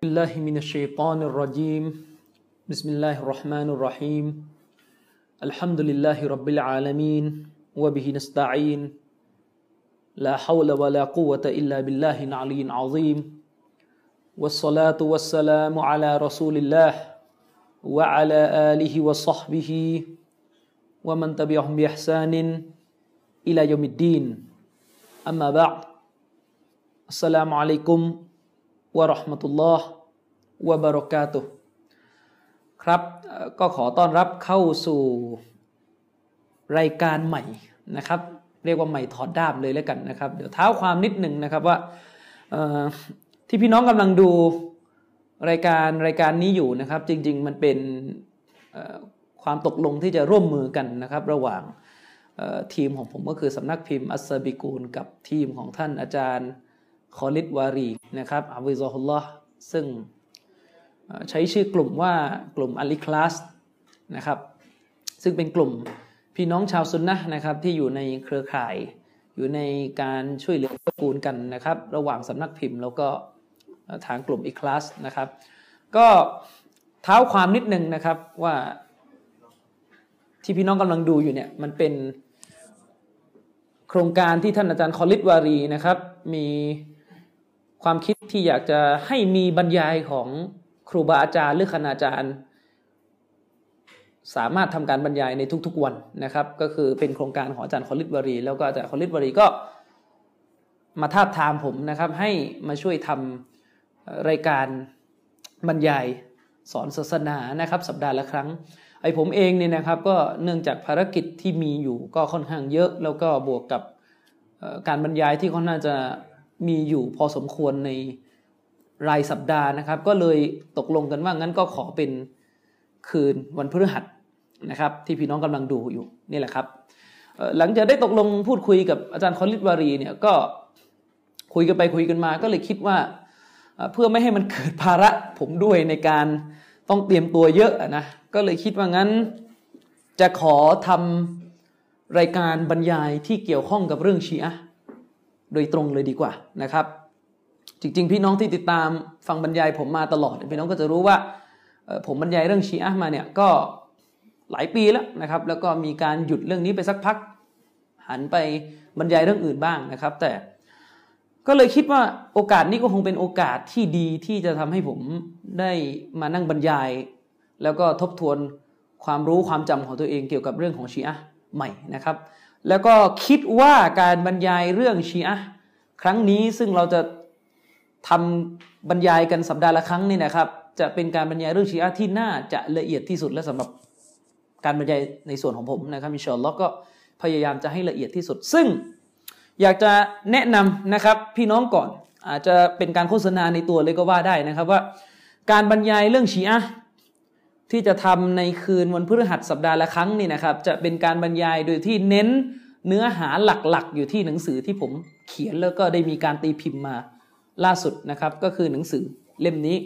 بالله من الشيطان الرجيم. بسم الله الرحمن الرحيم. الحمد لله رب العالمين وبه نستعين. لا حول ولا قوة إلا بالله العلي العظيم. والصلاة والسلام على رسول الله وعلى آله وصحبه ومن تبعهم بإحسان إلى يوم الدين. أما بعد السلام عليكم วะราะห์มะตุลลอฮ์วะบารอกาตุครับก็ขอต้อนรับเข้าสู่รายการใหม่นะครับ เรียกว่าใหม่ถอดด้ามเลยแล้วกันนะครับ เดี๋ยวเท้าความนิดหนึ่งนะครับว่าที่พี่น้องกำลังดูรายการรายการนี้อยู่นะครับ จริง ๆ มันเป็นความตกลงที่จะร่วมมือกันนะครับ ระหว่างทีมของผมก็คือสำนักพิมพ์อัสบิกูล กับทีมของท่านอาจารย์ คอลิดวารีนะครับอาวิซอฮุลลอฮ์ซึ่งใช้ชื่อกลุ่มว่ากลุ่มอัลิคลาสนะครับ ซึ่งเป็นกลุ่มพี่น้องชาวซุนนะนะครับที่อยู่ในเครือข่ายอยู่ในการช่วยเหลือตระกูลกันนะครับ ระหว่างสำนักพิมพ์ แล้วก็ทางกลุ่มอีคลาสนะครับ ก็เท้าความนิดนึงนะครับว่าที่พี่น้องกำลังดูอยู่เนี่ยมันเป็นโครงการที่ท่านอาจารย์คอลิดวารีนะครับ มี ความคิดที่อยากจะให้มีบรรยายของครูบาอาจารย์หรือคณาจารย์ สามารถทำการบรรยายในทุกๆวันนะครับ ก็คือเป็นโครงการของอาจารย์คอลิดวรี แล้วก็อาจารย์คอลิดวรีก็มาทาบทามผมนะครับ ให้มาช่วยทำรายการบรรยายสอนศาสนานะครับ สัปดาห์ละครั้ง ไอ้ผมเองเนี่ยนะครับ ก็เนื่องจากภารกิจที่มีอยู่ก็ค่อนข้างเยอะ แล้วก็บวกกับการบรรยายที่ค่อนข้างจะ มีอยู่พอสมควรในรายสัปดาห์นะครับ ก็เลยตกลงกันว่างั้นก็ขอเป็นคืนวันพฤหัสนะครับ ที่พี่น้องกำลังดูอยู่นี่แหละครับหลังจากได้ตกลงพูดคุยกับอาจารย์คอลิดวารีเนี่ยก็คุยกันไปคุยกันมา ก็เลยคิดว่าเพื่อไม่ให้มันเกิดภาระผมด้วยในการต้องเตรียมตัวเยอะนะก็เลยคิดว่างั้นจะขอทำรายการบรรยายที่เกี่ยวข้องกับเรื่องชีอะ โดยตรงเลยดีกว่านะครับ จริง ๆ พี่น้องที่ติดตามฟังบรรยายผมมาตลอดพี่น้องก็จะรู้ว่าผมบรรยายเรื่องชีอะมาเนี่ยก็หลายปีแล้วนะครับ แล้วก็มีการหยุดเรื่องนี้ไปสักพัก หันไปบรรยายเรื่องอื่นบ้างนะครับ แต่ก็เลยคิดว่าโอกาสนี้ก็คงเป็นโอกาสที่ดีที่จะทำให้ผมได้มานั่งบรรยาย แล้วก็ทบทวนความรู้ความจำของตัวเองเกี่ยวกับเรื่องของชีอะใหม่นะครับ แล้วก็คิดว่าการบรรยายเรื่องชีอะครั้งนี้ซึ่งเราจะทำบรรยายกันสัปดาห์ละครั้งนี่นะครับ จะเป็นการบรรยายเรื่องชีอะที่น่าจะละเอียดที่สุดและสำหรับการบรรยายในส่วนของผมนะครับมิชลล็อกก็พยายามจะให้ละเอียดที่สุด ซึ่งอยากจะแนะนำนะครับพี่น้องก่อนอาจจะเป็นการโฆษณาในตัวเลยก็ว่าได้นะครับว่า การบรรยายเรื่องชีอะ ที่จะทำในคืนวันพฤหัสสัปดาห์ละครั้งนี่นะครับ จะเป็นการบรรยายโดยที่เน้นเนื้อหาหลักๆ อยู่ที่หนังสือที่ผมเขียนแล้วก็ได้มีการตีพิมพ์มาล่าสุดนะครับ ก็คือหนังสือเล่มนี้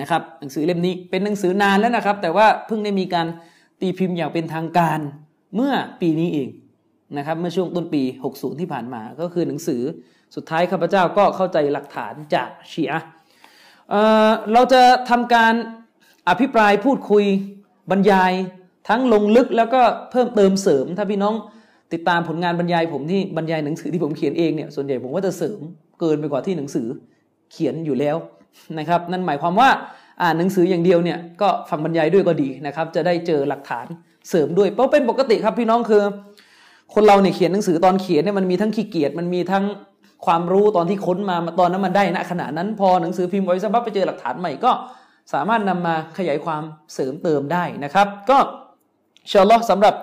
นะครับ หนังสือเล่มนี้เป็นหนังสือนานแล้วนะครับ แต่ว่าเพิ่งได้มีการตีพิมพ์อย่างเป็นทางการเมื่อปีนี้เองนะครับ เมื่อช่วงต้นปี 60 ที่ผ่านมา ก็คือหนังสือสุดท้ายข้าพเจ้าก็เข้าใจหลักฐานจากชีอะเราจะทำการ อภิปรายพูดคุยบรรยาย ทั้งลงลึกแล้วก็เพิ่มเติมเสริม ถ้าพี่น้องติดตามผลงานบรรยายผมที่บรรยายหนังสือที่ผมเขียนเองเนี่ยส่วนใหญ่ผมก็จะเสริมเกินไปกว่าที่หนังสือเขียนอยู่แล้วนะครับ นั่นหมายความว่าอ่านหนังสืออย่างเดียวเนี่ยก็ฟังบรรยายด้วยก็ดีนะครับ จะได้เจอหลักฐานเสริมด้วยเพราะเป็นปกติครับพี่น้องคือ คนเราเนี่ยเขียนหนังสือตอนเขียนเนี่ยมันมีทั้งขี้เกียจมันมีทั้งความรู้ตอนที่ค้นมาตอนนั้นมันได้ณขณะนั้นพอหนังสือพิมพ์ไว้สักพักไปเจอหลักฐานใหม่ก็ สามารถนำมาขยายความเสริมเติมได้นะครับ ก็เชลล์สำหรับ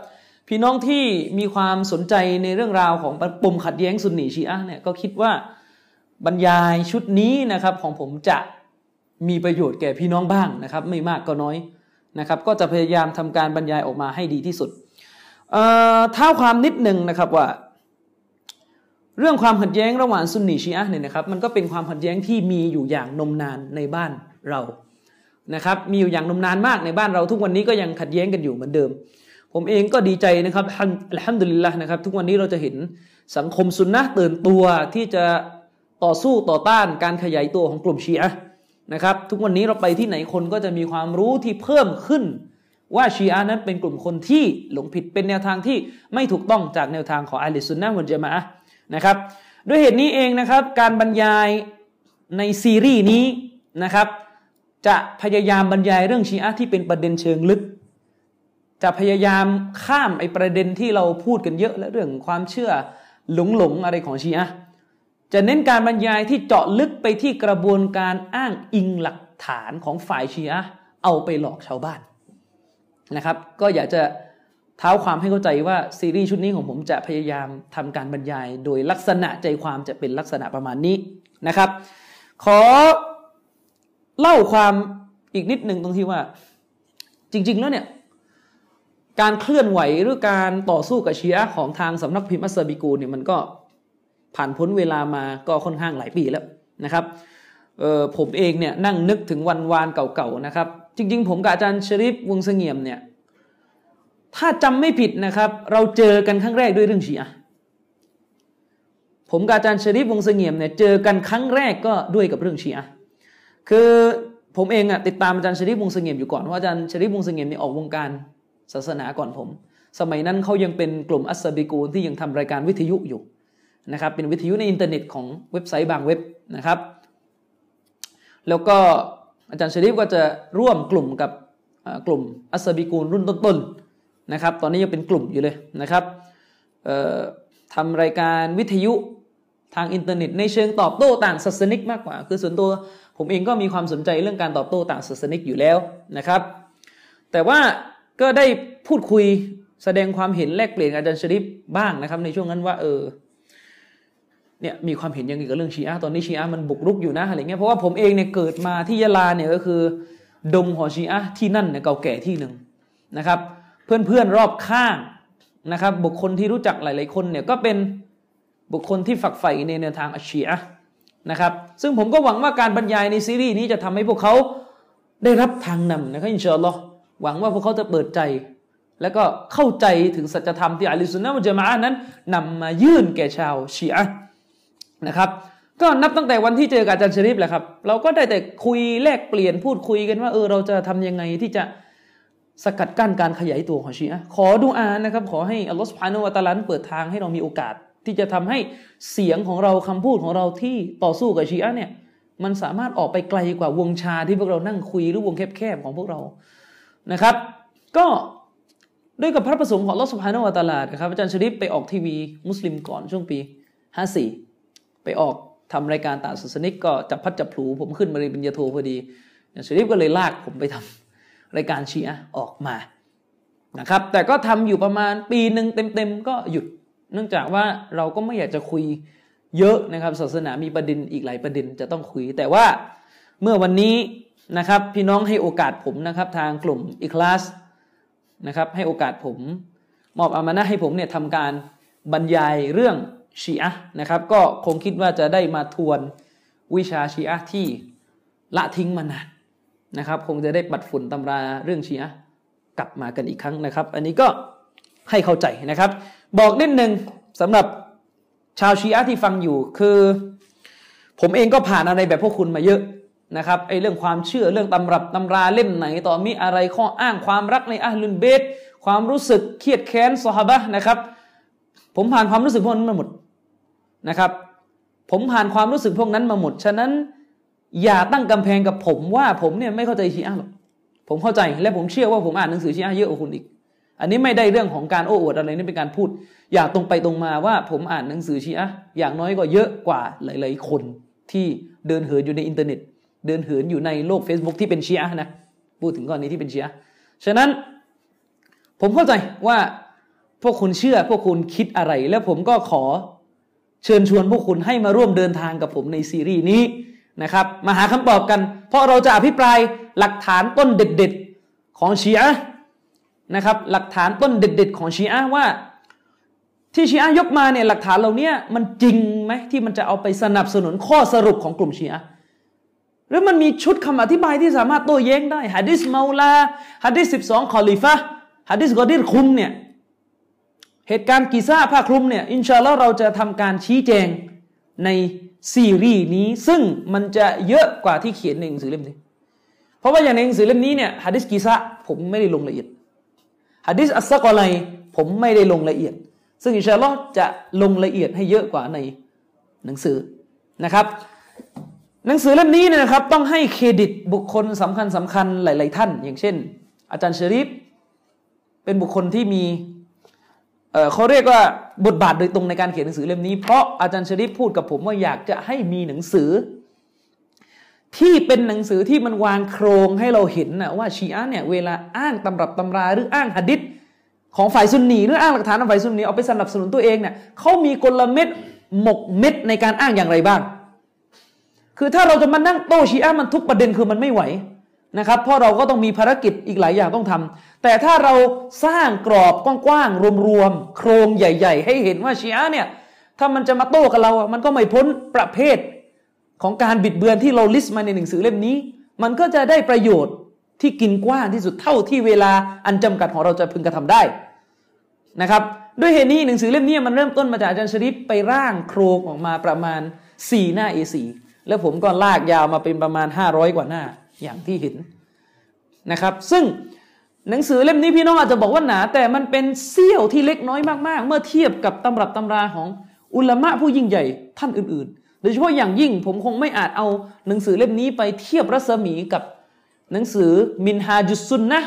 พี่น้องที่มีความสนใจในเรื่องราวของปมขัดแย้งสุนนีชีอะเนี่ยก็คิดว่าบรรยายชุดนี้นะครับของผมจะมีประโยชน์แก่พี่น้องบ้างนะครับ ไม่มากก็น้อยนะครับ ก็จะพยายามทำการบรรยายออกมาให้ดีที่สุดเท้าความนิดหนึ่งนะครับว่า เรื่องความขัดแย้งระหว่างซุนนีชีอะเนี่ยนะครับ มันก็เป็นความขัดแย้งที่มีอยู่อย่างนมนานในบ้านเรา นะครับมีอยู่อย่างนมนานมากในบ้านเราทุกวันนี้ก็ยังขัดแย้งกันอยู่เหมือนเดิม ผมเองก็ดีใจนะครับอัลฮัมดุลิลละนะครับทุกวันนี้เราจะเห็นสังคมซุนนะตื่นตัวที่จะต่อสู้ต่อต้านการขยายตัวของกลุ่มชีอะนะครับทุกวันนี้เราไปที่ไหนคนก็จะมีความรู้ที่เพิ่มขึ้น ว่าชีอะนั้นเป็นกลุ่มคนที่หลงผิดเป็นแนวทางที่ไม่ถูกต้องจากแนวทางของอาลิสุนนะมุจมาะนะครับด้วยเหตุนี้เองนะครับการบรรยายในซีรีส์นี้นะครับ จะพยายามบรรยายเรื่องชีอะที่เป็นประเด็นเชิงลึก จะพยายามข้ามไอประเด็นที่เราพูดกันเยอะและเรื่องความเชื่อหลงหลงอะไรของชีอะจะเน้นการบรรยายที่เจาะลึกไปที่กระบวนการอ้างอิงหลักฐานของฝ่ายชีอะเอาไปหลอกชาวบ้านนะครับ ก็อยากจะเท้าความให้เข้าใจว่าซีรีส์ชุดนี้ของผมจะพยายามทำการบรรยาย โดยลักษณะใจความจะเป็นลักษณะประมาณนี้นะครับ ขอ เล่าความอีกนิดหนึ่งตรงที่ว่า จริง ๆ แล้วเนี่ย การเคลื่อนไหวหรือการต่อสู้กับเชีอะของทางสำนักพิมพ์อัสบิกูเนี่ยมันก็ผ่านพ้นเวลามาก็ค่อนข้างหลายปีแล้วนะครับผมเองเนี่ยนั่งนึกถึงวันวานเก่าๆนะครับ จริง ๆ ผมกับอาจารย์ชริฟวงเสงี่ยมเนี่ยถ้าจำไม่ผิดนะครับ เราเจอกันครั้งแรกด้วยเรื่องชีอะผมกับอาจารย์ชริฟวงเสงี่ยมเนี่ยเจอกันครั้งแรกก็ด้วยกับเรื่องชีอะ คือผมเองอะติดตามอาจารย์ชริฟวงเสงี่ยมอยู่ก่อนว่าอาจารย์ชริฟวงเสงี่ยมเนี่ยออกวงการศาสนาก่อนผม สมัยนั้นเขายังเป็นกลุ่มอัสบิกูลที่ยังทำรายการวิทยุอยู่นะครับเป็นวิทยุในอินเทอร์เน็ตของเว็บไซต์บางเว็บนะครับ แล้วก็อาจารย์ชริฟก็จะร่วมกลุ่มกับกลุ่มอัสบิกูลรุ่นต้นๆนะครับ ตอนนี้ยังเป็นกลุ่มอยู่เลยนะครับทำรายการวิทยุทางอินเทอร์เน็ตในเชิงตอบโต้ต่างศาสนิกมากกว่า คือส่วนตัว ผมเองก็มีความสนใจเรื่องการตอบโต้ต่างศาสนิกอยู่แล้วนะครับ แต่ว่าก็ได้พูดคุยแสดงความเห็นแลกเปลี่ยนอาจารย์ชริฟบ้างนะครับ ในช่วงนั้นว่าเออเนี่ยมีความเห็นยังไงกับเรื่องชีอะตอนนี้ชีอะมันบุกรุกอยู่นะอะไรเงี้ยเพราะว่าผมเองเนี่ยเกิดมาที่ยะลาเนี่ยก็คือ ดงหอชีอะที่นั่นเนี่ยเก่าแก่ที่หนึ่งนะครับ เพื่อนๆรอบข้างนะครับ บุคคลที่รู้จักหลาย ๆ คนเนี่ยก็เป็นบุคคลที่ฝักใฝ่ในแนวทางอัชีอะ นะครับ ซึ่งผมก็หวังว่าการบรรยายในซีรีส์นี้จะทำให้พวกเขาได้รับทางนำนะครับอินชาอัลลอฮ์หวังว่าพวกเขาจะเปิดใจ แล้วก็เข้าใจถึงสัจธรรมที่อัลลอฮฺสุนนะมุจมาะนั้นนำมายื่นแก่ชาวชีอะนะครับก็นับตั้งแต่วันที่เจอกับอาจารย์ชริฟแหละครับ เราก็ได้แต่คุยแลกเปลี่ยนพูดคุยกันว่าเออเราจะทำยังไงที่จะสกัดกั้นการขยายตัวของชีอะขอดูอานะครับ ขอให้อัลลอฮฺสุบฮานวะตะลันเปิดทางให้เรามีโอกาส ที่จะทำให้เสียงของเราคำพูดของเราที่ต่อสู้กับชีอะเนี่ยมันสามารถออกไปไกลกว่าวงชาที่พวกเรานั่งคุยหรือวงแคบๆของพวกเรานะครับ ก็ด้วยกับพระประสงค์ของลอสุภานวตลาดครับอาจารย์ชริปไปออกทีวีมุสลิมก่อนช่วงปี 54 ไปออกทำรายการต่างศาสนิกก็จับพัดจับผูผมขึ้นมาเรียนปริญญาโทพอดีอาจารย์ชริปก็เลยลากผมไปทำรายการชีอะออกมานะครับแต่ก็ทำอยู่ประมาณปีหนึ่งเต็มๆก็หยุด เนื่องจากว่าเราก็ไม่อยากจะคุยเยอะนะครับ ศาสนามีประเด็นอีกหลายประเด็นจะต้องคุย แต่ว่าเมื่อวันนี้นะครับ พี่น้องให้โอกาสผมนะครับ ทางกลุ่มอีคลาสนะครับ ให้โอกาสผมมอบอามานะให้ผมเนี่ยทำการบรรยายเรื่องชีอะนะครับ ก็คงคิดว่าจะได้มาทวนวิชาชีอะที่ละทิ้งมานานนะครับ คงจะได้ปัดฝุ่นตำราเรื่องชีอะกลับมากันอีกครั้งนะครับ อันนี้ก็ให้เข้าใจนะครับ บอกนิดหนึ่งสำหรับชาวชีอะที่ฟังอยู่คือ ผมเองก็ผ่านอะไรแบบพวกคุณมาเยอะนะครับไอเรื่องความเชื่อเรื่องตำรับตำราเล่มไหน ต่อมีอะไรข้ออ้างความรักในอัลลุนเบตความรู้สึกเครียดแค้นสฮาบะนะครับ ผมผ่านความรู้สึกพวกนั้นมาหมดนะครับ ผมผ่านความรู้สึกพวกนั้นมาหมด ฉะนั้นอย่าตั้งกำแพงกับผมว่าผมเนี่ยไม่เข้าใจชีอะหรอกผมเข้าใจและผมเชื่อว่าผมอ่านหนังสือชีอะเยอะกว่าคุณอีก อันนี้ไม่ได้เรื่องของการโอ้อวดอะไรนี่เป็นการพูด อย่าตรงไปตรงมาว่าผมอ่านหนังสือชีอะอย่างน้อยก็เยอะกว่าหลาย ๆ คนที่เดินเหินอยู่ในอินเทอร์เน็ต เดินเหินอยู่ในโลก Facebook ที่เป็นชีอะนะพูดถึงก้อนนี้ที่เป็นชีอะฉะนั้นผมเข้าใจว่าพวกคุณเชื่อพวกคุณคิดอะไร แล้วผมก็ขอเชิญชวนพวกคุณให้มาร่วมเดินทางกับผมในซีรีส์นี้นะครับ มาหาคำตอบกัน เพราะเราจะอภิปรายหลักฐานต้นเด็ด ๆ ของชีอะ นะครับหลักฐานต้นเด็ด ๆ ของชีอะว่า ที่ชีอะยกมาเนี่ยหลักฐานเหล่านี้มันจริงไหมที่มันจะเอาไปสนับสนุนข้อสรุปของกลุ่มชีอะหรือมันมีชุดคำอธิบายที่สามารถโต้แย้งได้ฮะดิษมาละ ฮะดิษสิบสองคอลิฟะฮะดิษกอดิรคุมเนี่ยเหตุการณ์กีซ่าผ้าคลุมเนี่ยอินชาอัลลอฮ์เราจะทำการชี้แจงในซีรีส์นี้ ซึ่งมันจะเยอะกว่าที่เขียนในหนังสือเล่มนี้เพราะว่าอย่างในหนังสือเล่มนี้เนี่ยฮะดิษกีซะผมไม่ได้ลงละเอียด ฮะดิษอัสซกอไลผมไม่ได้ลงละเอียด ซึ่งอินชาอัลลอฮ์จะลงละเอียดให้เยอะกว่าในหนังสือนะครับ หนังสือเล่มนี้นะครับ ต้องให้เครดิตบุคคลสำคัญสำคัญหลาย ๆ ท่าน อย่างเช่น อาจารย์ชริฟเป็นบุคคลที่มีเขาเรียกว่าบทบาทโดยตรงในการเขียนหนังสือเล่มนี้เพราะอาจารย์ชริฟพูดกับผมว่าอยากจะให้มีหนังสือ ที่เป็นหนังสือที่มันวางโครงให้เราเห็นนะว่าชีอะเนี่ยเวลาอ้างตำรับตำราหรืออ้างหะดิษของฝ่ายซุนนีหรืออ้างหลักฐานของฝ่ายซุนนีเอาไปสนับสนุนตัวเองเนี่ยเขามีกลเม็ดหมกเม็ดในการอ้างอย่างไรบ้าง คือถ้าเราจะมานั่งโต้ชีอะมันทุกประเด็นคือมันไม่ไหวนะครับเพราะเราก็ต้องมีภารกิจอีกหลายอย่างต้องทำแต่ถ้าเราสร้างกรอบกว้างๆรวมๆโครงใหญ่ ๆ ให้เห็นว่าชีอะเนี่ยถ้ามันจะมาโต้กับเรา มันก็ไม่พ้นประเภท ของการบิดเบือนที่เราลิสต์มาในหนังสือเล่มนี้ มันก็จะได้ประโยชน์ที่กินกว้างที่สุดเท่าที่เวลาอันจำกัดของเราจะพึงกระทำได้นะครับ ด้วยเหตุนี้หนังสือเล่มนี้มันเริ่มต้นมาจากอาจารย์ชริปไปร่างโครงออกมาประมาณ 4 หน้า A4 แล้วผมก็ลากยาวมาเป็นประมาณ 500 กว่าหน้าอย่างที่เห็นนะครับ ซึ่งหนังสือเล่มนี้พี่น้องอาจจะบอกว่าหนา แต่มันเป็นเสี้ยวที่เล็กน้อยมากๆ เมื่อเทียบกับตำรับตำราของอุลามะผู้ยิ่งใหญ่ท่านอื่นๆ โดยเฉพาะอย่างยิ่งผมคงไม่อาจเอาหนังสือเล่มนี้ไปเทียบรัศมีกับหนังสือมินฮาจุสุนนะ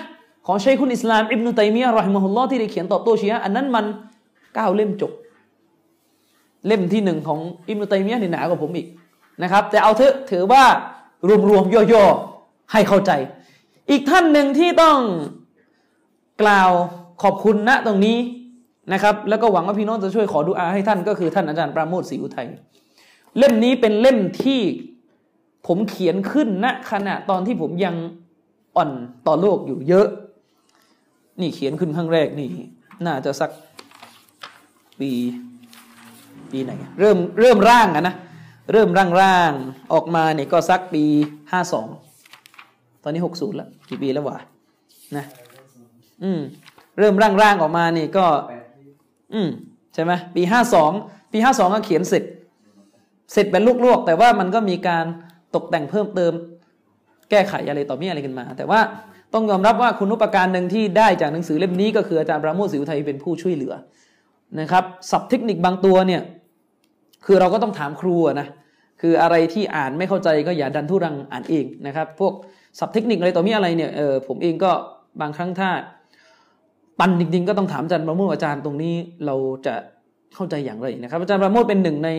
ของชัยคุณอิสลามอิบนุตัยมียะรอฮิมะฮุลลอฮ์ที่ได้เขียนตอบโต้ชีอะอันนั้นมันเก้าเล่มจบ เล่มที่หนึ่งของอิบนุตัยมียะนี่หนากว่าผมอีกนะครับ แต่เอาเถอะถือว่ารวมๆย่อๆให้เข้าใจ อีกท่านหนึ่งที่ต้องกล่าวขอบคุณณตรงนี้นะครับ แล้วก็หวังว่าพี่น้องจะช่วยขอดุอาให้ท่านก็คือท่านอาจารย์ปราโมทศรีอุทัย เล่มนี้เป็นเล่มที่ผมเขียนขึ้นณขณะตอนที่ผมยังอ่อนต่อโลกอยู่เยอะ นี่เขียนขึ้นครั้งแรกนี่ น่าจะสักปีปีไหน เริ่มเริ่มร่างอะนะเริ่มร่างร่างออกมาเนี่ยก็สักปีห้าสองตอนนี้หกศูนย์แล้วกี่ปีแล้ววะนะอืมเริ่มร่างร่างออกมานี่ก็ อืมใช่ไหมปีห้าสองปีห้าสองก็เขียนเสร็จ สร็จเป็นลวกๆ แต่ว่ามันก็มีการตกแต่งเพิ่มเติม แก้ไขอะไรต่อมีอะไรกันมา แต่ว่าต้องยอมรับว่าคุณนุปการหนึ่งที่ได้จากหนังสือเล่มนี้ก็คืออาจารย์ปราโมทศิวไทยเป็นผู้ช่วยเหลือนะครับศัพท์เทคนิคบางตัวเนี่ยคือเราก็ต้องถามครูนะคืออะไรที่อ่านไม่เข้าใจก็อย่าดันทุรังอ่านเองนะครับ พวกศัพท์เทคนิคอะไรต่อมีอะไรเนี่ยเออผมเองก็บางครั้งถ้าปันจริงๆก็ต้องถามอาจารย์ประโมทอาจารย์ตรงนี้เราจะเข้าใจอย่างไรนะครับ อาจารย์ประโมทเป็นหนึ่งใน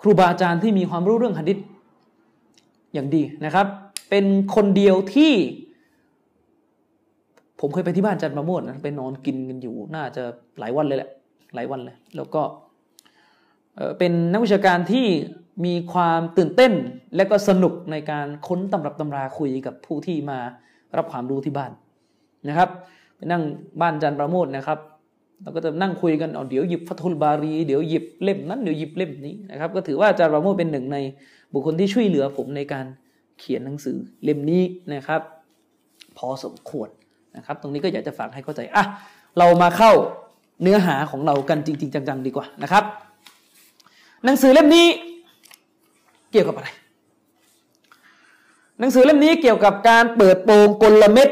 ครูบาอาจารย์ที่มีความรู้เรื่องหะดิษอย่างดีนะครับ เป็นคนเดียวที่ ผมเคยไปที่บ้านจันทร์ประโมทนะไปนอนกินกันอยู่ น่าจะหลายวันเลยแหละ หลายวันเลย แล้วก็เป็นนักวิชาการที่มีความตื่นเต้นและก็สนุกในการค้นตำรับตำราคุยกับผู้ที่มารับความรู้ที่บ้านนะครับ ไปนั่งบ้านจันทร์ประโมทนะครับ เราก็จะนั่งคุยกันเอาเดี๋ยวหยิบฟัตุลบารี เดี๋ยวหยิบเล่มนั้นเดี๋ยวหยิบเล่มนี้นะครับ ก็ถือว่าอาจารย์ประโมทเป็นหนึ่งในบุคคลที่ช่วยเหลือผมในการเขียนหนังสือเล่มนี้นะครับ พอสมควรนะครับ ตรงนี้ก็อยากจะฝากให้เข้าใจอะเรามาเข้าเนื้อหาของเรากันจริง ๆ จัง ๆ ดีกว่านะครับ หนังสือเล่มนี้เกี่ยวกับอะไร หนังสือเล่มนี้เกี่ยวกับการเปิดโปงกลเม็ด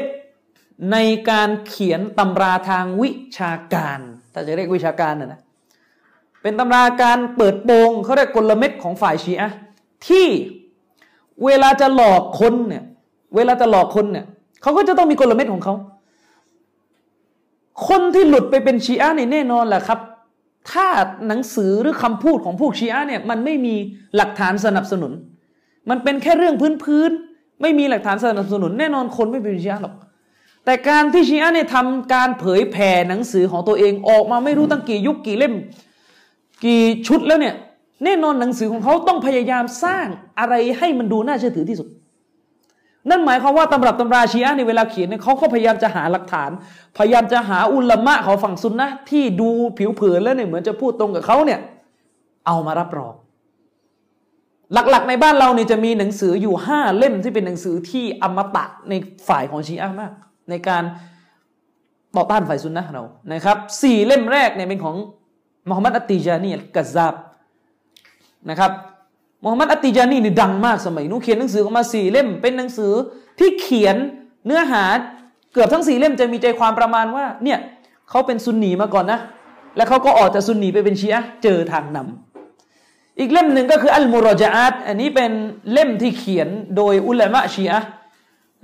ในการเขียนตำราทางวิชาการ ถ้าจะเรียกวิชาการนะนะ เป็นตำราการเปิดโปงเขาเรียกกลเม็ดของฝ่ายชีอะที่เวลาจะหลอกคนเนี่ย เวลาจะหลอกคนเนี่ยเขาก็จะต้องมีกลเม็ดของเขา คนที่หลุดไปเป็นชีอะเนี่ยแน่นอนแหละครับ ถ้าหนังสือหรือคำพูดของพวกชีอะเนี่ยมันไม่มีหลักฐานสนับสนุน มันเป็นแค่เรื่องพื้นๆไม่มีหลักฐานสนับสนุน แน่นอนคนไม่เป็นชีอะหรอก แต่การที่ชีอะเนี่ยทำการเผยแผ่หนังสือของตัวเองออกมาไม่รู้ตั้งกี่ยุคกี่เล่ม กี่ชุดแล้วเนี่ยแน่นอนหนังสือของเขาต้องพยายามสร้างอะไรให้มันดูน่าเชื่อถือที่สุด นั่นหมายความว่าตำรับตำราชีอะในเวลาเขียนเนี่ยเขาก็พยายามจะหาหลักฐาน พยายามจะหาอุลามะของฝั่งซุนนะที่ดูผิวเผินแล้วเนี่ยเหมือนจะพูดตรงกับเขาเนี่ยเอามารับรองหลักๆ ในบ้านเราเนี่ยจะมีหนังสืออยู่ห้าเล่มที่เป็นหนังสือที่อมตะในฝ่ายของชีอะมาก ในการต่อต้านฝ่ายซุนนะเรานะครับสี่เล่มแรกเนี่ยเป็นของมุฮัมมัดอัตติจานีกัซซับนะครับมูฮัมหมัดอัตติจานีนี่ดังมากสมัยนู้นเขียนหนังสือออกมาสี่เล่ม เป็นหนังสือที่เขียนเนื้อหาเกือบทั้งสี่เล่มจะมีใจความประมาณว่าเนี่ยเขาเป็นซุนนีมาก่อนนะ แล้วเขาก็ออกจากซุนนีไปเป็นชีอะเจอทางนำอีกเล่มหนึ่งก็คืออัลมุรจาอัตอันนี้เป็นเล่มที่เขียนโดยอุลามะชีอะ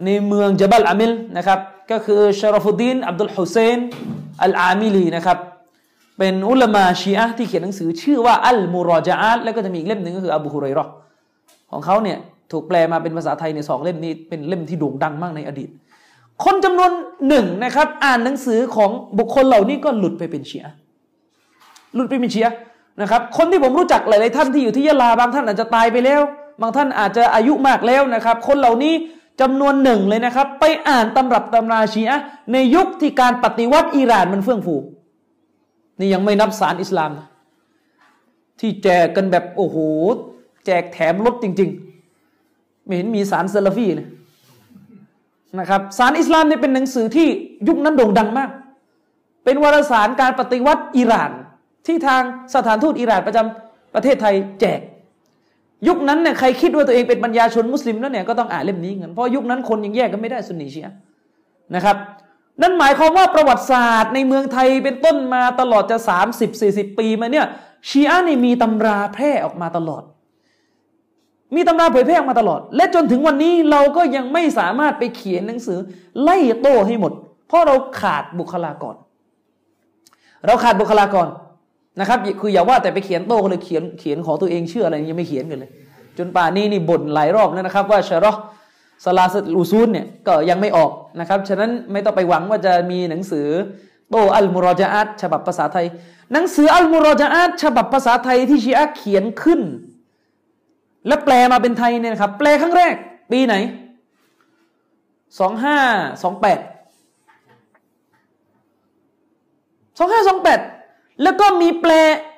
ในเมืองจบัลอามิลนะครับก็คือชารฟุดีนอับดุลฮุเซนอัลอามิลีนะครับเป็นอุลามะชีอะที่เขียนหนังสือชื่อว่าอัลมุรอจาอัตแล้วก็จะมีอีกเล่มหนึ่งก็คืออบูฮุไรรอของเขาเนี่ยถูกแปลมาเป็นภาษาไทยในสองเล่มนี้เป็นเล่มที่โด่งดังมากในอดีต คนจำนวนหนึ่งนะครับ อ่านหนังสือของบุคคลเหล่านี้ก็หลุดไปเป็นเชียหลุดไปเป็นเชียนะครับคนที่ผมรู้จักหลาย ๆ ท่านที่อยู่ที่ยะลาบางท่านอาจจะตายไปแล้ว บางท่านอาจจะอายุมากแล้วนะครับ คนเหล่านี้ จำนวนหนึ่งเลยนะครับ ไปอ่านตำรับตำราชีอะในยุคที่การปฏิวัติอิหร่านมันเฟื่องฟู นี่ยังไม่นับสารอิสลามที่แจกกันแบบโอ้โห แจกแถมรถจริง ๆ ไม่เห็นมีสารเซลฟีเลยนะครับสารอิสลามเนี่ยเป็นหนังสือที่ยุคนั้นโด่งดังมาก เป็นวารสารการปฏิวัติอิหร่าน ที่ทางสถานทูตอิหร่านประจำประเทศไทยแจก ยุคนั้นเนี่ยใครคิดว่าตัวเองเป็นปัญญาชนมุสลิมแล้วเนี่ยก็ต้องอ่านเล่มนี้กันเพราะยุคนั้นคนยังแยกกันไม่ได้สุนนีเชียนะครับ นั่นหมายความว่าประวัติศาสตร์ในเมืองไทยเป็นต้นมาตลอดจะ 30 40 ปีมาเนี่ยชีอะนี่มีตำราแพร่ออกมาตลอด มีตำราเผยแพร่ออกมาตลอด และจนถึงวันนี้เราก็ยังไม่สามารถไปเขียนหนังสือ ไล่โต้ให้หมด เพราะเราขาดบุคลากร เราขาดบุคลากร นะครับ คืออย่าว่าแต่ไปเขียนโต้ก็เลยเขียนเขียนของตัวเองเชื่ออะไรยังไม่เขียนกันเลย จนป่านี้นี่บ่นหลายรอบแล้วนะครับ ว่าชะรอสลาสลูซูนเนี่ยก็ยังไม่ออกนะครับฉะนั้นไม่ต้องไปหวังว่าจะมีหนังสือโตอัลมุรอจาอัตฉบับภาษาไทย หนังสืออัลมุรอจาอัตฉบับภาษาไทยที่ชีอะเขียนขึ้น และแปลมาเป็นไทยเนี่ยครับ แปลครั้งแรก ปีไหนสองห้าสองแปดสองห้าสองแปด แล้วก็มีแปล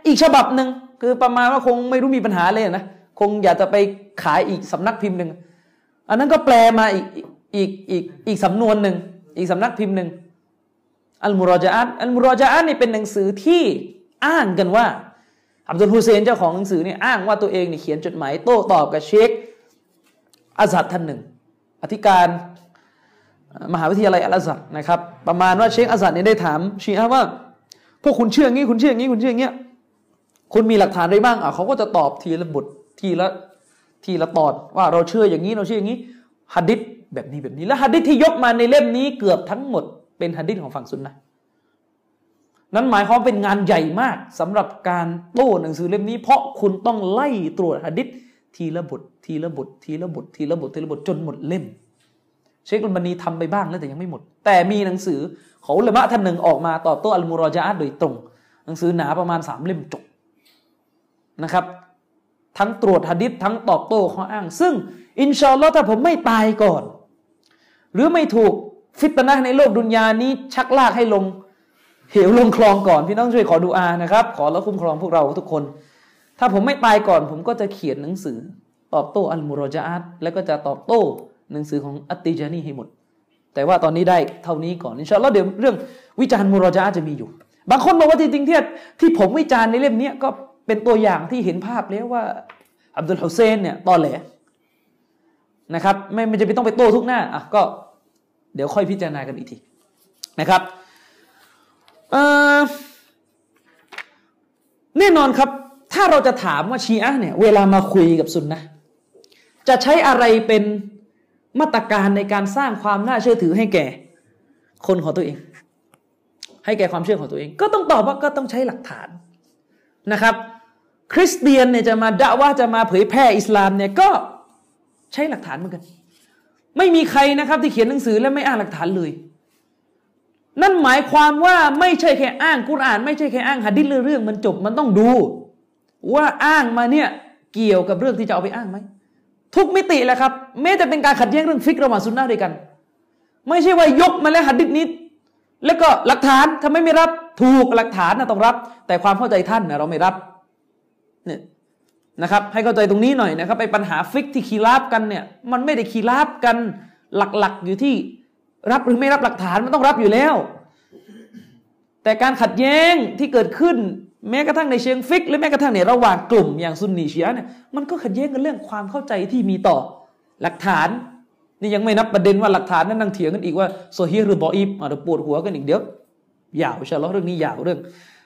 อีกฉบับหนึ่งคือประมาณว่าคงไม่รู้มีปัญหาเลยนะคงอยากจะไปขายอีกสำนักพิมพ์หนึ่งอันนั้นก็แปลมาอีกอีกอีกอีกสำนวนหนึ่งอีกสำนักพิมพ์หนึ่งอัลมุรอจาอัตอัลมุรอจาอัตนี่เป็นหนังสือที่อ้างกันว่าอับดุลฮุเซนเจ้าของหนังสือเนี่ยอ้างว่าตัวเองเนี่ยเขียนจดหมายโต้ตอบกับเชคอาซัดท่านหนึ่ง อธิการมหาวิทยาลัยอัลอาซัดนะครับ ประมาณว่าเชคอาซัดเนี่ยได้ถามชีอะว่า พวกคุณเชื่องี้คุณเชื่องี้คุณเชื่องี้คุณมีหลักฐานอะไรบ้างอะเขาก็จะตอบทีละบททีละทีละตอนว่าเราเชื่ออย่างนี้เราเชื่ออย่างนี้ฮัดดิษแบบนี้แบบนี้และฮัดดิษที่ยกมาในเล่มนี้เกือบทั้งหมดเป็นฮัดดิษของฝั่งซุนนะนั้นหมายความเป็นงานใหญ่มากสำหรับการโต้หนังสือเล่มนี้ เพราะคุณต้องไล่ตรวจฮัดดิษทีละบททีละบททีละบททีละบททีละบทจนหมดเล่ม เชคอุลมานีทำไปบ้างแล้วแต่ยังไม่หมด แต่มีหนังสือ เขาเลมะท่านหนึ่งออกมาตอบโต้อัลมูรอจาโดยตรง หนังสือหนาประมาณสามเล่มจบนะครับ ทั้งตรวจหะดิษทั้งตอบโต้ข้ออ้าง ซึ่ง อินชาอัลลอฮ์ถ้าผมไม่ตายก่อน หรือไม่ถูกฟิตนะในโลกดุนยานี้ชักลากให้ลงเหวลงคลองก่อนพี่น้องช่วยขอดูอานะครับ ขอแล้วคุ้มครองพวกเราทุกคน ถ้าผมไม่ตายก่อน ผมก็จะเขียนหนังสือ ตอบโต้อัลมูรอจาตแล้วก็จะตอบโต้หนังสือของอัตติจานีให้หมด แต่ว่าตอนนี้ได้เท่านี้ก่อนอินชาอัลลอฮ์เดี๋ยวเรื่องวิจารณ์มุรจาจะมีอยู่ บางคนบอกว่าจริงๆที่ที่ผมวิจารณ์ในเล่มนี้ก็เป็นตัวอย่างที่เห็นภาพแล้วว่าอับดุลฮุเซนเนี่ยตอนแหลนะครับไม่ไม่จะไปต้องไปโต้ทุกหน้าอะก็เดี๋ยวค่อยพิจารณากันอีกทีนะครับแน่นอนครับ ถ้าเราจะถามว่าชีอะเนี่ยเวลามาคุยกับซุนนะจะใช้อะไรเป็น มาตรการในการสร้างความน่าเชื่อถือให้แก่ คนของตัวเอง ให้แก่ความเชื่อของตัวเอง ก็ต้องตอบว่าก็ต้องใช้หลักฐานนะครับ คริสเตียนเนี่ยจะมาด่าว่าจะมาเผยแพร่อิสลามเนี่ยก็ใช้หลักฐานเหมือนกัน ไม่มีใครนะครับที่เขียนหนังสือและไม่อ้างหลักฐานเลย นั่นหมายความว่าไม่ใช่แค่อ้างกุรอาน ไม่ใช่แค่อ้างหะดิษเรื่องมันจบมันต้องดู ว่าอ้างมาเนี่ยเกี่ยวกับเรื่องที่จะเอาไปอ้างไหม ทุกมิติแหละครับแม้จะเป็นการขัดแย้งเรื่องฟิกระหว่างซุนนะด้วยกัน ไม่ใช่ว่ายกมาแล้วหัดดิษนิดแล้วก็หลักฐานทำไมไม่รับถูกหลักฐานนะต้องรับ แต่ความเข้าใจท่านนะเราไม่รับเนี่ยนะครับ ให้เข้าใจตรงนี้หน่อยนะครับไปปัญหาฟิกที่คีราบกันเนี่ย มันไม่ได้คีราบกันหลักๆ อยู่ที่รับหรือไม่รับหลักฐานมันต้องรับอยู่แล้ว แต่การขัดแย้งที่เกิดขึ้น แม้กระทั่งในเชิงฟิกหรือแม้กระทั่งในระหว่างกลุ่มอย่างซุนนีชีอะเนี่ยมันก็ขัดแย้งกันเรื่องความเข้าใจที่มีต่อหลักฐาน นี่ยังไม่นับประเด็นว่าหลักฐานนั้นนั่งเถียงกันอีกว่าโซเฮียหรือบออีฟอาจจะปวดหัวกันอีกเดี๋ยวยาวใช่ไหมเรื่องนี้ยาวเรื่อง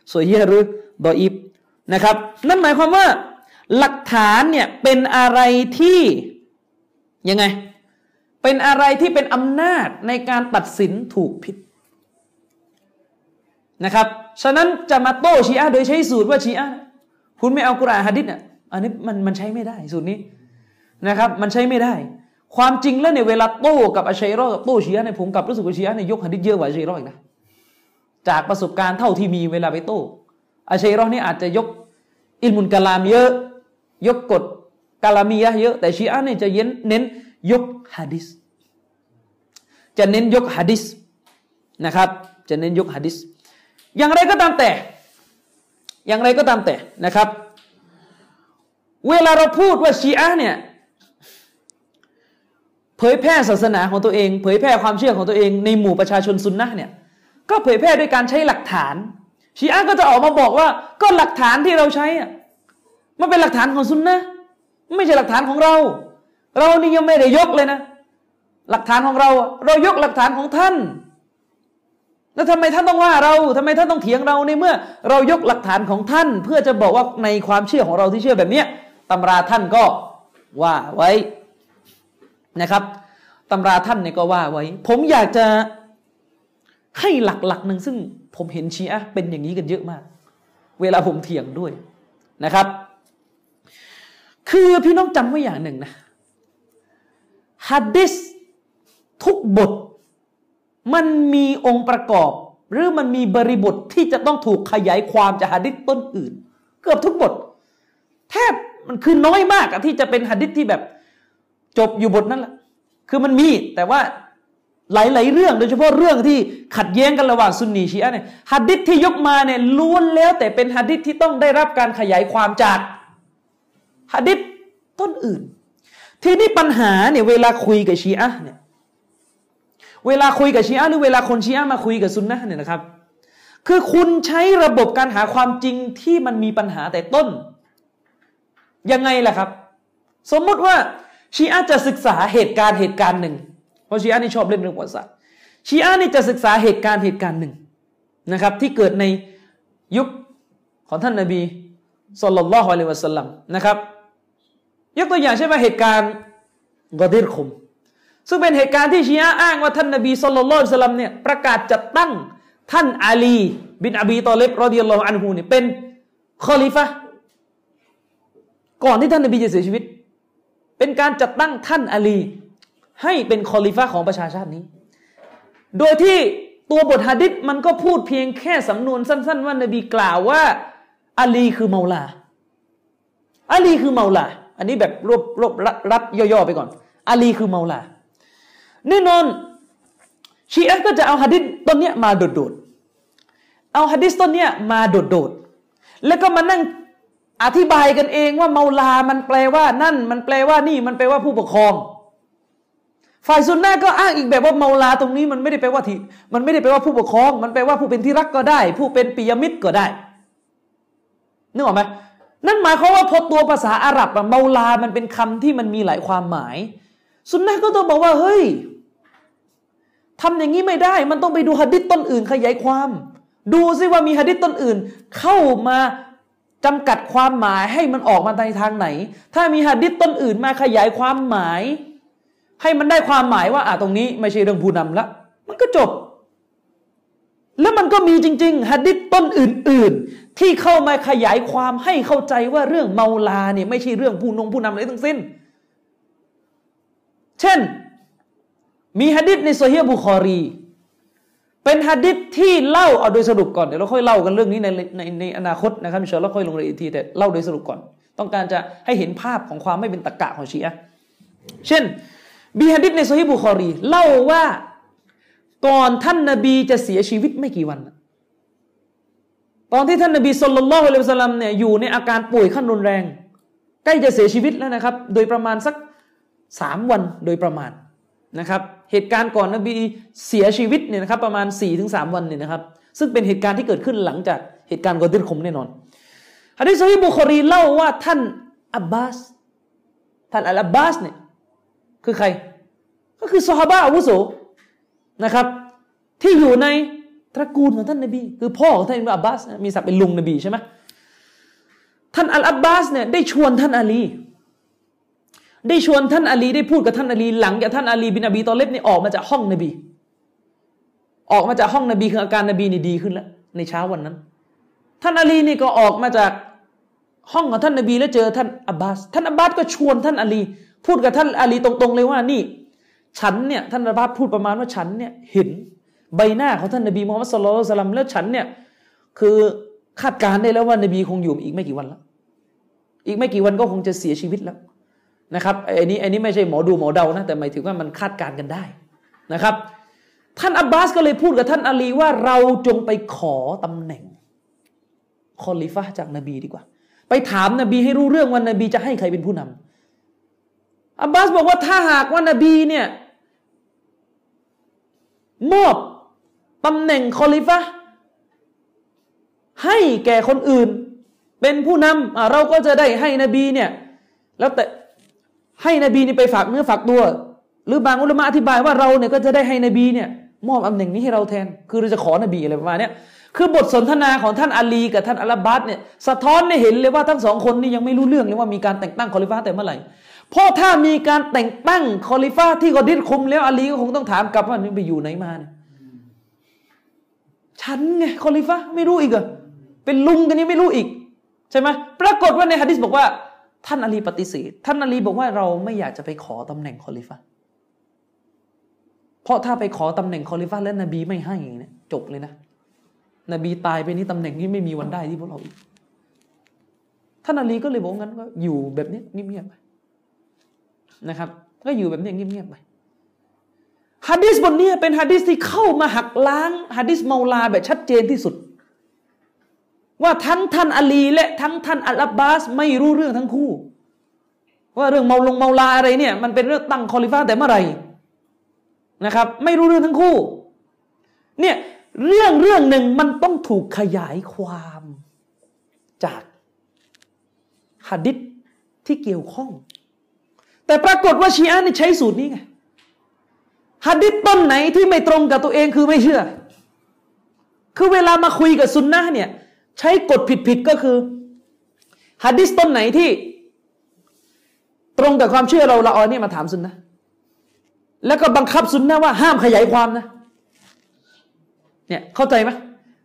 โซเฮียหรือบออีฟนะครับ นั่นหมายความว่าหลักฐานเนี่ยเป็นอะไรที่ยังไง เป็นอะไรที่เป็นอำนาจในการตัดสินถูกผิดนะครับ ฉะนั้นจะมาโต้ชีอะโดยใช้สูตรว่าชีอะคุณไม่เอากุรอานฮะดิษอะอันนี้มันมันใช้ไม่ได้สูตรนี้นะครับ มันใช้ไม่ได้ ความจริงแล้วเนี่ยเวลาโต้กับอาชัยรอกับโต้ชีอะเนี่ยผมกับรู้สึกว่าชีอะเนี่ยยกฮะดิษเยอะกว่าอาชัยรออีกนะจากประสบการณ์เท่าที่มีเวลาไปโต้อาชัยรอนี่อาจจะยกอิลมุนกะลามเยอะ ยกกฎกาลามียะเยอะแต่ชีอะเนี่ยจะเน้นเน้นยกฮะดิษจะเน้นยกฮะดิษนะครับ จะเน้นยกฮะดิษ อย่างไรก็ตามแต่ อย่างไรก็ตามแต่นะครับ เวลาเราพูดว่าชีอะเนี่ยเผยแพร่ศาสนาของตัวเอง เผยแพร่ความเชื่อของตัวเองในหมู่ประชาชนซุนนะเนี่ยก็เผยแพร่ด้วยการใช้หลักฐาน ชีอะก็จะออกมาบอกว่าก็หลักฐานที่เราใช้อะมันเป็นหลักฐานของซุนนะไม่ใช่หลักฐานของเรา เรานี่ยังไม่ได้ยกเลยนะ หลักฐานของเรา เรายกหลักฐานของท่าน แล้วทำไมท่านต้องว่าเราทำไมท่านต้องเถียงเราในเมื่อ เรายกหลักฐานของท่าน เพื่อจะบอกว่าในความเชื่อของเราที่เชื่อแบบนี้ตำราท่านก็ว่าไว้นะครับตำราท่านเนี่ยก็ว่าไว้ ผมอยากจะให้หลักๆหนึ่งซึ่งผมเห็นชีอะเป็นอย่างนี้กันเยอะมาก เวลาผมเถียงด้วยนะครับ คือพี่น้องจำไว้อย่างหนึ่งนะฮัดดิสทุกบท มันมีองค์ประกอบ หรือมันมีบริบทที่จะต้องถูกขยายความจากหะดิษต้นอื่น เกือบทุกบท แทบมันคือน้อยมากที่จะเป็นหะดิษที่แบบจบอยู่บทนั้นแหละคือมันมีแต่ว่าหลายๆเรื่อง โดยเฉพาะเรื่องที่ขัดแย้งกันระหว่างซุนนีชีอะเนี่ยหะดิษที่ยกมาเนี่ยล้วนแล้วแต่เป็นหะดิษที่ต้องได้รับการขยายความจากหะดิษต้นอื่น ทีนี้ปัญหาเนี่ยเวลาคุยกับชีอะเนี่ย เวลาคุยกับชีอะหรือเวลาคนชีอะมาคุยกับซุนนะเนี่ยนะครับ คือคุณใช้ระบบการหาความจริงที่มันมีปัญหาแต่ต้น ยังไงล่ะครับ สมมติว่าชีอะจะศึกษาเหตุการณ์เหตุการณ์หนึ่ง เพราะชีอะนี่ชอบเล่นเรื่องประวัติศาสตร์ชีอะนี่จะศึกษาเหตุการณ์เหตุการณ์หนึ่งนะครับ ที่เกิดในยุคของท่านนาบีสุลต่านละฮ์อะลัยวะสัลลัมนะครับ ยกตัวอย่างเช่นว่าเหตุการณ์กอดิรคุม ซึ่งเป็นเหตุการณ์ที่ชีอะอ้างว่าท่านนบีสุลต่านสลัมเนี่ยประกาศจัดตั้งท่านอาลี บินอบีตอเลบรอดิยัลลอฮุอันฮูเนี่ยเป็นคอลิฟะก่อนที่ท่านนบีจะเสียชีวิต เป็นการจัดตั้งท่านอาลี ให้เป็นคอลิฟะของประชาชาตินี้ โดยที่ตัวบทฮะดิษมันก็พูดเพียงแค่สำนวนสั้น ๆ ว่านบีกล่าวว่าอาลีคือเมาลาอาลีคือเมาลา อันนี้แบบรวบรวบรัดย่อๆไปก่อนอาลีคือเมาลา แน่นอนชีอะก็จะเอาฮะดิษต้นเนี้ยมาโดดๆเอาฮะดิษต้นเนี้ยมาโดดๆแล้วก็มานั่งอธิบายกันเองว่าเมาลา มันแปลว่านั่น มันแปลว่านี่ มันแปลว่าผู้ปกครอง ฝ่ายซุนนะก็อ้างอีกแบบว่าเมาลาตรงนี้มันไม่ได้แปลว่าที่ มันไม่ได้แปลว่าผู้ปกครอง มันแปลว่าผู้เป็นที่รักก็ได้ ผู้เป็นปิยมิตรก็ได้ นึกออกไหมนั่นหมายความว่าพอตัวภาษาอาหรับอะเมาลา มันเป็นคำที่มันมีหลายความหมาย ซุนนะก็ต้องบอกว่าเฮ้ย ทำอย่างนี้ไม่ได้ มันต้องไปดูหะดิษต้นอื่นขยายความ ดูซิว่ามีหะดิษต้นอื่น เข้ามาจำกัดความหมายให้มันออกมาในทางไหน ถ้ามีหะดิษต้นอื่นมาขยายความหมาย ให้มันได้ความหมายว่าอะตรงนี้ไม่ใช่เรื่องผู้นำละ มันก็จบ แล้วมันก็มีจริงๆหะดิษต้นอื่น ๆ ที่เข้ามาขยายความให้เข้าใจว่าเรื่องเมาลาเนี่ยไม่ใช่เรื่องผู้นงผู้นำอะไรทั้งสิ้น เช่น มีฮะดิษในโซเฮียบุคอรี เป็นฮะดิษที่เล่าเอาโดยสรุปก่อนเดี๋ยวเราค่อยเล่ากันเรื่องนี้ในในในอนาคตนะครับมิชลเราค่อยลงรายละเอียดทีแต่เล่าโดยสรุปก่อน ต้องการจะให้เห็นภาพของความไม่เป็นตะกะของชีอะเช่นบีฮะดิษในโซฮีบุคอรี เล่าว่าก่อนท่านนบีจะเสียชีวิตไม่กี่วัน ตอนที่ท่านนบีสุลต่านละฮ์อัลลัมเนี่ยอยู่ในอาการป่วยขั้นรุนแรง ใกล้จะเสียชีวิตแล้วนะครับ โดยประมาณสักสามวันโดยประมาณ นะครับเหตุการณ์ก่อนนบีเสียชีวิตเนี่ยนะครับประมาณ 4-3 วันเนี่ยนะครับซึ่งเป็นเหตุการณ์ที่เกิดขึ้นหลังจากเหตุการณ์กอดิรคมแน่นอนฮะดิษซอฮีบุคอรีเล่าว่าท่านอับบาสท่านอัลอับบาสเนี่ยคือใคร ก็คือซอฮาบะอาวุโสนะครับ ที่อยู่ในตระกูลของท่านนบี คือพ่อของท่านอับบาสมีศักดิ์เป็นลุงนบีใช่ไหมท่านอัลอับบาสเนี่ยได้ชวนท่านอาลี ได้ชวนท่านอาลีได้พูดกับท่านอาลีหลังจากท่านอาลีบินอบีตอเลบนี่ออกมาจากห้องนบี ออกมาจากห้องนบีคืออาการนบีนี่ดีขึ้นแล้ว ในเช้าวันนั้น ท่านอาลีนี่ก็ออกมาจากห้องของท่านนบีแล้วเจอท่านอับบาส ท่านอับบาสก็ชวนท่านอาลี พูดกับท่านอาลีตรงๆเลยว่านี่ ฉันเนี่ยท่านอับบาสพูดประมาณว่าฉันเนี่ยเห็นใบหน้าของท่านนบีมูฮัมมัดสุลลัลสลัมแล้วฉันเนี่ยคือคาดการได้แล้วว่านบีคงอยู่อีกไม่กี่วันแล้ว อีกไม่กี่วันก็คงจะเสียชีวิตแล้ว นะครับไอ้นี้ไอ้นี้ไม่ใช่หมอดูหมอเดานะแต่หมายถึงว่ามันคาดการณ์กันได้นะครับ ท่านอับบาสก็เลยพูดกับท่านอาลีว่าเราจงไปขอตำแหน่งคอลิฟะจากนบีดีกว่า ไปถามนบีให้รู้เรื่องว่านบีจะให้ใครเป็นผู้นำอับบาสบอกว่าถ้าหากว่านบีเนี่ยมอบตำแหน่งคอลิฟะให้แก่คนอื่น เป็นผู้นำเราก็จะได้ให้นบีเนี่ยแล้วแต่ ให้นบีนี่ไปฝากเนื้อฝากตัว หรือบางอุลามะอธิบายว่าเราเนี่ยก็จะได้ให้นบีเนี่ยมอบตำแหน่งนี้ให้เราแทน คือเราจะขอนบีอะไรประมาณนี้คือบทสนทนาของท่านอาลีกับท่านอัลอับบาสเนี่ยสะท้อนให้เห็นเลยว่าทั้งสองคนนี่ยังไม่รู้เรื่องเลยว่ามีการแต่งตั้งคอลิฟะแต่เมื่อไหร่เพราะถ้ามีการแต่งตั้งคอลิฟะที่กอดิรคุมแล้วอาลีก็คงต้องถามกลับว่านี่ไปอยู่ไหนมาเนี่ยฉันไงคอลิฟะไม่รู้อีกเหรอเป็นลุงกันยังไม่รู้อีก ใช่ไหมปรากฏว่าในฮะดิษบอกว่า ท่านอาลีปฏิเสธ ท่านอาลีบอกว่าเราไม่อยากจะไปขอตำแหน่งคอลิฟะเพราะถ้าไปขอตำแหน่งคอลิฟะแล้วนบีไม่ให้เนี่ยจบเลยนะ นบีตายไปนี้ตำแหน่งนี้ไม่มีวันได้ที่พวกเราอีก ท่านอาลีก็เลยบอกงั้นก็อยู่แบบนี้เงียบๆไปนะครับ ก็อยู่แบบนี้เงียบๆไปฮะดิษบทนี้เป็นฮะดิษที่เข้ามาหักล้างฮะดิษเมาลาแบบชัดเจนที่สุด ว่าทั้งท่านอาลีและทั้งท่านอัลบบาส ไม่รู้เรื่องทั้งคู่ ว่าเรื่องเมาลงเมาลาอะไรเนี่ย มันเป็นเรื่องตั้งคอลิฟ้าแต่เมื่อไหร่นะครับ ไม่รู้เรื่องทั้งคู่ เนี่ยเรื่องเรื่องหนึ่งมันต้องถูกขยายความจากหัดดิษที่เกี่ยวข้อง แต่ปรากฏว่าชีอะนี่ใช้สูตรนี้ไงหัดดิษต้นไหนที่ไม่ตรงกับตัวเองคือไม่เชื่อ คือเวลามาคุยกับซุนนะเนี่ย ใช้กฎผิดๆก็คือฮะดิษต้นไหนที่ ตรงกับความเชื่อเราเราเอาเนี่ยมาถามซุนนะแล้วก็บังคับซุนนะว่าห้ามขยายความนะเนี่ยเข้าใจไหม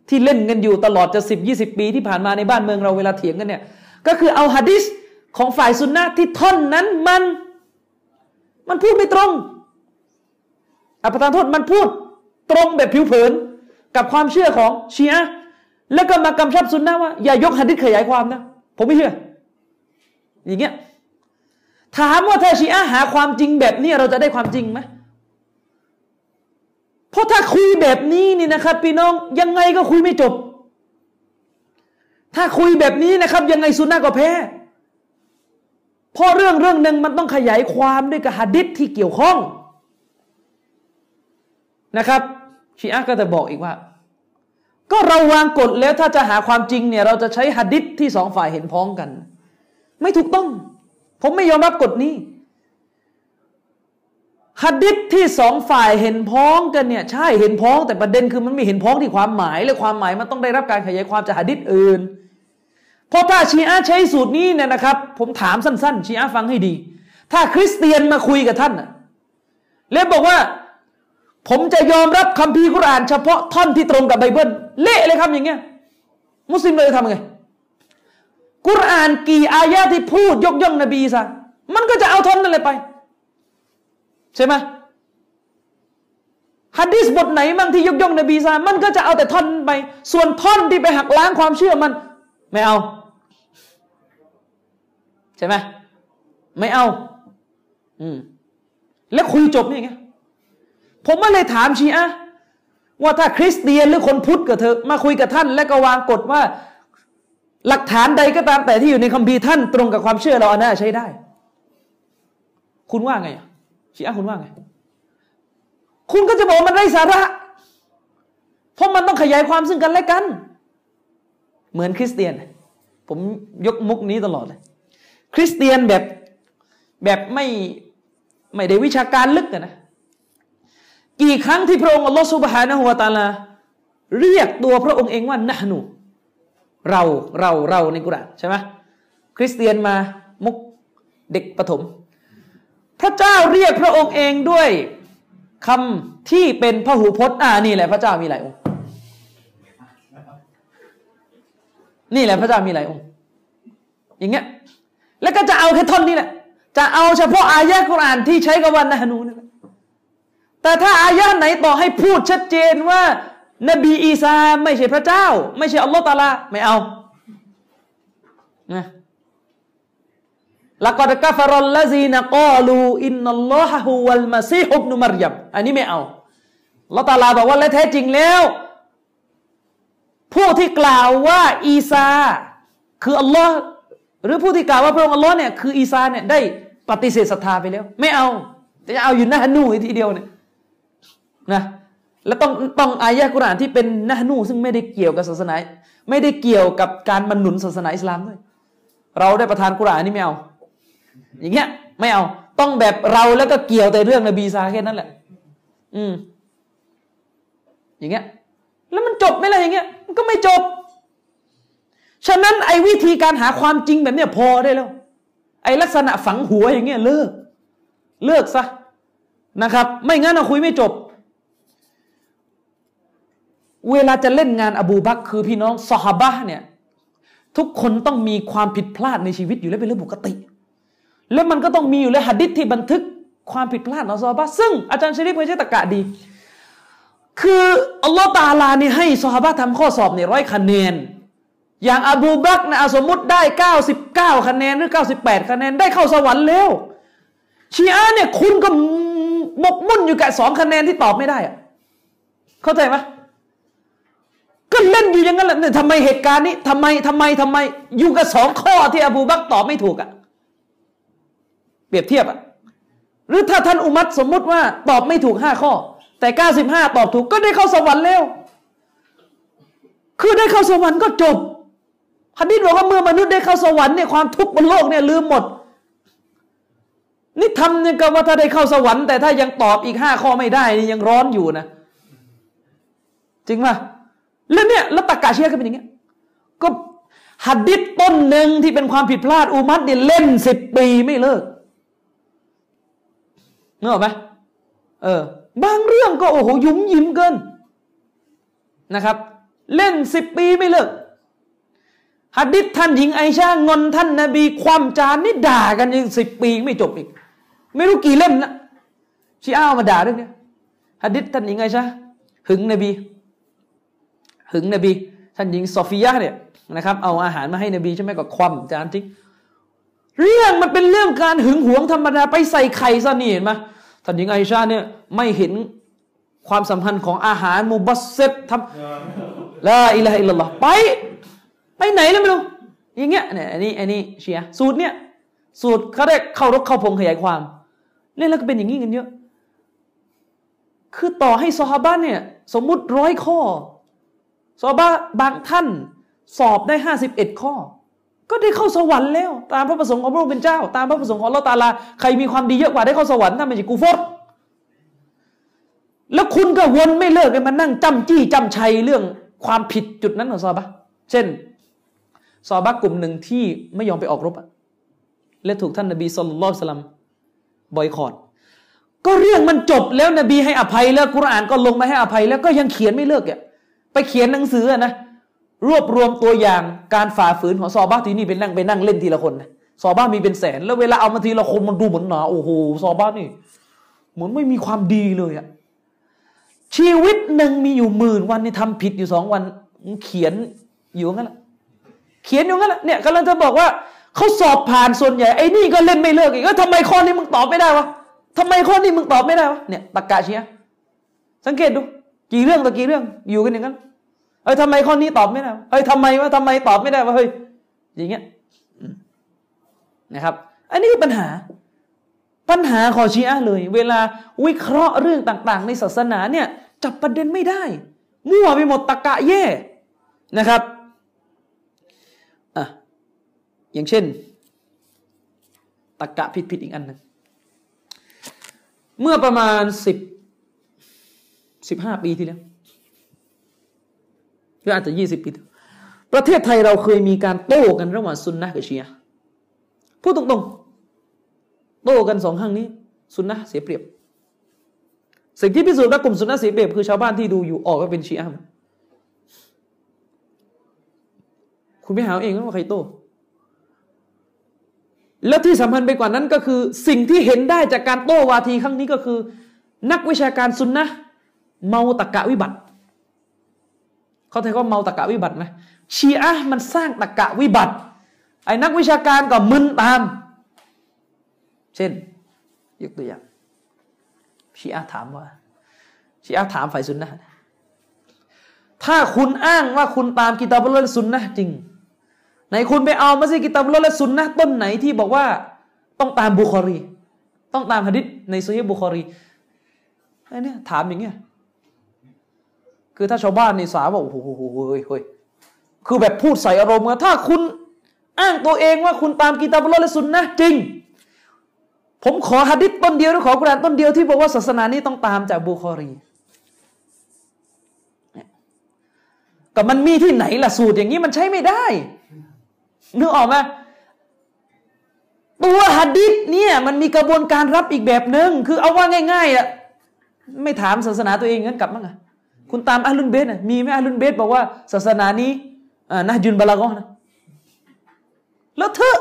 ที่เล่นกันอยู่ตลอดจะสิบยี่สิบปีที่ผ่านมาในบ้านเมืองเราเวลาเถียงกันเนี่ยก็คือเอาฮะดิษของฝ่ายซุนนะที่ท่อนนั้นมัน มันพูดไม่ตรงอภิธานโทษมันพูดตรงแบบผิวเผิน กับความเชื่อของชีอะ แล้วก็มากำชับสุนนะว่าอย่ายกหะดิษขยายความนะ ผมไม่เชื่อ อย่างเงี้ยถามว่าถ้าชีอะหาความจริงแบบนี้เราจะได้ความจริงไหมเพราะถ้าคุยแบบนี้นี่นะครับพี่น้องยังไงก็คุยไม่จบ ถ้าคุยแบบนี้นะครับ ยังไงสุนนะก็แพ้เพราะเรื่องเรื่องหนึ่งมันต้องขยายความด้วยกับหะดิษที่เกี่ยวข้องนะครับชีอะก็จะบอกอีกว่า ก็เราวางกฎแล้วถ้าจะหาความจริงเนี่ยเราจะใช้หัดดิษที่สองฝ่ายเห็นพ้องกัน ไม่ถูกต้อง ผมไม่ยอมรับกฎนี้ฮะดิษที่สองฝ่ายเห็นพ้องกันเนี่ยใช่เห็นพ้อง แต่ประเด็นคือมันไม่เห็นพ้องที่ความหมายและความหมายมันต้องได้รับการขยายความจากฮะดิษอื่นเพราะถ้าชีอะใช้สูตรนี้เนี่ยนะครับ ผมถามสั้น ๆ ชีอะฟังให้ดี ถ้าคริสเตียนมาคุยกับท่านแล้วบอกว่า ผมจะยอมรับคัมภีร์กุรานเฉพาะท่อนที่ตรงกับไบเบิลเละเลยครับอย่างเงี้ย มุสลิมเลยทำไง กุรานกี่อายะที่พูดยกย่องนบีซะมันก็จะเอาท่อนนั่นเลยไป ใช่ไหมฮัดดิสบทไหนบ้างที่ยกย่องนบีซะมันก็จะเอาแต่ท่อนไป ส่วนท่อนที่ไปหักล้างความเชื่อมัน ไม่เอา ใช่ไหมไม่เอา อืมแล้วคุยจบนี่ไง ผมมาเลยถามชีอะว่าถ้าคริสเตียนหรือคนพุทธกับเธอมาคุยกับท่าน และก็วางกฎว่า หลักฐานใดก็ตามแต่ที่อยู่ในคัมภีร์ท่านตรงกับความเชื่อเราอันน่าใช้ได้ คุณว่าไงชีอะคุณว่าไง คุณก็จะบอกมันไร้สาระ เพราะมันต้องขยายความซึ่งกันและกัน เหมือนคริสเตียน ผมยกมุกนี้ตลอดเลย คริสเตียนแบบแบบไม่ไม่ได้วิชาการลึกนะ กี่ครั้งที่พระองค์อัลลอฮฺสุบฮานะฮุวาตาลาเรียกตัวพระองค์เองว่านะหนูเราเราเราในกุรานใช่ไหมคริสเตียนมามุกเด็กประถม พระเจ้าเรียกพระองค์เองด้วยคำที่เป็นพระหูพจน์อ่านี่แหละพระเจ้ามีหลายองค์ นี่แหละพระเจ้ามีหลายองค์ อย่างเงี้ยแล้วก็จะเอาแค่ท่อนนี้แหละจะเอาเฉพาะอายะกุรานที่ใช้กับวันนะฮนูน แต่ถ้าอายะไหนต่อให้พูดชัดเจนว่า นบีอีสาไม่ใช่พระเจ้า ไม่ใช่อัลลอฮ์ตาลาไม่เอานะلقد كفر الذين قالوا إن الله هو المسيح ابن مريمอันนี้ไม่เอาละตาลาบอกว่าและแท้จริงแล้วผู้ที่กล่าวว่าอีซา คืออัลลอฮ์หรือผู้ที่กล่าวว่าพระองค์อัลลอฮ์เนี่ยคืออีซาเนี่ยได้ปฏิเสธศรัทธาไปแล้ว ไม่เอา แต่จะเอาอยู่หน้าหนูทีเดียวเนี่ย นะแล้วต้องต้องอายะกุรานที่เป็นนะนูซึ่งไม่ได้เกี่ยวกับศาสนา ไม่ได้เกี่ยวกับการบรรนุศาสนาอิสลามด้วย เราได้ประทานกุรานนี่ไม่เอา อย่างเงี้ยไม่เอา ต้องแบบเราแล้วก็เกี่ยวแต่เรื่องนบีซาแค่นั้นแหละ อืม อย่างเงี้ย แล้วมันจบไหมล่ะอย่างเงี้ย มันก็ไม่จบ ฉะนั้นไอ้วิธีการหาความจริงแบบเนี้ยพอได้แล้ว ไอ้ลักษณะฝังหัวอย่างเงี้ยเลิก เลิกซะนะครับ ไม่งั้นเราคุยไม่จบ เวลาจะเล่นงานอบูบักคือพี่น้องซอฮาบะเนี่ยทุกคนต้องมีความผิดพลาดในชีวิตอยู่แล้วเป็นเรื่องปกติ แล้วมันก็ต้องมีอยู่แล้วหัดดิษที่บันทึกความผิดพลาดของซอฮาบะซึ่งอาจารย์ชริฟเคยใช้ตะกะดี คืออัลลอฮ์ตาลานี่ให้ซอฮาบะทำข้อสอบเนี่ยร้อยคะแนน อย่างอบูบักนะสมมุติได้เก้าสิบเก้าคะแนนหรือเก้าสิบแปดคะแนนได้เข้าสวรรค์แล้วชีอะเนี่ยคุณก็หมกมุ่นอยู่กับสองคะแนนที่ตอบไม่ได้อะเข้าใจไหม็เล่นอยู่อย่างนั้นแหละเนี่ยทำไมเหตุการณ์นี้ทำไมทำไมทำไม อยู่กับสองข้อที่อบูบักตอบไม่ถูกอะเปรียบเทียบอะหรือถ้าท่านอุมัตสมมุติว่าตอบไม่ถูกห้าข้อ แต่เก้าสิบห้าตอบถูกก็ได้เข้าสวรรค์แล้ว คือได้เข้าสวรรค์ก็จบฮัดดิษบอกว่าเมื่อมนุษย์ได้เข้าสวรรค์เนี่ยความทุกข์บนโลกเนี่ยลืมหมด นี่ทำยังกับว่าถ้าได้เข้าสวรรค์แต่ถ้ายังตอบอีกห้าข้อไม่ได้นี่ยังร้อนอยู่นะ จริงป่ะ แล้วเนี่ยแล้วตะกาเชียก็เป็นอย่างเงี้ยก็หัดดิษต้นหนึ่งที่เป็นความผิดพลาดอุมัดเนี่ยเล่นสิบปีไม่เลิกเนอะไหมเออบางเรื่องก็โอ้โหยุ่มยิ้มเกินนะครับ เล่นสิบปีไม่เลิกฮัดดิษท่านหญิงไอชางอนท่านนาบี ความจานนี่ด่ากันยังสิบปีไม่จบอีก ไม่รู้กี่เล่มนะชีอ้ามาด่าเรื่องนี้ฮัดดิษท่านหญิงไอชาหึงนบี หึงนบี ท่านหญิงซอฟียะเนี่ยนะครับ เอาอาหารมาให้นบีใช่ไหมก็ความจานทิ้งเรื่องมันเป็นเรื่องการหึงหวงธรรมดาไปใส่ไข่ซะนี่เห็นไหมท่านหญิงไอชาเนี่ยไม่เห็นความสัมพันธ์ของอาหารมูบัสเซตทำละอิละอิละลอไป ไปไหนแล้วไม่รู้อย่างเงี้ยเนี่ยอันนี้อันนี้เชียสูตรเนี่ยสูตรเขาได้เข้ารกเข้าพงขยายความเล่นแล้วก็เป็นอย่างนี้กันเยอะ คือต่อให้ซอฮาบะเนี่ย สมมุติร้อยข้อ ซอฮาบะบางท่านสอบได้ห้าสิบเอ็ดข้อ ก็ได้เข้าสวรรค์แล้ว ตามพระประสงค์ของพระองค์เป็นเจ้า ตามพระประสงค์ของเราตาลา ใครมีความดีเยอะกว่าได้เข้าสวรรค์ถ้าไม่ใช่กูฟดแล้วคุณก็วนไม่เลิกเลยมานั่งจำจี้จำชัยเรื่องความผิดจุดนั้นของซอบะเช่นซอบะกลุ่มหนึ่งที่ไม่ยอมไปออกรบและถูกท่านนบีสุลต่านสลัมบอยคอรดก็เรื่องมันจบแล้วนบีให้อภัยแล้วกุรอานก็ลงมาให้อภัย แล้วก็ยังเขียนไม่เลิกอะ ไปเขียนหนังสือนะรวบรวมตัวอย่างการฝ่าฝืนของซอบ้าที่นี่ไปนั่งไปนั่งเล่นทีละคนนะซอบ้ามีเป็นแสน แล้วเวลาเอามาทีละคนมันดูเหมือนหนาโอ้โหซอบ้านี่ เหมือนไม่มีความดีเลยอะชีวิตหนึ่งมีอยู่หมื่นวันนี่ทำผิดอยู่สองวัน เขียนอยู่งั้นแหละเขียนอยู่งั้นแหละเนี่ยกำลังจะบอกว่าเขาสอบผ่านส่วนใหญ่ไอ้นี่ก็เล่นไม่เลิกอีกก็ทำไมข้อนี้มึงตอบไม่ได้วะทำไมข้อนี้มึงตอบไม่ได้วะเนี่ยตะกาเชียสังเกตดู กี่เรื่องต่อกี่เรื่องอยู่กันอย่างนั้น เอ้ยทำไมข้อนี้ตอบไม่ได้เอ้ยทำไมว่าทำไมตอบไม่ได้ว่าเฮ้ยอย่างเงี้ยนะครับ อันนี้คือปัญหา ปัญหาของชีอะเลย เวลาวิเคราะห์เรื่องต่าง ๆ ในศาสนาเนี่ยจับประเด็นไม่ได้ มั่วไปหมดตะกะแย่นะครับอะอย่างเช่นตะกะผิดผิดอีกอันนึงเมื่อประมาณสิบสิบห้าปีที่แล้ว หรืออาจจะยี่สิบปี ประเทศไทยเราเคยมีการโต้กันระหว่างซุนนะกับชียพูดตรงๆ โต้กันสองข้างนี้ซุนนะเสียเปรียบ สิ่งที่พิสูจน์ว่ากลุ่มซุนนะเสียเปรียบคือชาวบ้านที่ดูอยู่ออกว่าเป็นชีอะคุณไม่หาเองว่าใครโต้และที่สำคัญไปกว่านั้นก็คือ สิ่งที่เห็นได้จากการโต้วาทีครั้งนี้ก็คือ นักวิชาการซุนนะเมาตะกะวิบัติ เขาแทว่าเมาตะกะวิบัตินะชีอะมันสร้างตะกะวิบัติ ไอ้นักวิชาการก็มึนตาม เช่น ยกตัวอย่างชีอะถามว่าชีอะถามฝ่ายซุนนะถ้าคุณอ้างว่าคุณตามกิตาบุลและซุนนะจริงไหนคุณไปเอามาสิกิตาบุลและซุนนะต้นไหนที่บอกว่าต้องตามบุคอรี ต้องตามฮะดิษในซุยบุคอรีไอ้นี่ถามอย่างเงี้ย คือถ้าชาวบ้านในสาบอกโอ้โหเฮ้ยเฮ้ยคือแบบพูดใส่อารมณ์ถ้าคุณอ้างตัวเองว่าคุณตามกิตาบุลและซุนนะจริง ผมขอฮะดิษต้นเดียวหรือขอกุรานต้นเดียวที่บอกว่าศาสนานี้ต้องตามจากบุคอรีก็มันมีที่ไหนล่ะสูตรอย่างนี้มันใช้ไม่ได้นึกออกไหมตัวหัดดิษเนี่ยมันมีกระบวนการรับอีกแบบหนึ่งคือเอาว่าง่ายๆอะไม่ถามศาสนาตัวเองงั้นกลับมั้งอะ คุณตามอัลลุนเบสอะมีไหมอัลลุนเบสบอกว่าศาสนานี้อ่านะจุนบาลากอนะแล้วเธอ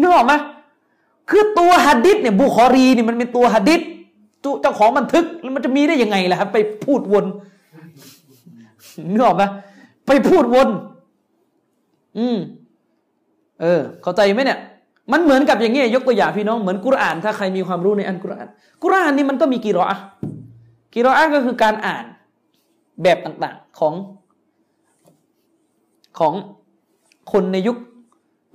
นึกออกไหมคือตัวหัดดิษเนี่ยบุคอรีนี่มันเป็นตัวหัดดิษเจ้าของบันทึกแล้วมันจะมีได้ยังไงล่ะครับไปพูดวนนึกออกไหมไปพูดวน อืม เออ เข้าใจไหมเนี่ย มันเหมือนกับอย่างเงี้ยยกตัวอย่างพี่น้องเหมือนกุรอาน ถ้าใครมีความรู้ในอันกุรอาน กุรอานนี่มันก็มีกี่รออะ กี่รออะก็คือการอ่านแบบต่างๆของของคนในยุค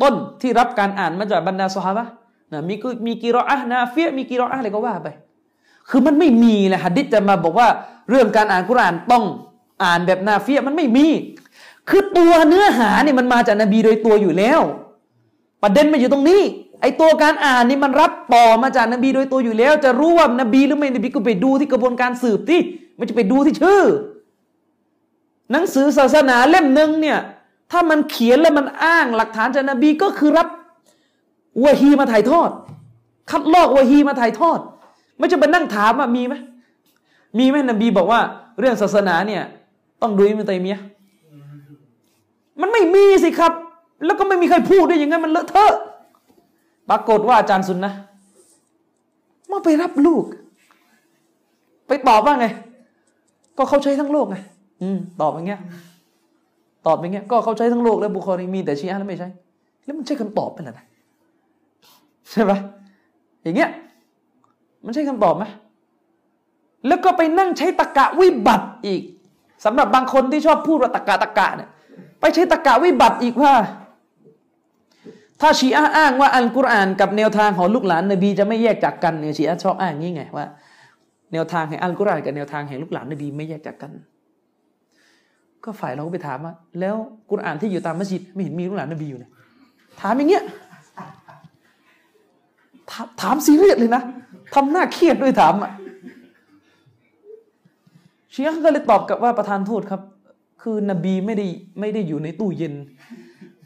ต้นที่รับการอ่านมาจากบรรดาสฮาบะนะมีมีกีรออะนาเฟียมีกีรออะอะไรก็ว่าไป คือมันไม่มีแหละฮัดดิษจะมาบอกว่าเรื่องการอ่านกุรอานต้องอ่านแบบนาเฟียมันไม่มี คือตัวเนื้อหาเนี่ยมันมาจากนบีโดยตัวอยู่แล้ว ประเด็นมันอยู่ตรงนี้ ไอตัวการอ่านนี่มันรับต่อมาจากนบีโดยตัวอยู่แล้ว จะรู้ว่านบีหรือไม่นบีก็ไปดูที่กระบวนการสืบที่ไม่จะไปดูที่ชื่อ หนังสือศาสนาเล่มหนึ่งเนี่ย ถ้ามันเขียนแล้วมันอ้างหลักฐานจากนบีก็คือรับวะฮีมาถ่ายทอด คัดลอกวะฮีมาถ่ายทอด ไม่จะไปนั่งถามว่ามีไหมมีไหมนบีบอกว่า เรื่องศาสนาเนี่ย ต้องดูอิมตัยมียมันไม่มีสิครับ แล้วก็ไม่มีใครพูดได้อย่างนั้นมันเลอะเทอะ ปรากฏว่าอาจารย์สุนนะมาไปรับลูก ไปตอบว่าไง ก็เขาใช้ทั้งโลกไงอืมตอบอย่างเงี้ย ตอบอย่างเงี้ย ก็เขาใช้ทั้งโลกแล้วบุคคลมีแต่ชีอะแล้วไม่ใช่ แล้วมันใช่คำตอบเป็นอะไรใช่ไหมอย่างเงี้ย มันใช่คำตอบไหมแล้วก็ไปนั่งใช้ตะกะวิบัติอีกสำหรับบางคนที่ชอบพูดว่าตะกะตะกะเนี่ย ไปใช้ตะกะวิบัติอีกว่า ถ้าชีอะอ้างว่าอัลกุรอานกับแนวทางของลูกหลานนบีจะไม่แยกจากกันเนี่ยชีอะชอบอ้างงี้ไงว่า แนวทางแห่งอัลกุรอานกับแนวทางแห่งลูกหลานนบีไม่แยกจากกัน ก็ฝ่ายเราก็ไปถามว่าแล้วกุรอานที่อยู่ตามมัสยิดไม่เห็นมีลูกหลานนบีอยู่เลยถามอย่างเงี้ยถามซีเรียสเลยนะทำหน้าเครียดด้วยถามอะชีอะก็เลยตอบกับว่าประธานโทษครับ คือนบีไม่ได้ไม่ได้อยู่ในตู้เย็น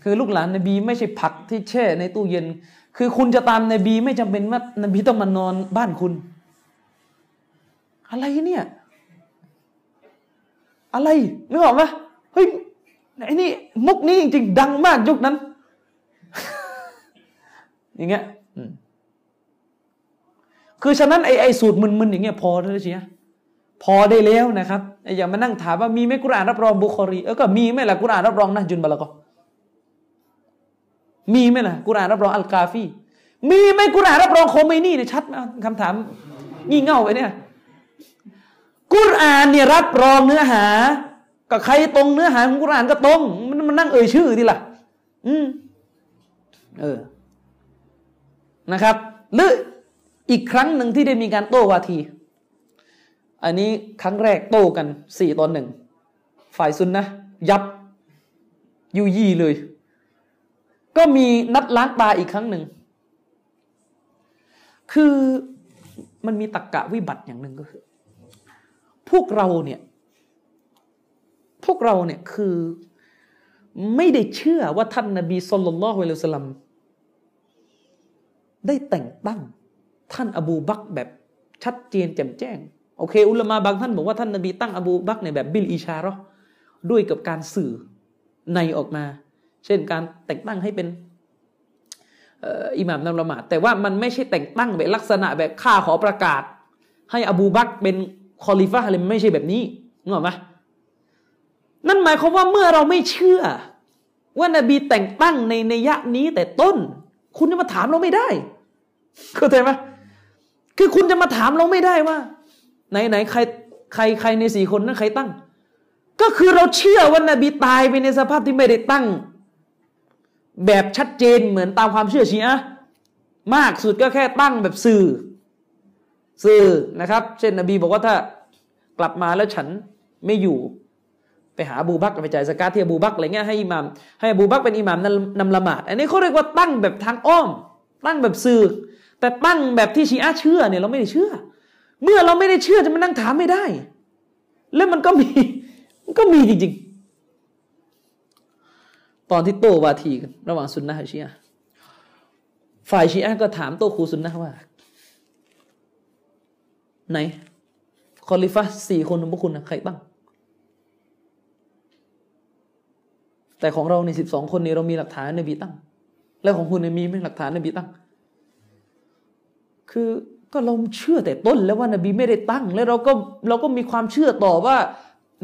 คือลูกหลานนบีไม่ใช่ผักที่แช่ในตู้เย็น คือคุณจะตามนบีไม่จำเป็นว่านบีต้องมานอนบ้านคุณ อะไรเนี่ย อะไรนึกออกไหมเฮ้ยไอ้นี่มุกนี้จริงๆดังมากยุคนั้น อย่างเงี้ยคือฉะนั้นไอ้ไอ้สูตรมึนๆอย่างเงี้ยพอแล้วเชียพอได้แล้วนะครับอย่ามานั่งถามว่ามีไหมกุรอานรับรองบุคอรีเออก็มีไหมล่ะกุรอานรับรองนะจุนบาลกอ มีไหมล่ะกุรานรับรองอัลกาฟี มีไหมกุรานรับรองโคเมนี่เนี่ยชัดคำถามงี่เง่าไปเนี่ย กุรานเนี่ยรับรองเนื้อหาก็ใครตรงเนื้อหาของกุรานก็ตรง มันมันนั่งเอ่ยชื่อดีล่ะ อืมเออนะครับ หรืออีกครั้งหนึ่งที่ได้มีการโต้วาที อันนี้ครั้งแรกโต้กันสี่ตอนหนึ่งฝ่ายซุนนะยับยุยี่เลย ก็มีนัดล้างตาอีกครั้งหนึ่ง คือมันมีตักกะวิบัติอย่างหนึ่งก็คือ พวกเราเนี่ย พวกเราเนี่ยคือไม่ได้เชื่อว่าท่านนบีสุลต่านละฮ์วะสลัมได้แต่งตั้ง ท่านอบูบักแบบชัดเจนแจ่มแจ้ง โอเค อุลามะบางท่านบอกว่าท่านนบีตั้งอบูบักในแบบبالإشارةด้วยกับการสื่อในออกมา เช่นการแต่งตั้งให้เป็นอิหม่ามนำละหมาดแต่ว่ามันไม่ใช่แต่งตั้งแบบลักษณะแบบข้าขอประกาศ ให้อบูบักเป็นคอลิฟะอะไรไม่ใช่แบบนี้งงไหมนั่นหมายความว่าเมื่อเราไม่เชื่อ ว่านบีแต่งตั้งในในยะนี้แต่ต้น คุณจะมาถามเราไม่ได้เข้าใจไหมคือคุณจะมาถามเราไม่ได้ว่า ไหนไหนใครใครใครในสี่คนนั้นใครตั้ง ก็คือเราเชื่อว่านบีตายไปในสภาพที่ไม่ได้ตั้ง แบบชัดเจนเหมือนตามความเชื่อชีอะมากสุดก็แค่ตั้งแบบสื่อ สื่อนะครับ เช่นนบีบอกว่าถ้ากลับมาแล้วฉันไม่อยู่ ไปหาบูบักไปจ่ายสกาที่บูบักอะไรเงี้ยให้อิหมาม ให้บูบักเป็นอิหมามนำละหมาด อันนี้เขาเรียกว่าตั้งแบบทางอ้อม ตั้งแบบสื่อ แต่ตั้งแบบที่ชีอะเชื่อเนี่ยเราไม่ได้เชื่อ เมื่อเราไม่ได้เชื่อจะมานั่งถามไม่ได้ แล้วมันก็มีมันก็มีจริงๆ ตอนที่โตวาทีกันระหว่างซุนนะกับชีอะฝ่ายชีอะก็ถามโตครูซุนนะว่า ไหนคอลิฟะสี่คนของพวกคุณนะใครบ้าง แต่ของเราในสิบสองคนนี้เรามีหลักฐานในบีตั้ง แล้วของคุณมีไหมหลักฐานในบีตั้ง คือก็เราเชื่อแต่ต้นแล้วว่านบีไม่ได้ตั้ง แล้วเราก็เราก็มีความเชื่อต่อว่า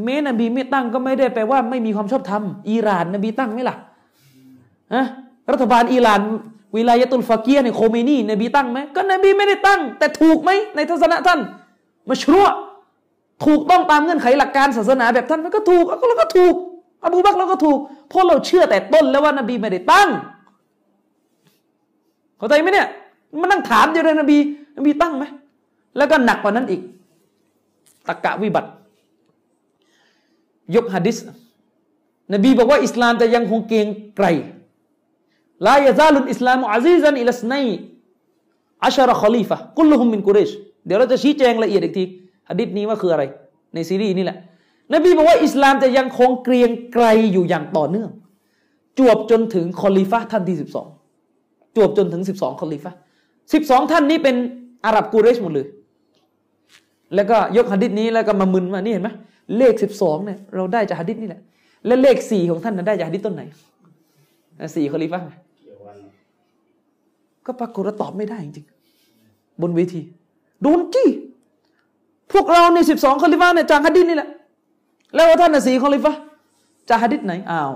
แม้นบีไม่ตั้งก็ไม่ได้แปลว่า ไม่มีความชอบธรรมอิหร่าน นบีตั้งไหมล่ะฮะรัฐบาลอิหร่านวิลายตุลฟาเกียในโคเมนีนบีตั้งไหมก็นบีไม่ได้ตั้ง แต่ถูกไหมในทัศนะท่านมาชั่วถูกต้องตามเงื่อนไขหลักการศาสนาแบบท่านมันก็ถูกแล้วก็ถูก อบูบักเราก็ถูก เพราะเราเชื่อแต่ต้นแล้วว่านบีไม่ได้ตั้ง เข้าใจไหมเนี่ยมันนั่งถามอยู่เลยนบี นบีตั้งไหมแล้วก็หนักกว่านั้นอีกตรรกะวิบัติ ยกฮะดิษนบีบอกว่าอิสลามจะยังคงเกรียงไกรلا يزال الإسلام عزيزا إلى اثني عشر خليفة كلهم من قريشเดี๋ยวเราจะชี้แจงละเอียดอีกทีฮะดิษนี้ว่าคืออะไร ในซีรีส์นี่แหละ นบีบอกว่าอิสลามจะยังคงเกรียงไกรอยู่อย่างต่อเนื่อง จวบจนถึงคอลิฟะท่านที่สิบสองจวบจนถึงสิบสองคอลิฟะสิบสองท่านนี้เป็นอาหรับกูเรชหมดเลย แล้วก็ยกฮะดิษนี้แล้วก็มามึนมานี่เห็นไหม เลขสิบสองเนี่ยเราได้จากฮะดิษนี่แหละ และเลขสี่ของท่านนั้นได้จากฮะดิษต้นไหนสี่คอลิฟะก็ปรากฏว่าตอบไม่ได้จริงๆบนเวทีโดนจี้พวกเราในสิบสองคอลิฟะเนี่ยจากฮะดิษนี่แหละ แล้วว่าท่านน่ะสี่คอลิฟะจากฮะดิษไหนอ้าว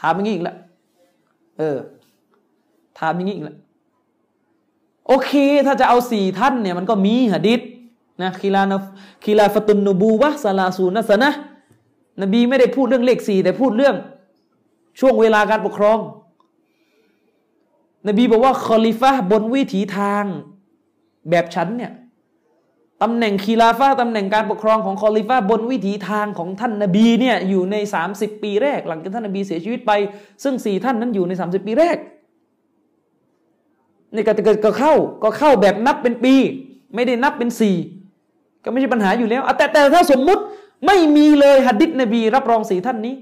ถามอย่างนี้อีกแล้วเออ ถามอย่างนี้อีกแล้วโอเค ถ้าจะเอาสี่ท่านเนี่ยมันก็มีฮะดิษ นะคีลานخلافة النبوة ثلاثون سنةนบีไม่ได้พูดเรื่องเลขสี่แต่พูดเรื่องช่วงเวลาการปกครอง นบีบอกว่าคอลิฟะบนวิถีทางแบบฉันเนี่ยตำแหน่งคีลาฟาตำแหน่งการปกครองของคอลิฟาบนวิถีทางของท่านนบีเนี่ยอยู่ใน 30 ปีแรก หลังจากท่านนบีเสียชีวิตไป ซึ่งสี่ท่านนั้นอยู่ใน 30 ปีแรกนี่ก็ก็เข้าก็เข้าแบบนับเป็นปี ไม่ได้นับเป็นสี่ ก็ไม่ใช่ปัญหาอยู่แล้วแต่แต่ถ้าสมมุติไม่มีเลยหัดดิษนบีรับรองสี่ท่านนี้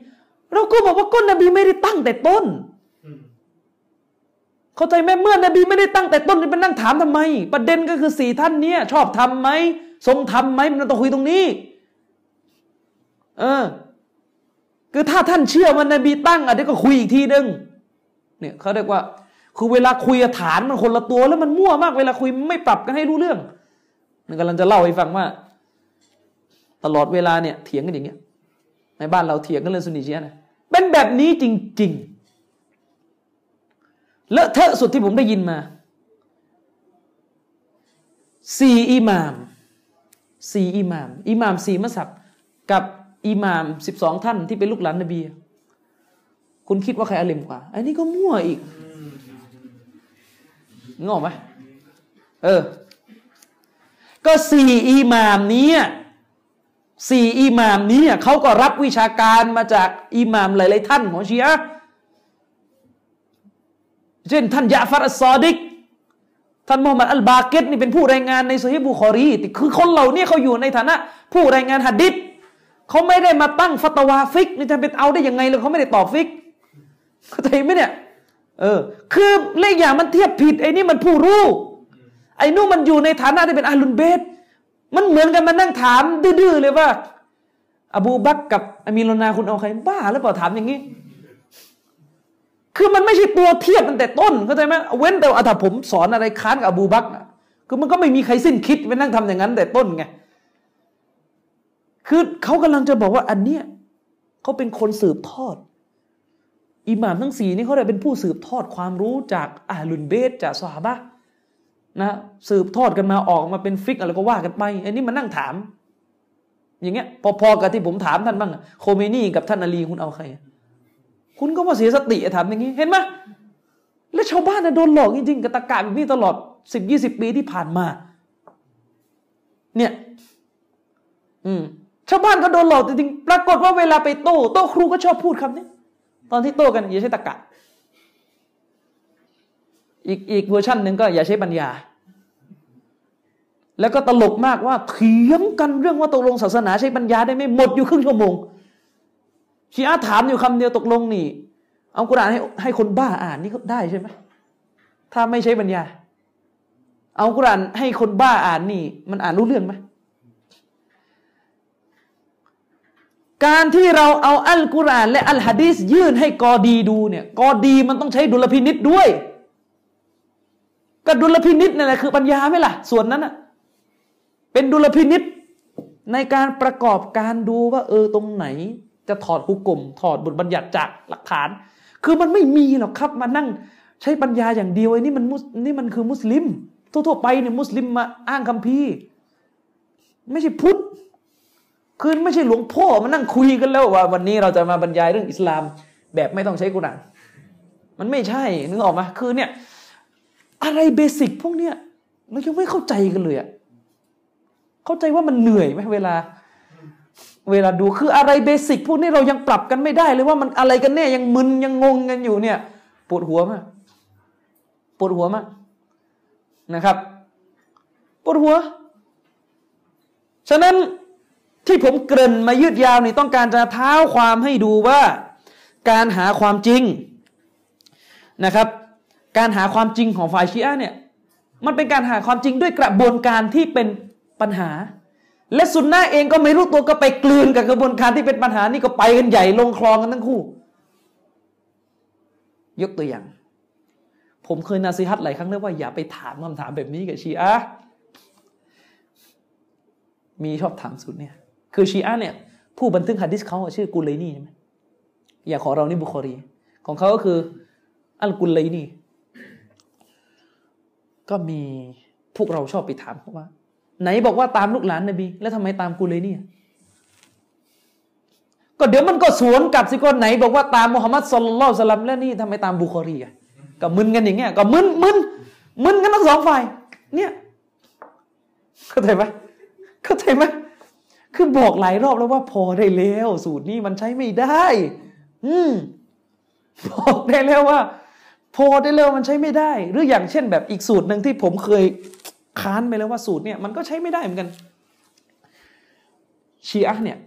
เราก็บอกว่าก้นนบีไม่ได้ตั้งแต่ต้นเข้าใจไหมเมื่อนบีไม่ได้ตั้งแต่ต้นจะไปนั่งถามทำไม ประเด็นก็คือสี่ท่านเนี้ยชอบทำไหมทรงทำไหมมันต้องคุยตรงนี้ เออ คือถ้าท่านเชื่อว่านบีตั้งอะเดี๋ยวก็คุยอีกทีนึงเนี่ยเขาเรียกว่า คือเวลาคุยฐานมันคนละตัวแล้วมันมั่วมาก เวลาคุยไม่ปรับกันให้รู้เรื่อง นี่กำลังจะเล่าให้ฟังว่า ตลอดเวลาเนี่ยเถียงกันอย่างเงี้ย ในบ้านเราเถียงกันเรื่องสุนีชียนะเป็นแบบนี้จริง ๆ เลอะเทอะสุดที่ผมได้ยินมาสี่อิหมามสี่อิหมาม อิหมามสี่มัสับกับอิหมามสิบสองท่านที่เป็นลูกหลานนบี คุณคิดว่าใครอาลิมกว่า อันนี้ก็มั่วอีกงงไหมเออ ก็สี่อิหมามนี้สี่อิหมามนี้เขาก็รับวิชาการมาจากอิหมามหลาย ๆ ท่านของชีอะเช่นท่านยาฟัรอัสซอดิกท่านมุฮัมหมัดอัลบาเกรนี่เป็นผู้รายงานในซอฮีบุคอรีคือคนเหล่านี้เขาอยู่ในฐานะ ผู้รายงานฮะดิษเขาไม่ได้มาตั้งฟัตวาฟิกนี่จะเป็นเอาได้ยังไงเลยเขาไม่ได้ตอบฟิกเข้าใจไหมเนี่ยเออคือเลขอย่างมันเทียบผิดไอ้นี่มันผู้รู้ ไอ้นู่นมันอยู่ในฐานะที่เป็นอาลุนเบตมันเหมือนกันมานั่งถามดื้อเลยว่า อบูบักกับอามีโลนาคุณเอาใครบ้าหรือเปล่าถามอย่างนี้ คือมันไม่ใช่ตัวเทียบตั้งแต่ต้นเข้าใจไหมเว้นแต่ว่าถ้าผมสอนอะไรค้านกับอบูบักคือมันก็ไม่มีใครสิ้นคิดไปนั่งทำอย่างนั้นแต่ต้นไงคือเขากำลังจะบอกว่าอันเนี้ยเขาเป็นคนสืบทอดอิหม่ามทั้งสี่นี่เขาได้เป็นผู้สืบทอดความรู้จากอาลุนเบสจากสฮาบะ นะสืบทอดกันมาออกมาเป็นฟิกอะไรก็ว่ากันไปอันนี้มานั่งถาม อย่างเงี้ย พอๆกับที่ผมถามท่านบ้างโคเมนี่กับท่านอาลีคุณเอาใคร คุณก็ว่าเสียสติถามอย่างนี้ เห็นไหมแล้วชาวบ้านน่ะโดนหลอกจริงๆกับตะกาแบบนี้ตลอดสิบยี่สิบปีที่ผ่านมา เนี่ย อืมชาวบ้านก็โดนหลอกจริงๆปรากฏว่าเวลาไปโต้ โต้ครูก็ชอบพูดคำนี้ตอนที่โต้กันอย่าใช้ตะกะ อีกอีกเวอร์ชันหนึ่งก็อย่าใช้ปัญญา แล้วก็ตลกมากว่าเถียงกันเรื่องว่าตกลงศาสนาใช้ปัญญาได้ไหมหมดอยู่ครึ่งชั่วโมงชีอาถามอยู่คำเดียวตกลงนี่ เอากุรอานให้ให้คนบ้าอ่านนี่ได้ใช่ไหมถ้าไม่ใช้ปัญญา เอากุรอานให้คนบ้าอ่านนี่ มันอ่านรู้เรื่องไหมการที่เราเอาอัลกุรอาน และอัลฮะดีสยื่นให้กอดีดูเนี่ยกอดีมันต้องใช้ดุลพินิษด้วย ก็ดุลพินิษนั่นแหละคือปัญญาไหมล่ะ ส่วนนั้นอะ เป็นดุลพินิษในการประกอบการดูว่า เออตรงไหน จะถอดฮุกกลมถอดบทบัญญัติจากหลักฐาน คือมันไม่มีหรอกครับมานั่งใช้ปัญญาอย่างเดียวไอ้นี่มันมุสนี่มันคือมุสลิม ทั่วๆไปเนี่ยมุสลิมมาอ้างคำพีไม่ใช่พุทธคือไม่ใช่หลวงพ่อมานั่งคุยกันแล้วว่า วันนี้เราจะมาบรรยายเรื่องอิสลาม แบบไม่ต้องใช้กุรอานมันไม่ใช่นึกออกไหมคือเนี่ย อะไรเบสิกพวกเนี้ยเรายังไม่เข้าใจกันเลยอะ เข้าใจว่ามันเหนื่อยไหมเวลา เวลาดูคืออะไรเบสิกพวกนี้เรายังปรับกันไม่ได้เลยว่ามันอะไรกันแน่ยังมึนยังงงกันอยู่เนี่ยปวดหัวมากปวดหัวมากนะครับปวดหัว ฉะนั้นที่ผมเกริ่นมายืดยาวนี่ต้องการจะเท้าความให้ดูว่าการหาความจริงนะครับ การหาความจริงของฝ่ายชีอะเนี่ยมันเป็นการหาความจริงด้วยกระบวนการที่เป็น ปัญหา และสุนนะเองก็ไม่รู้ตัวก็ไปกลืนกับกระบวนการที่เป็นปัญหานี่ก็ไปกันใหญ่ลงคลองกันทั้งคู่ ยกตัวอย่าง ผมเคยนาซีฮัตหลายครั้งแล้วว่าอย่าไปถามคำถามแบบนี้กับชีอะมีชอบถามสุดเนี่ย คือชีอะเนี่ย ผู้บันทึกฮะดิษเขาชื่อกุลเลนี่ใช่ไหมอย่าขอเรานี่บุคอรี ของเขาก็คืออัลกุลเลนี่ก็มีพวกเราชอบไปถามเขาว่า ไหนบอกว่าตามลูกหลานนบี แล้วทำไมตามกุลยเนี่ย ก็เดี๋ยวมันก็สวนกลับสิก็ไหน บอกว่าตามมุฮัมมัดสุลลัลสลัมแล้วนี่ทำไมตามบุคอรีอะก็มึนกันอย่างเงี้ยก็มึนมึนมึนกันทั้งสองฝ่าย เนี่ยเข้าใจไหมเข้าใจไหมคือบอกหลายรอบแล้วว่าพอได้แล้ว สูตรนี้มันใช้ไม่ได้ อืมบอกได้แล้วว่า พอได้แล้วมันใช้ไม่ได้ หรืออย่างเช่นแบบอีกสูตรหนึ่งที่ผมเคย ค้านไปแล้วว่าสูตรเนี่ยมันก็ใช้ไม่ได้เหมือนกัน ชีอะเนี่ย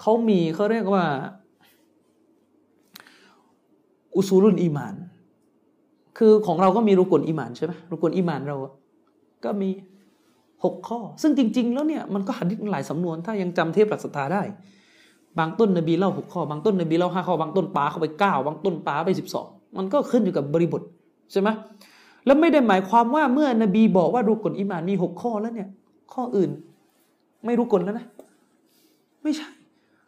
เขามีเขาเรียกว่า อุซูลุนอีมาน คือของเราก็มีรุกลอีมานใช่ไหมรุกลอีมานเราก็มีหกข้อ ซึ่งจริง ๆ แล้วเนี่ยมันก็หัดดิษหลายสำนวน ถ้ายังจำเทพหลักสตาได้ บางต้นนบีเล่าหกข้อบางต้นนบีเล่าห้าข้อบางต้นป้าเข้าไปเก้าบางต้นป้าไปสิบสองมันก็ขึ้นอยู่กับบริบทใช่ไหม แล้วไม่ได้หมายความว่าเมื่อนบีบอกว่ารุกลอิมานมีหกข้อแล้วเนี่ย ข้ออื่น ไม่รุกลแล้วนะ ไม่ใช่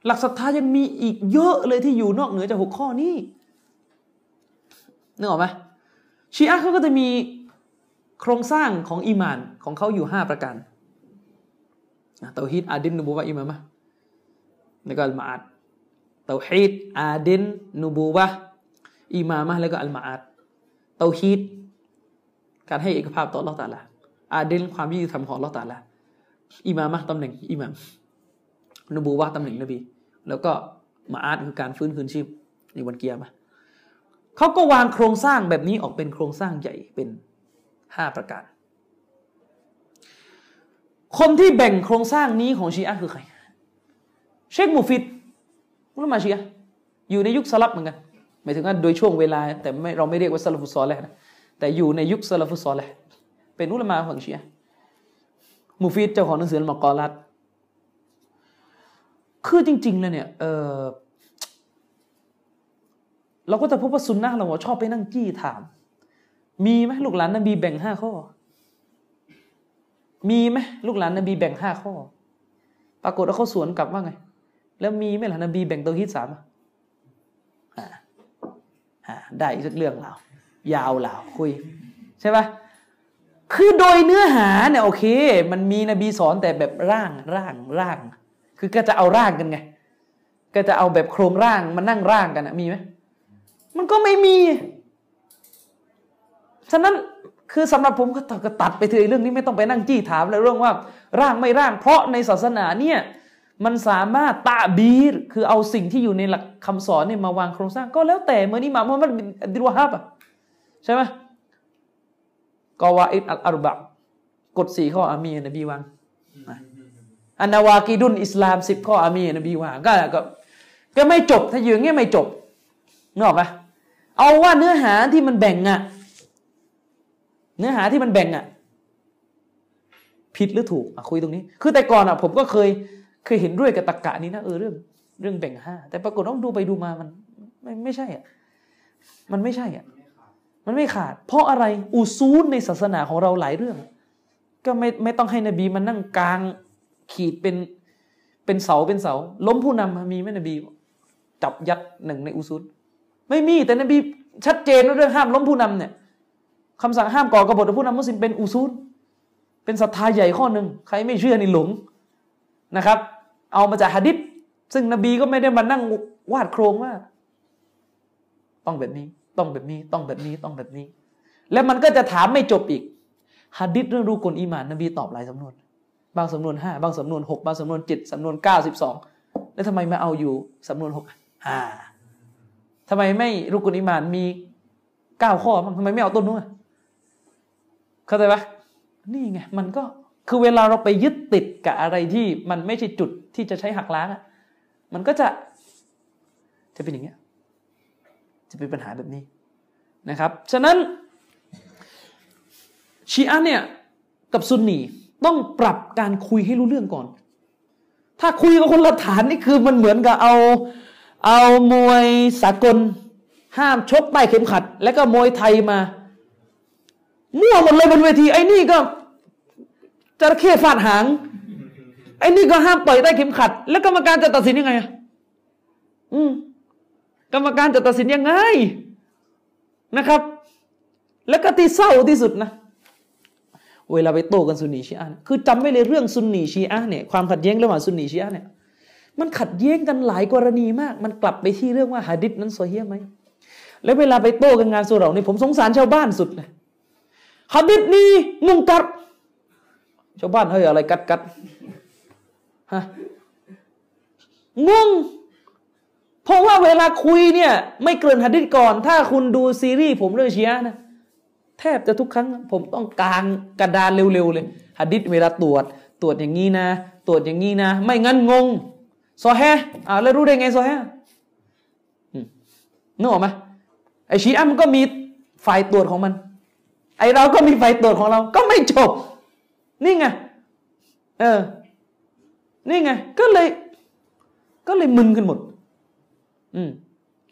หลักศรัทธายังมีอีกเยอะเลยที่อยู่นอกเหนือจากหกข้อนี้นึกออกไหมชีอะเขาก็จะมีโครงสร้างของอีมานของเขาอยู่ห้าประการเตาฮีดอาดินนูบูวะอิมามะแล้วก็อัลมาอัดเตาฮีดอาดินนูบูวะอิมามะแล้วก็อัลมาอัดเตาฮีด การให้เอกภาพต่อลอตาละอาดินความยุติธรรมของลอตาละอิมามะตำแหน่งอิมามนูบูวะตำแหน่งนบี แล้วก็มาอาดคือการฟื้นคืนชีพในวันเกียร์มาเขาก็วางโครงสร้างแบบนี้ออกเป็นโครงสร้างใหญ่เป็นห้าประการ คนที่แบ่งโครงสร้างนี้ของชีอะคือใคร เชคมูฟิดมุลมาชีอะอยู่ในยุคสลับเหมือนกันหมายถึงว่าโดยช่วงเวลา แต่ไม่เราไม่เรียกว่าสลับฟุซอลเลยนะ แต่อยู่ในยุคสลัฟุซอลเลยเป็นอุลามาของเชีอะมูฟิดเจ้าของหนังสือมากอลัดคือจริงๆเลยเนี่ยเออเราก็จะพบว่าซุนนะเราชอบไปนั่งจี้ถาม มีไหมลูกหลานนบีแบ่งห้าข้อ มีไหมลูกหลานนบีแบ่งห้าข้อ ปรากฏว่าเขาสวนกลับว่าไง แล้วมีไหมล่ะนบีแบ่งตัวฮิตสามอ่าได้อีกสักเรื่องเรา ยาวเหล่าคุย ใช่ปะคือโดยเนื้อหาเนี่ยโอเค มันมีนบีสอนแต่แบบร่างร่างร่าง คือก็จะเอาร่างกันไง ก็จะเอาแบบโครงร่างมานั่งร่างกันนะมีไหมมันก็ไม่มี ฉะนั้นคือสำหรับผมก็ตัดไปเถอะเรื่องนี้ไม่ต้องไปนั่งจี้ถามเลยเรื่องว่า ร่างไม่ร่าง เพราะในศาสนาเนี่ยมันสามารถตะบีร คือเอาสิ่งที่อยู่ในหลักคำสอนเนี่ยมาวางโครงสร้างก็แล้วแต่เมื่อนี้มามุฮัมมันดุลวาฮับอะ ใช่ไหมกอวาอิดอัลอารบะกฎสี่ข้ออามีนบีวางอันนาวากีดุนอิสลามสิบข้ออามีนบีวางก็ก็ก็ไม่จบถ้าอยู่อย่างเงี้ยไม่จบนึกออกปะเอาว่าเนื้อหาที่มันแบ่งอะเนื้อหาที่มันแบ่งอะผิดหรือถูกคุยตรงนี้ คือแต่ก่อนอะผมก็เคยเคยเห็นด้วยกับตะกกะนี้นะเออเรื่อง เรื่องแบ่งห้าแต่ปรากฏต้องดูไปดูมามัน ไม่ไม่ใช่อะมันไม่ใช่อะ มันไม่ขาด เพราะอะไรอุซูลในศาสนาของเราหลายเรื่อง ก็ไม่ไม่ต้องให้นบีมันนั่งกลางขีดเป็นเป็นเสาเป็นเสา ล้มผู้นำมีไหมนบี จับยัดหนึ่งในอุซูลไม่มีแต่นบีชัดเจนเรื่องห้ามล้มผู้นำเนี่ยคำสั่งห้ามก่อกบฏผู้นำมุสลิมเป็นอุซูลเป็นศรัทธาใหญ่ข้อหนึ่งใครไม่เชื่อนี่หลงนะครับ เอามาจากฮะดิษซึ่งนบีก็ไม่ได้มานั่งวาดโครงว่า ต้องแบบนี้ ต้องแบบนี้ต้องแบบนี้ต้องแบบนี้ แล้วมันก็จะถามไม่จบอีกฮะดิษเรื่องรู้กลอีมานนบีตอบหลายสำนวน บางสำนวนห้าบางสำนวนหกบางสำนวนเจ็ดสำนวนเก้าสิบสองแล้วทำไมมาเอาอยู่สำนวนหกอ่าทำไมไม่รุกุลอิมานมีเก้าข้อบ้างทำไมไม่เอาต้นนู้นเข้าใจปะนี่ไงมันก็คือเวลาเราไปยึดติดกับอะไรที่มันไม่ใช่จุดที่จะใช้หักล้างอะมันก็จะจะเป็นอย่างเงี้ย จะเป็นปัญหาแบบนี้นะครับ ฉะนั้นชีอะเนี่ยกับซุนนีต้องปรับการคุยให้รู้เรื่องก่อน ถ้าคุยกับคนละฐานนี่คือมันเหมือนกับเอาเอามวยสากล ห้ามชกใต้เข็มขัด แล้วก็มวยไทยมามั่วหมดเลยบนเวที ไอ้นี่ก็จระเข้ฟาดหาง ไอ้นี่ก็ห้ามต่อยใต้เข็มขัด แล้วกรรมการจะตัดสินยังไงอะอืม กรรมการจะตัดสินยังไงนะครับ แล้วก็ที่เศร้าที่สุดนะ เวลาไปโต้กันซุนนีชีอะคือจำไว้เลยเรื่องซุนนีชีอะเนี่ยความขัดแย้งระหว่างซุนนีชีอะเนี่ยมันขัดแย้งกันหลายกรณีมาก มันกลับไปที่เรื่องว่าหะดิษนั้นโซเฮียไหมแล้วเวลาไปโต้กันงานสุเรานี่ผมสงสารชาวบ้านสุดเลยหะดิษนี้มุงกัดชาวบ้านเฮ้ยอะไรกัดกัดฮะงง เพราะว่าเวลาคุยเนี่ย ไม่เกินหะดิษก่อน ถ้าคุณดูซีรีส์ผมเรื่องเชียนะแทบจะทุกครั้ง ผมต้องกางกระดานเร็วๆเลยหะดิษเวลาตรวจ ตรวจอย่างนี้นะ ตรวจอย่างนี้นะ ไม่งั้นงงซอแฮอ่าแล้วรู้ได้ไงซอแฮนึกออกไหมไอชีอะมันก็มีฝ่ายตรวจของมัน ไอเราก็มีฝ่ายตรวจของเรา ก็ไม่จบ นี่ไงเออ นี่ไง ก็เลย ก็เลยมึนกันหมด อืม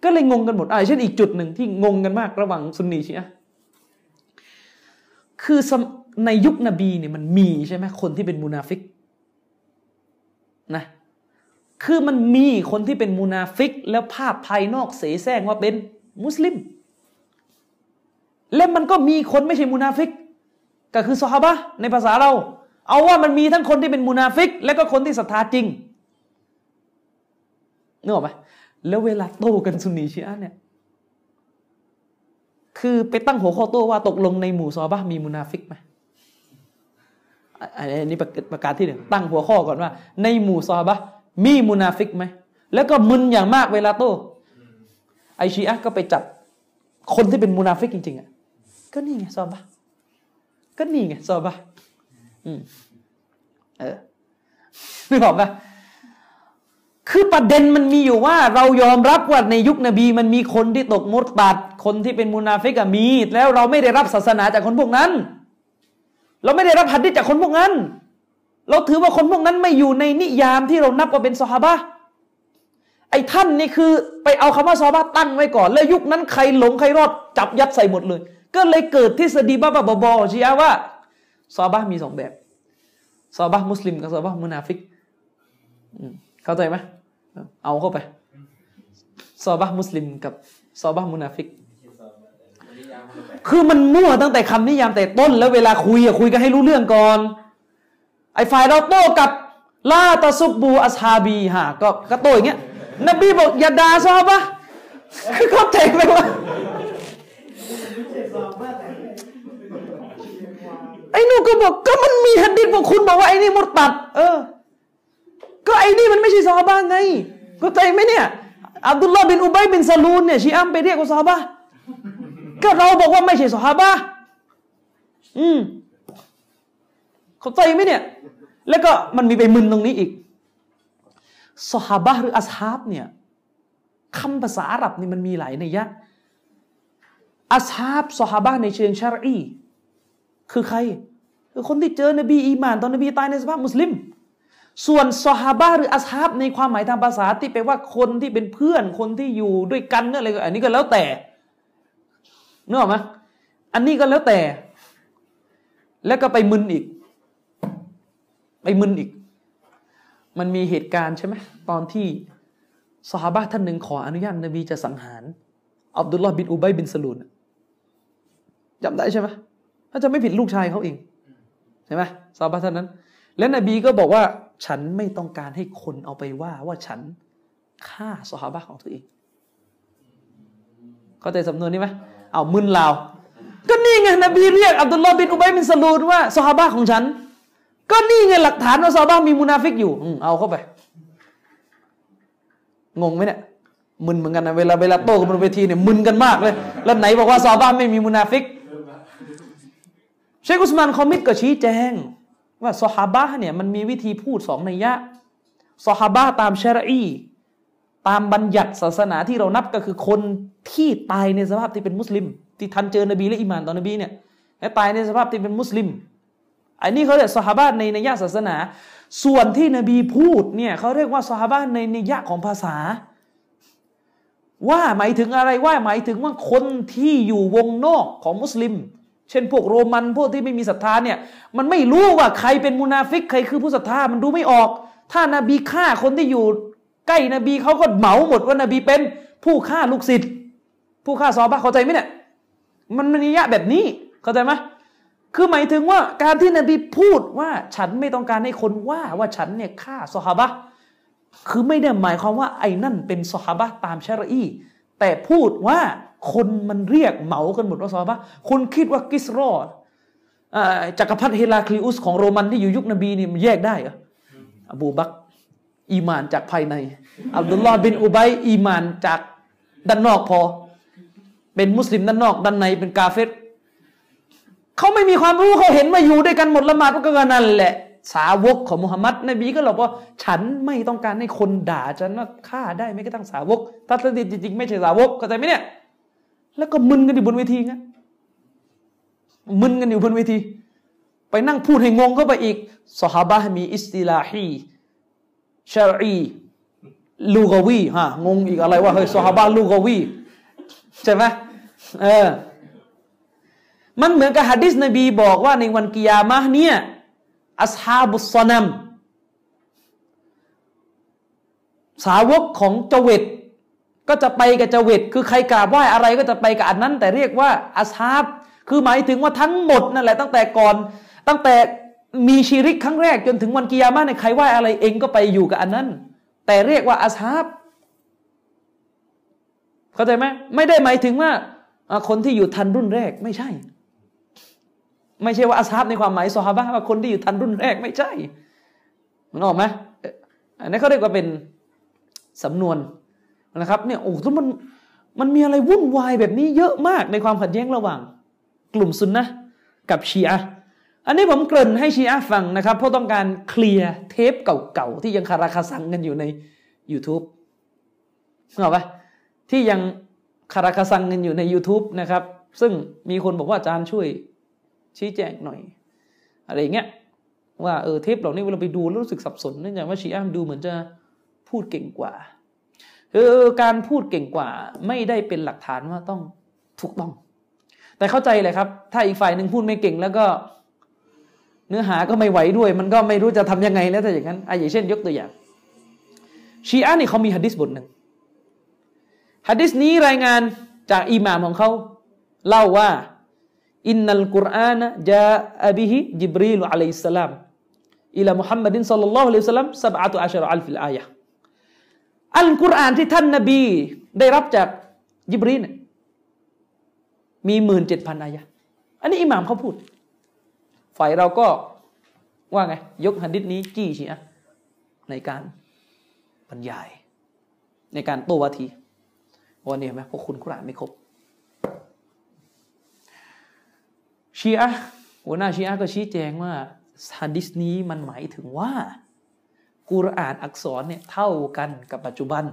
ก็เลยงงกันหมดอ่าเช่นอีกจุดหนึ่งที่งงกันมากระหว่างซุนนีชีอะคือในยุคนบีเนี่ยมันมีใช่ไหมคนที่เป็นมุนาฟิกนะคือมันมีคนที่เป็นมุนาฟิก แล้วภาพภายนอกเสแสร้งว่าเป็นมุสลิม และมันก็มีคนไม่ใช่มุนาฟิก ก็คือซอฮาบะในภาษาเรา เอาว่ามันมีทั้งคนที่เป็นมุนาฟิก และก็คนที่ศรัทธาจริงนึกออกไหม แล้วเวลาโต้กันซุนนีชีอะเนี่ย คือไปตั้งหัวข้อโต้ว่าตกลงในหมู่ซอฮาบะมีมุนาฟิกไหมอันนี้ประกาศที่หนึ่งตั้งหัวข้อก่อนว่า ในหมู่ซอบะมีมุนาฟิกไหม แล้วก็มึนอย่างมากเวลาโต้ไอชีอะก็ไปจับคนที่เป็นมุนาฟิกจริง ๆอะก็นี่ไงซอบะก็นี่ไงซอบะอืมเออนึกออกปะ คือประเด็นมันมีอยู่ว่า เรายอมรับว่าในยุคนบีมันมีคนที่ตกมุรตัด คนที่เป็นมุนาฟิกมี แล้วเราไม่ได้รับศาสนาจากคนพวกนั้น เราไม่ได้รับหัดดิจากคนพวกนั้น เราถือว่าคนพวกนั้นไม่อยู่ในนิยามที่เรานับว่าเป็นสฮาบะไอ้ท่านนี่คือไปเอาคำว่าซอฮาบาตั้งไว้ก่อน แล้วยุคนั้นใครหลงใครรอดจับยัดใส่หมดเลย ก็เลยเกิดทฤษฎีบ้าบ้าบอชียว่าซอฮาบามีสองแบบซอฮาบามุสลิมกับซอฮาบามุนาฟิก เข้าใจไหมเอาเข้าไปซอบามุสลิมกับซอบามุนาฟิก คือมันมั่วตั้งแต่คำนิยามแต่ต้น แล้วเวลาคุยอะคุยกันให้รู้เรื่องก่อน ไอ้ฝ่ายเราโต้กับลาตาซุบบูอัสฮาบีฮะก็ก็โต้อย่างเงี้ย นบีบอกอย่าด่าซอบะคือเข้าใจไหมว่าไอ้นูก็บอกก็มันมีฮัดดิษบอกคุณบอกว่าไอ้นี่มุตตัด เออ ก็ไอ้นี่มันไม่ใช่ซอฮาบะไงเขาใจไหมเนี่ย อับดุลลาห์บินอุบัยบินซาลูนเนี่ยชีอัมไปเรียกว่าซอฮาบก็เราบอกว่าไม่ใช่ซอฮาบะอืมเข้าใจไหมเนี่ย แล้วก็มันมีไปมึนตรงนี้อีกสฮาบะหรืออัสฮาบเนี่ยคำภาษาอาหรับนี่มันมีหลายในยะอัสฮาบสฮาบะในเชิงชารีคือใคร คือคนที่เจอนบีอีมาน ตอนนบีตายในสภาพมุสลิม ส่วนสฮาบะหรืออัสฮาบในความหมายทางภาษาที่แปลว่าคนที่เป็นเพื่อนคนที่อยู่ด้วยกันเนี่ยอะไรอันนี้ก็แล้วแต่เนื้อไหมอันนี้ก็แล้วแต่ แล้วก็ไปมึนอีก ไปมึนอีก มันมีเหตุการณ์ใช่ไหมตอนที่สหาบะท่านหนึ่งขออนุญาตนบีจะสังหารอับดุลลาห์บินอุบัยบินสลูนจำได้ใช่ไหมถ้าจะไม่ผิดลูกชายเขาเองใช่ไหมสหาบะท่านนั้น และนบีก็บอกว่าฉันไม่ต้องการให้คนเอาไปว่าว่าฉันฆ่าสหาบะของตัวเองเข้าใจสำนวนนี้ไหมเอามึนลาวก็นี่ไงนบีเรียกอับดุลลาห์บินอุบัยบินสลูนว่าสหาบะของฉัน ก็นี่ไงหลักฐานว่าซาบ้ามีมุนาฟิกอยู่อเอาเข้าไป งงไหมเนี่ยมึนเหมือนกันนะเวลาเวลาโต้กันบนเวทีเนี่ยมึนกันมากเลย แล้วไหนบอกว่าซาบ้าไม่มีมุนาฟิก เชคอุสมานคอมิดก็ชี้แจง ว่าซอฮาบะเนี่ยมันมีวิธีพูดสองในยะซอฮาบะตามชรีตามบัญญัติศาสนาที่เรานับก็คือคนที่ตายในสภาพที่เป็นมุสลิม ที่ทันเจอนบีและอิมานตอนนบีเนี่ยและตายในสภาพที่เป็นมุสลิม อันนี้เขาเรียกสหาบะในนัยยะศาสนา ส่วนที่นบีพูดเนี่ยเขาเรียกว่าสหาบะในนัยยะของภาษา ว่าหมายถึงอะไรว่าหมายถึงว่าคนที่อยู่วงนอกของมุสลิม เช่นพวกโรมันพวกที่ไม่มีศรัทธาเนี่ย มันไม่รู้ว่าใครเป็นมุนาฟิก ใครคือผู้ศรัทธามันดูไม่ออก ถ้านาบีฆ่าคนที่อยู่ ใกล้นบีเขาก็เหมาหมดว่านาบีเป็นผู้ฆ่าลูกศิษย์ผู้ฆ่าซอบะเข้าใจไหมเนี่ยมันมันิยะแบบนี้เข้าใจไหมคือหมายถึงว่าการที่นบีพูดว่าฉันไม่ต้องการให้คนว่าว่าฉันเนี่ยฆ่าสฮาบะคือไม่ได้หมายความว่าไอ้นั่นเป็นสฮาบะตามชารีแต่พูดว่า คนมันเรียกเหมากันหมดว่าสฮาบะคุณคิดว่ากิสรอดจักรพรรดิเฮลาคลิอุสของโรมันที่อยู่ยุคนบีนี่มันแยกได้เหรออบูบักอีมานจากภายใน อับดุลลอฮ์บินอุบัยอีมานจากด้านนอกพอ เป็นมุสลิมด้านนอกด้านในเป็นกาเฟตเขาไม่มีความรู้เขาเห็นมาอยู่ด้วยกันหมดละหมาดก็นั่นแหละ สาวกของมุฮัมมัดนบีก็บอกว่า ฉันไม่ต้องการให้คนด่าฉันว่าฆ่าได้ไม่กระทั่งสาวกถ้าจริงๆไม่ใช่สาวกเข้าใจไหมเนี่ย แล้วก็มึนกันอยู่บนเวทีงั้นมึนกันอยู่บนเวที ไปนั่งพูดให้งงเข้าไปอีกสฮาบะมีอิสติลาฮีชารีลูกวีฮะงงอีกอะไรว่าเฮ้ยสฮาบะลูกวีใช่ไหมเออมันเหมือนกับฮะดิษนบีบอกว่าในวันกิยามะเนี่ยอัสฮาบุสนัมสาวกของเจวิต ก็จะไปกับเจวิตคือใครกราบไหว้อะไรก็จะไปกับอันนั้น แต่เรียกว่าอัสฮาบคือหมายถึงว่าทั้งหมดนั่นแหละตั้งแต่ก่อน ตั้งแต่มีชีริกครั้งแรกจนถึงวันกิยามะในใครไหว้อะไรเองก็ไปอยู่กับอันนั้น แต่เรียกว่าอัสฮาบเข้าใจไหมไม่ได้หมายถึงว่าคนที่อยู่ทันรุ่นแรกไม่ใช่ ไม่ใช่ว่าอาซาบในความหมายซอฮาบะว่าคนที่อยู่ทันรุ่นแรกไม่ใช่มันออกไหมอันนี้เขาเรียกว่าเป็นสำนวน นะครับเนี่ยโอ้ทุมันมันมีอะไรวุ่นวายแบบนี้เยอะมากในความขัดแย้งระหว่าง กลุ่มซุนนะกับชีอะอันนี้ผมเกริ่นให้ชีอะฟังนะครับ เพราะต้องการเคลียร์เทปเก่าๆ ที่ยังคาราคาซังกันอยู่ใน YouTube เหรอปะที่ยังคาราคาซังกันอยู่ใน YouTube นะครับ ซึ่งมีคนบอกว่าอาจารย์ช่วยชี้แจงหน่อย อะไรเงี้ยว่าเออเทปเหล่านี้เวลาไปดูรู้สึกสับสนเนื่องจากว่าชีอะดูเหมือนจะพูดเก่งกว่า คือการพูดเก่งกว่าไม่ได้เป็นหลักฐานว่าต้องถูกต้อง แต่เข้าใจเลยครับ ถ้าอีกฝ่ายหนึ่งพูดไม่เก่งแล้วก็เนื้อหาก็ไม่ไหวด้วย มันก็ไม่รู้จะทํำยังไงแล้วถ้าอย่างนั้นอะอย่างเช่น ยกตัวอย่าง ชีอะนี่เขามีฮะดิษบทหนึ่งฮะดิษนี้รายงานจากอิหม่ามของเขาเล่าว่าإن القرآن جاء به جبريل عليه السلام إلى محمد صلى الله عليه وسلم سبعة عشر ألف آية อัลกุรอานที่ท่านนบี ได้รับจากยิบรีลมีหมื่นเจ็ดพันอายะอันนี้อิหม่ามเขาพูด ฝ่ายเราก็ว่าไง ยกหันดิษนี้จี้ชีอะในการบรรยาย ในการโตวาทีวันนี้ไหมพวกคุณกุรอานไม่ครบชีอะหัวหน้าชีอะก็ชี้แจงว่าฮัดดิสนี้มันหมายถึงว่า กุรอานอักษรเนี่ยเท่ากันกับปัจจุบัน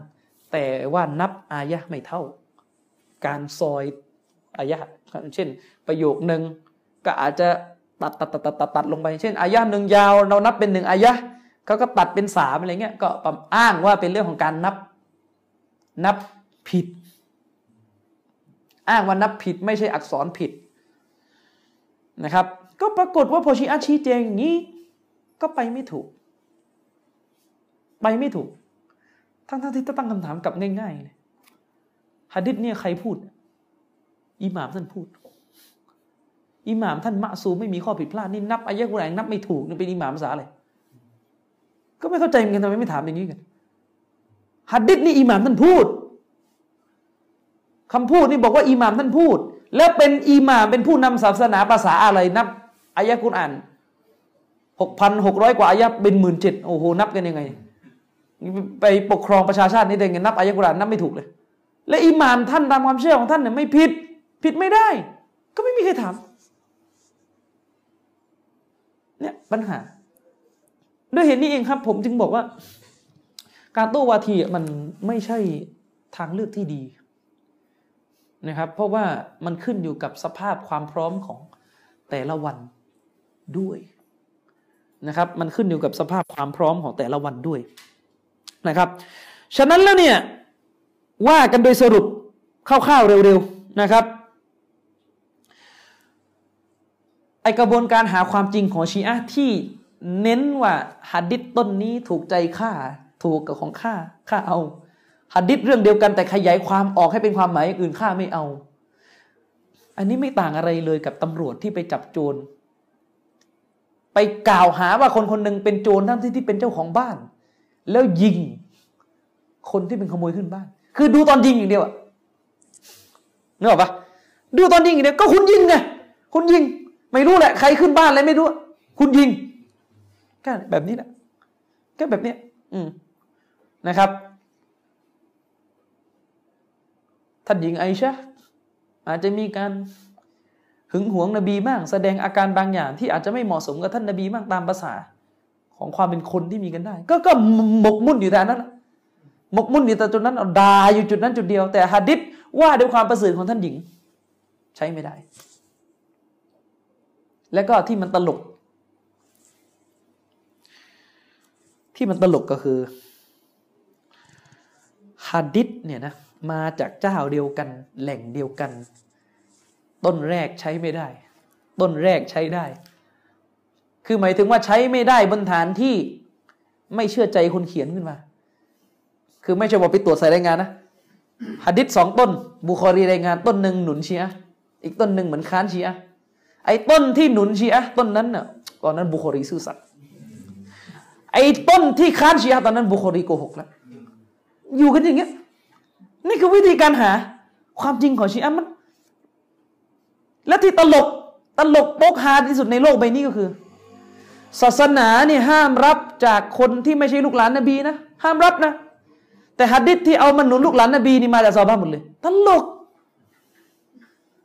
แต่ว่านับอายะไม่เท่า การซอยอายะเช่น ประโยคหนึ่งก็อาจจะตัดตัดตัดตัดตัดตัดลงไป เช่นอายะหนึ่งยาว เรานับเป็นหนึ่งอายะเขาก็ตัดเป็นสามอะไรเงี้ยก็อ้างว่าเป็นเรื่องของการนับนับผิด อ้างว่านับผิดไม่ใช่อักษรผิดนะครับ ก็ปรากฏว่าพอชีอาชี้แจงอย่างนี้ ก็ไปไม่ถูก ไปไม่ถูก ทั้งทั้งที่ตั้งคำถามกับง่ายๆเลยฮะดิษเนี่ยใครพูด อิหม่ามท่านพูด อิหม่ามท่านมะซูไม่มีข้อผิดพลาดนี่นับอายะกุรอานนับไม่ถูกนี่เป็นอิหม่ามภาษาอะไรก็ไม่เข้าใจเหมือนกันทำไมไม่ถามอย่างนี้กันฮัดดิษนี่อิหม่ามท่านพูดคำพูดนี่บอกว่าอิหม่ามท่านพูด แล้วเป็นอิหม่ามเป็นผู้นำศาสนาภาษาอะไรนับอายะกุรอานหกพันหกร้อยกว่าอายะเป็นหมื่นเจ็ดโอ้โหนับกันยังไง ไปปกครองประชาชาตินี่ได้เงินนับอายะกุรานนับไม่ถูกเลย และอิมานท่านตามความเชื่อของท่านเนี่ยไม่ผิด ผิดไม่ได้ ก็ไม่มีใครถามเนี่ยปัญหา ด้วยเหตุนี้เองครับ ผมจึงบอกว่า การโต้วาทีมันไม่ใช่ทางเลือกที่ดีนะครับ เพราะว่ามันขึ้นอยู่กับสภาพความพร้อมของแต่ละวันด้วยนะครับ มันขึ้นอยู่กับสภาพความพร้อมของแต่ละวันด้วย นะครับ ฉะนั้นแล้วเนี่ยว่ากันโดยสรุปคร่าวๆเร็วๆนะครับไอกระบวนการหาความจริงของชีอะที่เน้นว่าหัดดิษต้นนี้ถูกใจข้าถูกกับของข้าข้าเอาหัดดิษเรื่องเดียวกันแต่ขยายความออกให้เป็นความหมายอื่นข้าไม่เอา อันนี้ไม่ต่างอะไรเลยกับตำรวจที่ไปจับโจร ไปกล่าวหาว่าคนคนหนึ่งเป็นโจรทั้งที่ที่เป็นเจ้าของบ้าน แล้วยิงคนที่เป็นขโมยขึ้นบ้าน คือดูตอนยิงอย่างเดียวอะนึกออกปะดูตอนยิงอย่างเดียวก็คุณยิงไงคุณยิง ไม่รู้แหละใครขึ้นบ้านอะไรไม่รู้ คุณยิงก็แบบนี้แหละก็แบบเนี้ย อืมนะครับท่านหญิงไอชะอาจจะมีการหึงหวงนบีบ้าง แสดงอาการบางอย่างที่อาจจะไม่เหมาะสมกับท่านนบีบ้างตามภาษา ของความเป็นคนที่มีกันได้ ก็ก็หมกมุ่นอยู่แต่นั้นหมกมุ่นอยู่แต่จุดนั้นเอาดาอยู่จุดนั้นจุดเดียว แต่ฮะดิษว่าด้วยความประเสริฐของท่านหญิง ใช้ไม่ได้ แล้วก็ที่มันตลก ที่มันตลกก็คือฮะดิษเนี่ยนะมาจากเจ้าเดียวกัน แหล่งเดียวกัน ต้นแรกใช้ไม่ได้ ต้นแรกใช้ได้ คือหมายถึงว่าใช้ไม่ได้บนฐานที่ไม่เชื่อใจคนเขียนขึ้นมา คือไม่ใช่ว่าไปตรวจใส่รายงานนะฮัดดิษสองต้น บุคอรีรายงานต้นหนึ่งหนุนเชียอีกต้นหนึ่งเหมือนค้านเชียไอ้ต้นที่หนุนเชียต้นนั้นน่ะตอนนั้นบุคอรีซื่อสัตย์ไอ้ต้นที่ค้านเชียตอนนั้นบุคอรีโกหกแล้วอยู่กันอย่างเงี้ยนี่คือวิธีการหา ความจริงของชีอะมัน และที่ตลกตลกโป๊กฮาที่สุดในโลกใบนี้ก็คือ ศาสนาเนี่ยห้ามรับจากคนที่ไม่ใช่ลูกหลานนบีนะ ห้ามรับนะ แต่ฮัดดิษที่เอามาหนุนลูกหลานนบีนี่มาจากซอบ้าหมดเลยตลก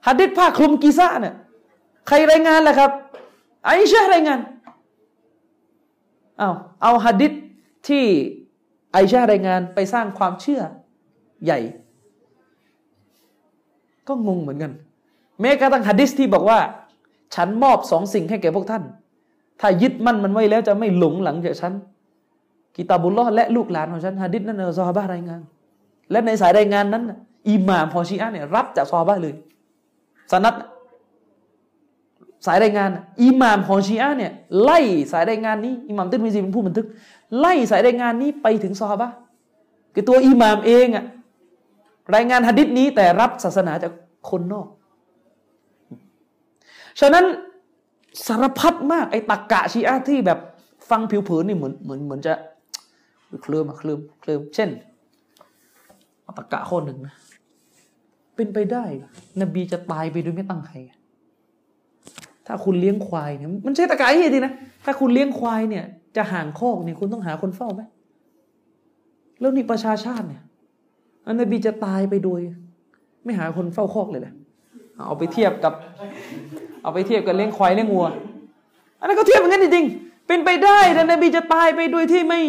ฮัดดิษผ้าคลุมกีซ่าเนี่ยใครรายงานล่ะครับไอชารายงานเอาเอาฮัดดิษที่ไอชารายงานไปสร้างความเชื่อใหญ่ ก็งงเหมือนกัน แม้กระทั่งฮัดดิษที่บอกว่า ฉันมอบสองสิ่งให้แก่พวกท่าน ถ้ายึดมั่นมันไว้แล้วจะไม่หลงหลังจากฉันกิตาบุลลอและลูกหลานของฉันฮะดิษนั้นเอซอฮาบะรายงาน และในสายรายงานนั้นอิหม่ามฮอชีอะเนี่ยรับจากซอฮาบะเลยสนัดสายรายงานอิหม่ามฮอชีอะเนี่ยไล่สายรายงานนี้อิหม่ามติมิซีเป็นผู้บันทึก ไล่สายรายงานนี้ไปถึงซอฮาบะคือตัวอิหม่ามเองอะรายงานฮะดิษนี้แต่รับศาสนาจากคนนอก ฉะนั้น สารพัดมากไอ้ตักกะชีอะที่แบบฟังผิวเผินนี่เหมือนเหมือนเหมือนจะเคลื่อมเคลื่อมเคลื่อมเช่นอัตกะข้อหนึ่งนะเป็นไปได้ นบีจะตายไปโดยไม่ตั้งใครถ้าคุณเลี้ยงควายเนี่ยมันใช่ตะกายทีนะถ้าคุณเลี้ยงควายเนี่ย จะห่างคอกเนี่ยคุณต้องหาคนเฝ้าไหมแล้วนี่ประชาชาติเนี่ยนบีจะตายไปโดย ไม่หาคนเฝ้าคอกเลยแหละเอาไปเทียบกับ เอาไปเทียบกับเลี้ยงควายเลี้ยงวัว อันนั้นก็เทียบเหมือนกันจริงๆเป็นไปได้แต่นบีจะตายไปโดยที่ไม่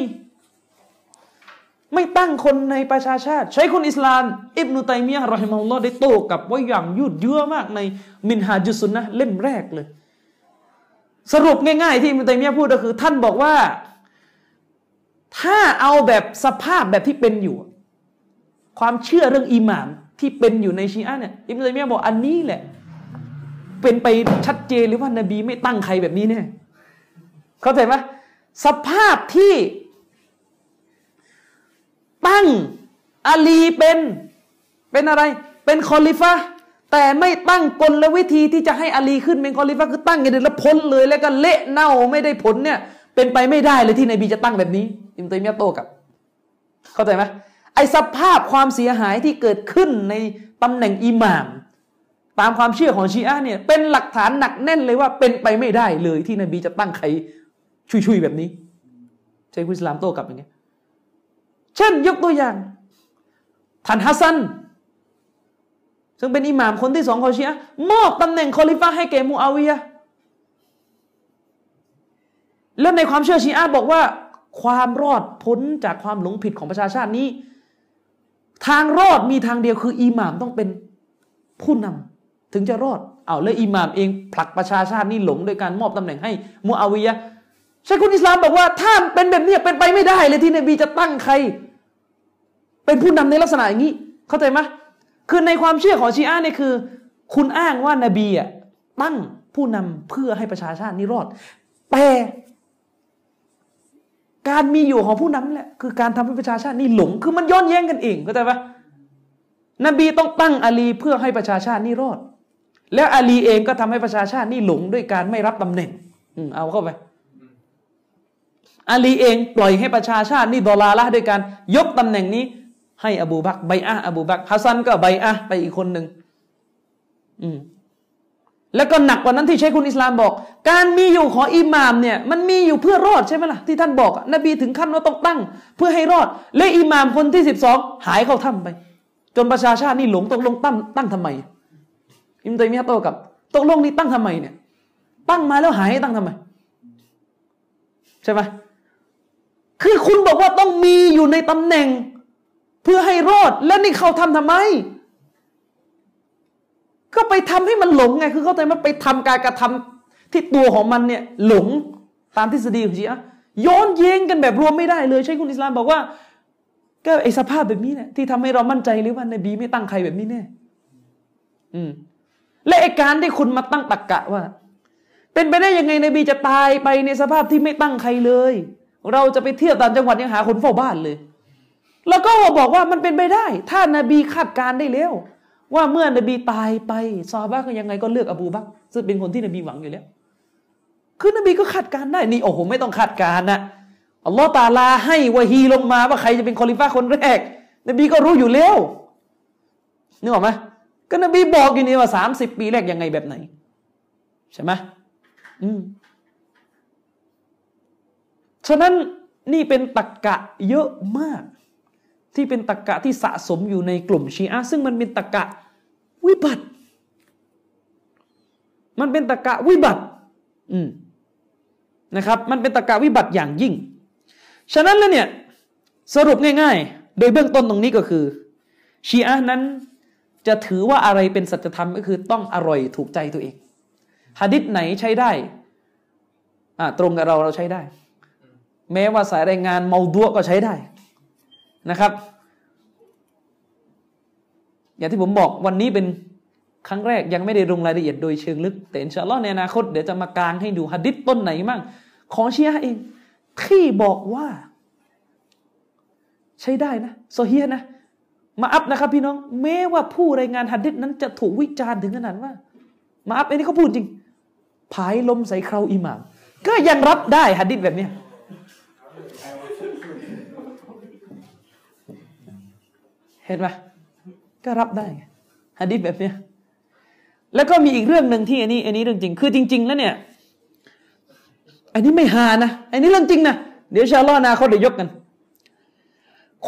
ไม่ตั้งคนในประชาชาติ ใช้คนอิสลาม อิบนุตัยมียะรอฮิมุลลอฮ์ได้โต้กับว่าอย่างยืดเยื้อมากในมินฮาจุสุนนะเล่มแรกเลย สรุปง่ายๆที่อิบนุตัยมียะพูดก็คือ ท่านบอกว่า ถ้าเอาแบบสภาพแบบที่เป็นอยู่ ความเชื่อเรื่องอิหมามที่เป็นอยู่ในชีอะเนี่ยอิบนุตัยมียะบอกอันนี้แหละ เป็นไปชัดเจนหรือว่านบีไม่ตั้งใครแบบนี้แน่เข้าใจไหมสภาพที่ ตั้งอาลีเป็นเป็นอะไร เป็นคอลิฟะแต่ไม่ตั้งกลและวิธีที่จะให้อาลีขึ้นเป็นคอลิฟะคือตั้งอย่างเดียวแล้วพ้นเลยแล้วก็เละเน่าไม่ได้ผลเนี่ย เป็นไปไม่ได้เลยที่นบีจะตั้งแบบนี้อิบนุตัยมียะโต้กับ เข้าใจไหมไอสภาพความเสียหายที่เกิดขึ้นในตำแหน่งอิหม่าม ตามความเชื่อของชีอะเนี่ยเป็นหลักฐานหนักแน่นเลยว่าเป็นไปไม่ได้เลยที่นบีจะตั้งใครชุยๆแบบนี้ใช่คุอิสลามโตกลับอย่างเงี้ยเช่นยกตัวอย่างท่านฮัสซัน ซึ่งเป็นอิหม่ามคนที่สองของชีอะมอบตำแหน่งคอลิฟ้าให้แก่มูอาวิยะแล้วในความเชื่อชีอะบอกว่า ความรอดพ้นจากความหลงผิดของประชาชาตินี้ ทางรอดมีทางเดียวคืออิหม่ามต้องเป็นผู้นำ ถึงจะรอดเอาแล้วอิหม่ามเองผลักประชาชาตินี้หลงโดยการมอบตำแหน่งให้มูอาวิยะใช่คุณอิสลามบอกว่าถ้าเป็นแบบนี้เป็นไปไม่ได้เลยที่นบีจะตั้งใคร เป็นผู้นำในลักษณะอย่างนี้ เข้าใจไหมคือในความเชื่อของชีอะเนี่ยคือ คุณอ้างว่านาบีอะตั้งผู้นำเพื่อให้ประชาชาตินี้รอด แต่การมีอยู่ของผู้นำแหละคือการทำให้ประชาชาตินี้หลง คือมันย้อนแย้งกันเองเข้าใจปะนบีต้องตั้งอาลีเพื่อให้ประชาชาตินี้รอด แล้วอาลีเองก็ทำให้ประชาชาตินี้หลงด้วยการไม่รับตำแหน่งอืเอาเข้าไป อาลีเองปล่อยให้ประชาชาตินี่ดอลาละด้วยการยกตำแหน่งนี้ ให้อบูบักใบอะอบูบักฮัสซันก็ใบอะไปอีกคนหนึ่งอืมแล้วก็หนักกว่านั้นที่ใช้คุณอิสลามบอก การมีอยู่ของอิหมามเนี่ยมันมีอยู่เพื่อรอดใช่ไหมล่ะที่ท่านบอกนบีถึงขั้นว่าต้องตั้ง เพื่อให้รอด และอิหมามคนที่สิบสองหายเข้าถ้ำไป จนประชาชาตินี่หลงตกลงตั้งตั้งทำไม อิมตัยมีฮะโตกับตกลงนี่ตั้งทำไมเนี่ย ตั้งมาแล้วหายตั้งทำไม ใช่ไหมคือคุณบอกว่าต้องมีอยู่ในตำแหน่ง เพื่อให้รอด แล้วนี่เขาทำทำไม ก็ไปทำให้มันหลงไง คือเข้าใจมันไปทำการกระทำที่ตัวของมันเนี่ย หลงตามทฤษฎีของชีอะย้อนเย้งกันแบบรวมไม่ได้เลย ใช่คุณอิสลามบอกว่า ก็ไอสภาพแบบนี้เนี่ยที่ทำให้เรามั่นใจหรือว่านบีไม่ตั้งใครแบบนี้แน่อืม และไอการที่คุณมาตั้งตักกะว่า เป็นไปได้ยังไงนบีจะตายไปในสภาพที่ไม่ตั้งใครเลย เราจะไปเที่ยวตางจังหวัดยังหาคนเฝ้าบ้านเลย แล้วก็บอกว่ามันเป็นไปได้ ถ้านาบีคาดการได้แล้ว ว่าเมื่อนบีตายไปซอบ้าก็ยังไงก็เลือกอบูบักซึ่งเป็นคนที่นบีหวังอยู่แล้ว คือนบีก็คาดการได้นี่โอ้โหไม่ต้องคาดการนะอัลลอฮ์ตาลาให้วะฮีลงมาว่าใครจะเป็นคอลิฟ้าคนแรก นบีก็รู้อยู่แล้วนึกออกไหม ก็นบีบอกอยู่นี่ว่าสามสิบปีแรกยังไงแบบไหน ใช่ไหมอืมฉะนั้นนี่เป็นตักกะเยอะมาก ที่เป็นตะกกะที่สะสมอยู่ในกลุ่มชีอะซึ่งมันเป็นตะกกะวิบัติ มันเป็นตะกกะวิบัติ อืมนะครับ มันเป็นตะกะวิบัติอย่างยิ่ง ฉะนั้นแล้วเนี่ยสรุปง่าย ๆ โดยเบื้องต้นตรงนี้ก็คือ ชีอะนั้น จะถือว่าอะไรเป็นสัจธรรมก็คือต้องอร่อยถูกใจตัวเองหะดิษไหนใช้ได้อ่าตรงกับเราเราใช้ได้ แม้ว่าสายรายงานเมาดัวก็ใช้ได้นะครับ อย่างที่ผมบอกวันนี้เป็นครั้งแรกยังไม่ได้ลงรายละเอียดโดยเชิงลึก แต่อินชาอัลลอฮ์ในอนาคตเดี๋ยวจะมากางให้ดูหะดิษต้นไหนมั่งของชียเอง ที่บอกว่า ใช้ได้นะโซเฮียนะ มาอัพนะครับพี่น้องแม้ว่าผู้รายงานหะดิษนั้นจะถูกวิจารณ์ถึงขนาดว่า มาอัพอันนี้เขาพูดจริงผายลมใส่เคราอิหมาม ก็ยังรับได้หะดิษแบบนี้เห็นไหมก็รับได้ฮะดิษแบบนี้แล้วก็มีอีกเรื่องหนึ่งที่อันนี้ อันนี้เรื่องจริง คือจริง ๆ แล้วเนี่ย อันนี้ไม่หานะ อันนี้เรื่องจริงนะ เดี๋ยวชาลอนาเขาเดี๋ยวยกกัน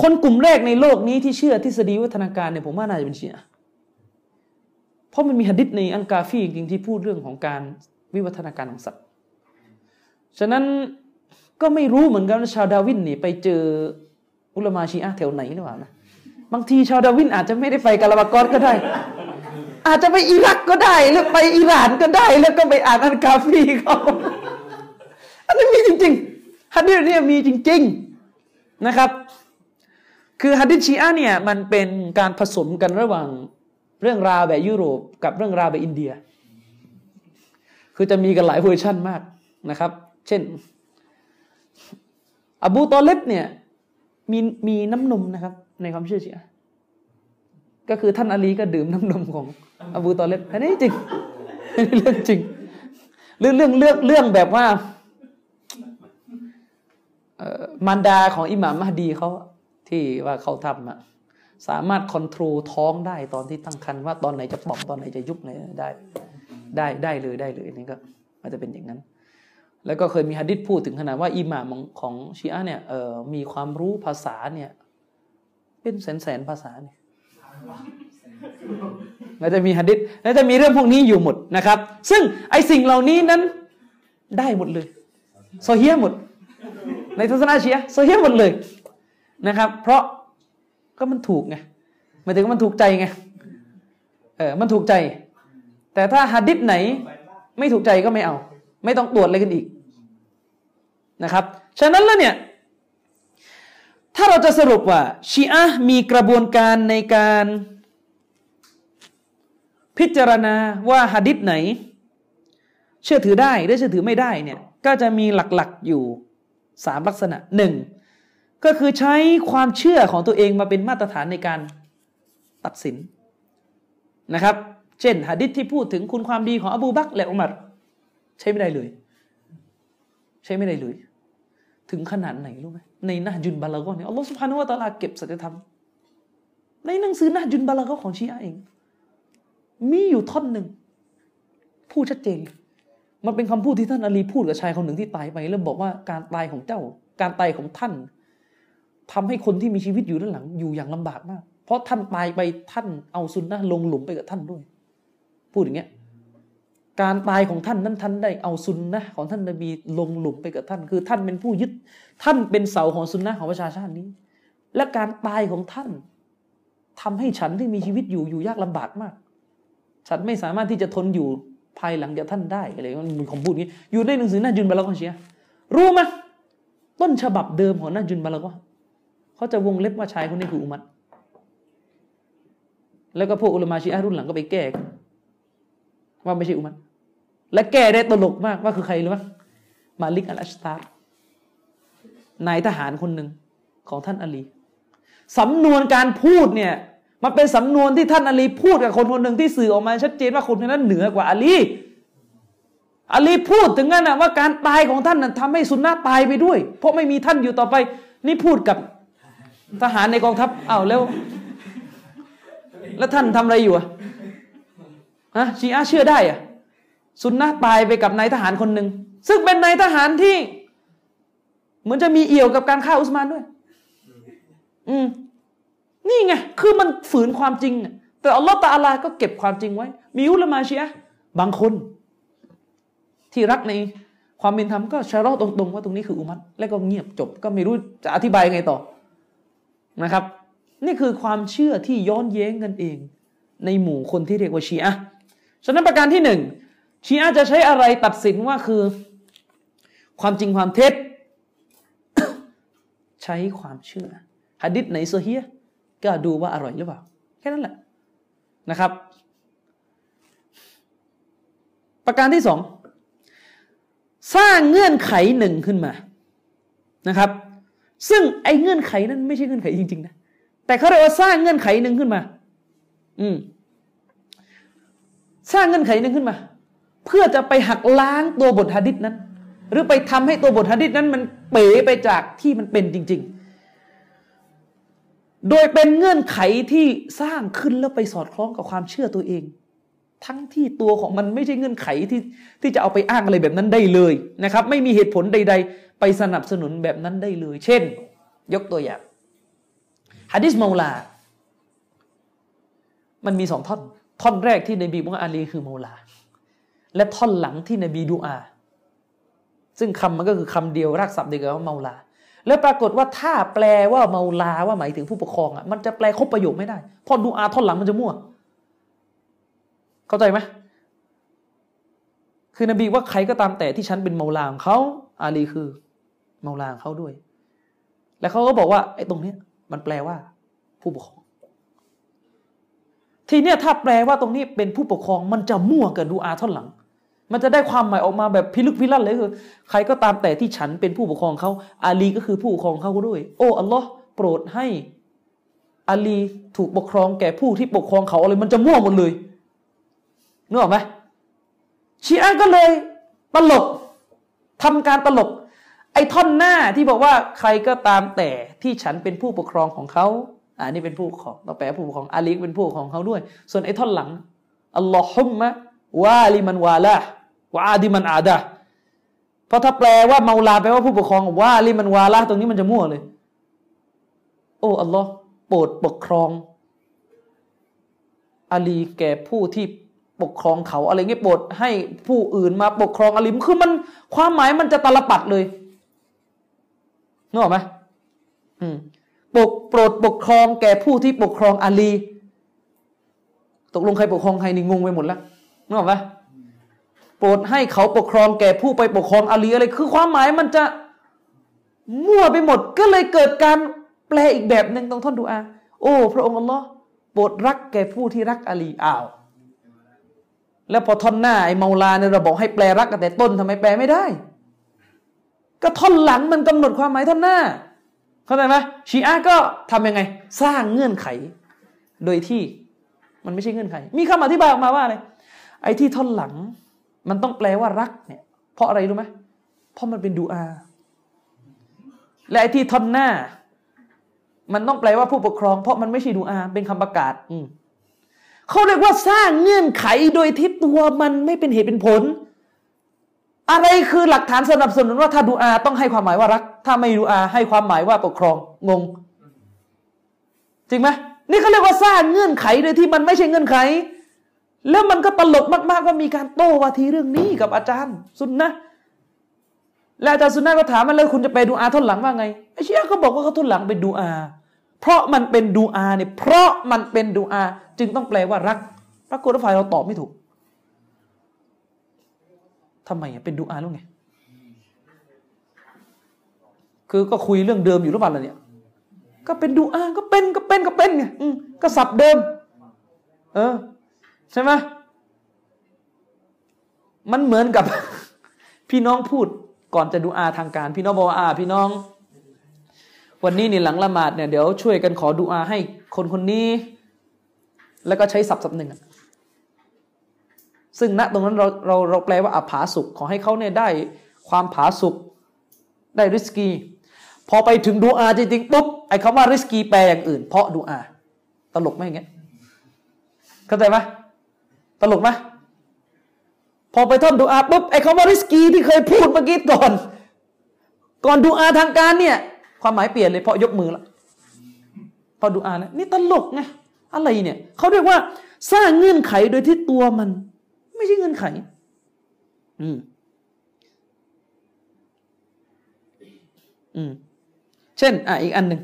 คนกลุ่มแรกในโลกนี้ที่เชื่อทฤษฎีวัฒนาการเนี่ยผมว่าน่าจะเป็นเชียเพราะมันมีหะดิษในอันกาฟีจริงที่พูดเรื่องของการวิวัฒนาการของสัตว์ ฉะนั้นก็ไม่รู้เหมือนกันว่าชาวดาวินนี่ไปเจออุลมาชีอะแถวไหนหรือเปล่านะบางทีชาวดาวินอาจจะไม่ได้ไปกาลาบากอสก็ได้ อาจจะไปอิรักก็ได้หรือไปอิหร่านก็ได้ แล้วก็ไปอ่านอันกาฟีเขาอันนี้มีจริงๆฮัดดิษเนี่ยมีจริง ๆนะครับ คือฮัดดิชีอะเนี่ยมันเป็นการผสมกันระหว่างเรื่องราวแบบยุโรปกับเรื่องราวแบบอินเดีย คือจะมีกันหลายเวอร์ชั่นมากนะครับ เช่น อบูตอเลบเนี่ยมีมีน้ำนมนะครับ ในความเชื่อชีอะก็คือท่านอาลีก็ดื่มน้ำนมของอบูตอเลบอันนี้จริงเรื่องจริงเรื่องเรื่องเรื่องเรื่องแบบว่ามารดาของอิหม่ามมหดีเขา ที่ว่าเขาทำอะสามารถคอนโทรลท้องได้ตอนที่ตั้งครรภ์ว่าตอนไหนจะป่องตอนไหนจะยุบไหนได้ได้ได้เลยได้เลยนี่ก็อาจจะเป็นอย่างนั้น แล้วก็เคยมีฮะดิษพูดถึงขนาดว่าอิหม่ามของชีอะเนี่ยเออมีความรู้ภาษาเนี่ยเป็นแสนแสนภาษาเนี่ยเราจะมีฮะดิษแล้วจะมีเรื่องพวกนี้อยู่หมดนะครับ ซึ่งไอสิ่งเหล่านี้นั้นได้หมดเลยโซเฮียหมด ในทัศนะชีอะโซเฮียหมดเลย นะครับ เพราะก็มันถูกไงหมายถึงมันถูกใจไงเออมันถูกใจ แต่ถ้าฮะดิษไหน ไม่ถูกใจก็ไม่เอา ไม่ต้องตรวจอะไรกันอีกนะครับ ฉะนั้นแล้วเนี่ย ถ้าเราจะสรุปว่าชีอะมีกระบวนการในการพิจารณาว่าหะดิษไหน เชื่อถือได้หรือเชื่อถือไม่ได้เนี่ยก็จะมีหลักๆอยู่สามลักษณะหนึ่ง ก็คือใช้ความเชื่อของตัวเองมาเป็นมาตรฐานในการตัดสินนะครับ เช่นหะดิษที่พูดถึงคุณความดีของอบูบักและอุมัรใช้ไม่ได้เลย ใช้ไม่ได้เลย ถึงขนาดไหนรู้ไหมในนะจุนบาลากอเนี่ยอัลลอฮฺสุบฮานุวะตาลาเก็บสัจธรรม ในหนังสือนะจุนบาลากอของชีอะเอง มีอยู่ท่อนหนึ่งพูดชัดเจน มันเป็นคำพูดที่ท่านอาลีพูดกับชายคนหนึ่งที่ตายไป แล้วบอกว่าการตายของเจ้า การตายของท่าน ทำให้คนที่มีชีวิตอยู่ด้านหลังอยู่อย่างลำบากมาก เพราะท่านตายไปท่านเอาซุนนะลงหลุมไปกับท่านด้วย พูดอย่างเงี้ยการตายของท่านนั้นท่านได้เอาซุนนะของท่านนบีลงหลุมไปกับท่าน คือท่านเป็นผู้ยึด ท่านเป็นเสาของซุนนะของประชาชาตินี้ และการตายของท่านทำให้ฉันที่มีชีวิตอยู่อยู่ยากลำบากมาก ฉันไม่สามารถที่จะทนอยู่ภายหลังจากท่านได้อะไรมันมีคำพูดนี้อยู่ในหนังสือหน้าจุนบาลากอเชียรู้ไหมต้นฉบับเดิมของหน้าจุนบาลากอ เขาจะวงเล็บว่าชายคนนี้คืออุมัตแล้วก็พวกอุลมาชีอะรุ่นหลังก็ไปแก้ว่าไม่ใช่อุมัตและแก้ได้ตลกมากว่าคือใครรู้ไหมมาลิกอัลอัชตารนายทหารคนหนึ่งของท่านอาลีสำนวนการพูดเนี่ยมันเป็นสำนวนที่ท่านอาลีพูดกับคนคนหนึ่งที่สื่อออกมาชัดเจนว่าคนคนนั้นเหนือกว่าอาลีอาลีพูดถึงนั่นนะว่าการตายของท่านนั้นทำให้สุนนะตายไปด้วย เพราะไม่มีท่านอยู่ต่อไป นี่พูดกับ ทหารในกองทัพอ้าวแล้ว แล้วท่านทำอะไรอยู่อะฮะชีอะเชื่อได้อะสุนนะตายไปกับนายทหารคนหนึ่งซึ่งเป็นนายทหารที่ เหมือนจะมีเอี่ยวกับการฆ่าอุสมานด้วย อืม นี่ไง คือมันฝืนความจริง แต่อัลลอฮฺตาอัลาก็เก็บความจริงไว้ มีอุลามาชีอะบางคน ที่รักในความเป็นธรรมก็ชะลอตรงๆว่าตรงนี้คืออุมัตแล้วก็เงียบจบ ก็ไม่รู้จะอธิบายไงต่อ นะครับ นี่คือความเชื่อที่ย้อนแย้งกันเอง ในหมู่คนที่เรียกว่าชีอะฉะนั้นประการที่หนึ่งชีอะจะใช้อะไรตัดสินว่าคือ ความจริงความเท็จ ใช้ความเชื่อหะดิษไหนโซเฮียก็ดูว่าอร่อยหรือเปล่า แค่นั้นแหละนะครับ ประการที่สองสร้างเงื่อนไขหนึ่งขึ้นมานะครับ ซึ่งไอ้เงื่อนไขนั้นไม่ใช่เงื่อนไขจริง ๆ นะ แต่เขาเรียกว่าสร้างเงื่อนไขหนึ่งขึ้นมา อืม สร้างเงื่อนไขหนึ่งขึ้นมา เพื่อจะไปหักล้างตัวบทฮะดิษนั้น หรือไปทำให้ตัวบทฮะดิษนั้นมันเป๋ไปจากที่มันเป็นจริง ๆ โดยเป็นเงื่อนไขที่สร้างขึ้นแล้วไปสอดคล้องกับความเชื่อตัวเอง ทั้งที่ตัวของมันไม่ใช่เงื่อนไขที่ที่จะเอาไปอ้างอะไรแบบนั้นได้เลยนะครับ ไม่มีเหตุผลใด ๆ ไปสนับสนุนแบบนั้นได้เลย เช่น ยกตัวอย่างฮะดิษมาลา มันมีสองท่อน ท่อนแรกที่นบีบอกว่าอาลีคือมาลา และท่อนหลังที่นบีดูอา ซึ่งคำมันก็คือคำเดียวรากศัพท์เดียวกันว่ามาลา แล้วปรากฏว่าถ้าแปลว่ามาลาว่าหมายถึงผู้ปกครองอะมันจะแปลครบประโยคไม่ได้เพอดูอาท่อนหลังมันจะมั่ว เข้าใจไหมคือนบีว่าใครก็ตามแต่ที่ฉันเป็นมาลาของเขาอาลีคือ เมาลางเขาด้วย แล้วเขาก็บอกว่าไอ้ตรงนี้มันแปลว่า ผู้ปกครอง ทีเนี้ยถ้าแปลว่าตรงนี้เป็นผู้ปกครองมันจะมั่วกับดูอาท่อนหลัง มันจะได้ความหมายออกมาแบบพิลึกพิลั่นเลยคือ ใครก็ตามแต่ที่ฉันเป็นผู้ปกครองเขาอาลีก็คือผู้ปกครองเขาด้วย โอ้อัลลอฮ์โปรดให้อาลีถูกปกครองแก่ผู้ที่ปกครองเขาอะไรมันจะมั่วหมดเลยนึกออกไหมชีอะก็เลยตลกทำการตลก ไอ้ท่อนหน้าที่บอกว่าใครก็ตามแต่ที่ฉันเป็นผู้ปกครองของเขาอ่านี่เป็นผู้ปกครองเราแปลผู้ปกครองอาลีเป็นผู้ปกครองเขาด้วย ส่วนไอ้ท่อนหลังอัลลอฮุมมะวาลิมันวาละวาอาดิมันอาดะเพราะถ้าแปลว่าเมาลาแปลว่าผู้ปกครองวาลิมันวาละตรงนี้มันจะมั่วเลย โอ้อัลลอฮ์โปรดปกครองอาลีแก่ผู้ที่ปกครองเขาอะไรเงี้ยโปรดให้ผู้อื่นมาปกครองอาลีคือมันความหมายมันจะตลปัดเลย นึกออกไหมอืมปกโปรดปกครองแก่ผู้ที่ปกครองอาลี ตกลงใครปกครองใครนี่งงไปหมดแล้วนึกออกไหมโปรดให้เขาปกครองแก่ผู้ไปปกครองอาลีอะไร คือความหมายมันจะมั่วไปหมด ก็เลยเกิดการแปลอีกแบบหนึ่งตรงท่อนดูอา โอ้ พระองค์อัลลอฮ์โปรดรักแก่ผู้ที่รักอาลีอ้าวแล้วพอท่อนหน้าไอ้เมาลาเนี่ยเราบอกให้แปลรักกันแต่ต้นทำไมแปลไม่ได้ ก็ท่อนหลังมันกำหนดความหมายท่อนหน้า เข้าใจไหมชีอะก็ทํำยังไง สร้างเงื่อนไข โดยที่มันไม่ใช่เงื่อนไข มีคำอธิบายออกมาว่าอะไรไอ้ที่ท่อนหลัง มันต้องแปลว่ารักเนี่ย เพราะอะไรรู้ไหมเพราะมันเป็นดูอา และไอ้ที่ท่อนหน้า มันต้องแปลว่าผู้ปกครอง เพราะมันไม่ใช่ดูอา เป็นคำประกาศ อืเขาเรียกว่าสร้างเงื่อนไขโดยที่ตัวมันไม่เป็นเหตุเป็นผล อะไรคือหลักฐานสนับสนุนว่าถ้าดูอาต้องให้ความหมายว่ารัก ถ้าไม่ดูอาให้ความหมายว่าปกครองงง จริงไหมนี่เขาเรียกว่าสร้างเงื่อนไขโดยที่มันไม่ใช่เงื่อนไข แล้วมันก็ตลกมากๆว่ามีการโต้วาทีเรื่องนี้กับอาจารย์ สุนนะแล้วอาจารย์สุนนะก็ถามมาเลยคุณจะไปดูอาท่อนหลังว่าไงไอ้เชี่ยเขาบอกว่าเขาท่อนหลังเป็นดูอา เพราะมันเป็นดูอาเนี่ยเพราะมันเป็นดูอา จึงต้องแปลว่ารักปรากฏว่าฝ่ายเราตอบไม่ถูก ทำไมอะเป็นดูอาแล้วไง คือก็คุยเรื่องเดิมอยู่หรือเปล่าล่ะเนี่ย ก็เป็นดูอาก็เป็นก็เป็นก็เป็นไงก็สับเดิม เออ ใช่ไหมมันเหมือนกับ พี่น้องพูดก่อนจะดูอาทางการ พี่น้องบอกว่าอา พี่น้อง วันนี้นี่หลังละหมาดเนี่ยเดี๋ยวช่วยกันขอดูอาให้คนคนนี้ แล้วก็ใช้ศัพท์ศัพท์หนึ่ง ซึ่งณตรงนั้นเราเราเราแปลว่าอัผาสุขขอให้เขาเนี่ยได้ความผาสุขได้ริสกี พอไปถึงดูอาจริงๆปุ๊บไอ้คำว่าริสกีแปลอย่างอื่น เพราะดูอา ตลกไหมอย่างเงี้ยเข้าใจไหมตลกไหมพอไปท่อนดูอาปุ๊บไอ้คำว่าริสกีที่เคยพูดเมื่อกี้ก่อน ก่อนดูอาทางการเนี่ย ความหมายเปลี่ยนเลยเพราะยกมือละพอดูอาแล้วนี่ตลกไงอะไรเนี่ยเขาเรียกว่าสร้างเงื่อนไขโดยที่ตัวมัน ไม่ใช่เงื่อนไข อืม อืม เช่น อะ อีกอันหนึ่ง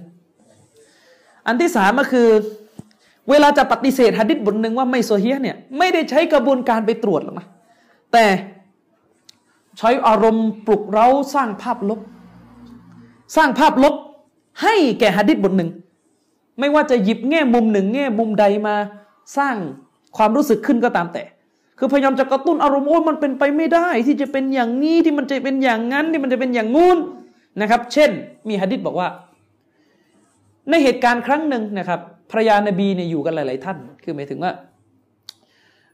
อันที่สามก็คือ เวลาจะปฏิเสธหะดิษบทหนึ่งว่าไม่โซเฮียเนี่ย ไม่ได้ใช้กระบวนการไปตรวจหรอกนะ แต่ใช้อารมณ์ปลุกเร้าสร้างภาพลบ สร้างภาพลบ ให้แก่หะดิษบทหนึ่ง ไม่ว่าจะหยิบแง่มุมหนึ่ง แง่มุมใดมาสร้างความรู้สึกขึ้นก็ตามแต่ คือพยายามจะกระตุ้นอารมณ์โอ้ยมันเป็นไปไม่ได้ ที่จะเป็นอย่างนี้ที่มันจะเป็นอย่างนั้นที่มันจะเป็นอย่างงู้นนะครับ เช่น มีหะดิษบอกว่า ในเหตุการณ์ครั้งหนึ่งนะครับภรรยานบีเนี่ยอยู่กันหลาย ๆ ท่าน คือหมายถึงว่า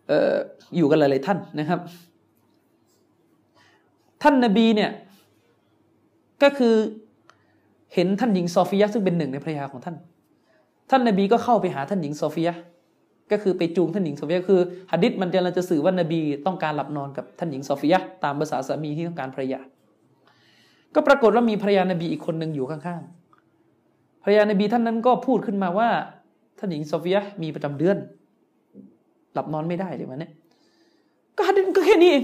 เอออยู่กันหลาย ๆ ท่านนะครับ ท่านนบีเนี่ยก็คือเห็นท่านหญิงโซฟียะซึ่งเป็นหนึ่งในภรรยาของท่าน ท่านนบีก็เข้าไปหาท่านหญิงโซฟียะ ก็คือไปจูงท่านหญิงโซฟียะคือหะดิษมันจะจะสื่อว่านบีต้องการหลับนอนกับท่านหญิงโซฟียะตามภาษาสามีที่ต้องการภรรยา ก็ปรากฏว่ามีภรรยานบีอีกคนหนึ่งอยู่ข้างๆภรรยานบีท่านนั้นก็พูดขึ้นมาว่าท่านหญิงโซฟียะมีประจำเดือน หลับนอนไม่ได้เลยวันเนี่ยก็ฮะดิษก็แค่นี้เอง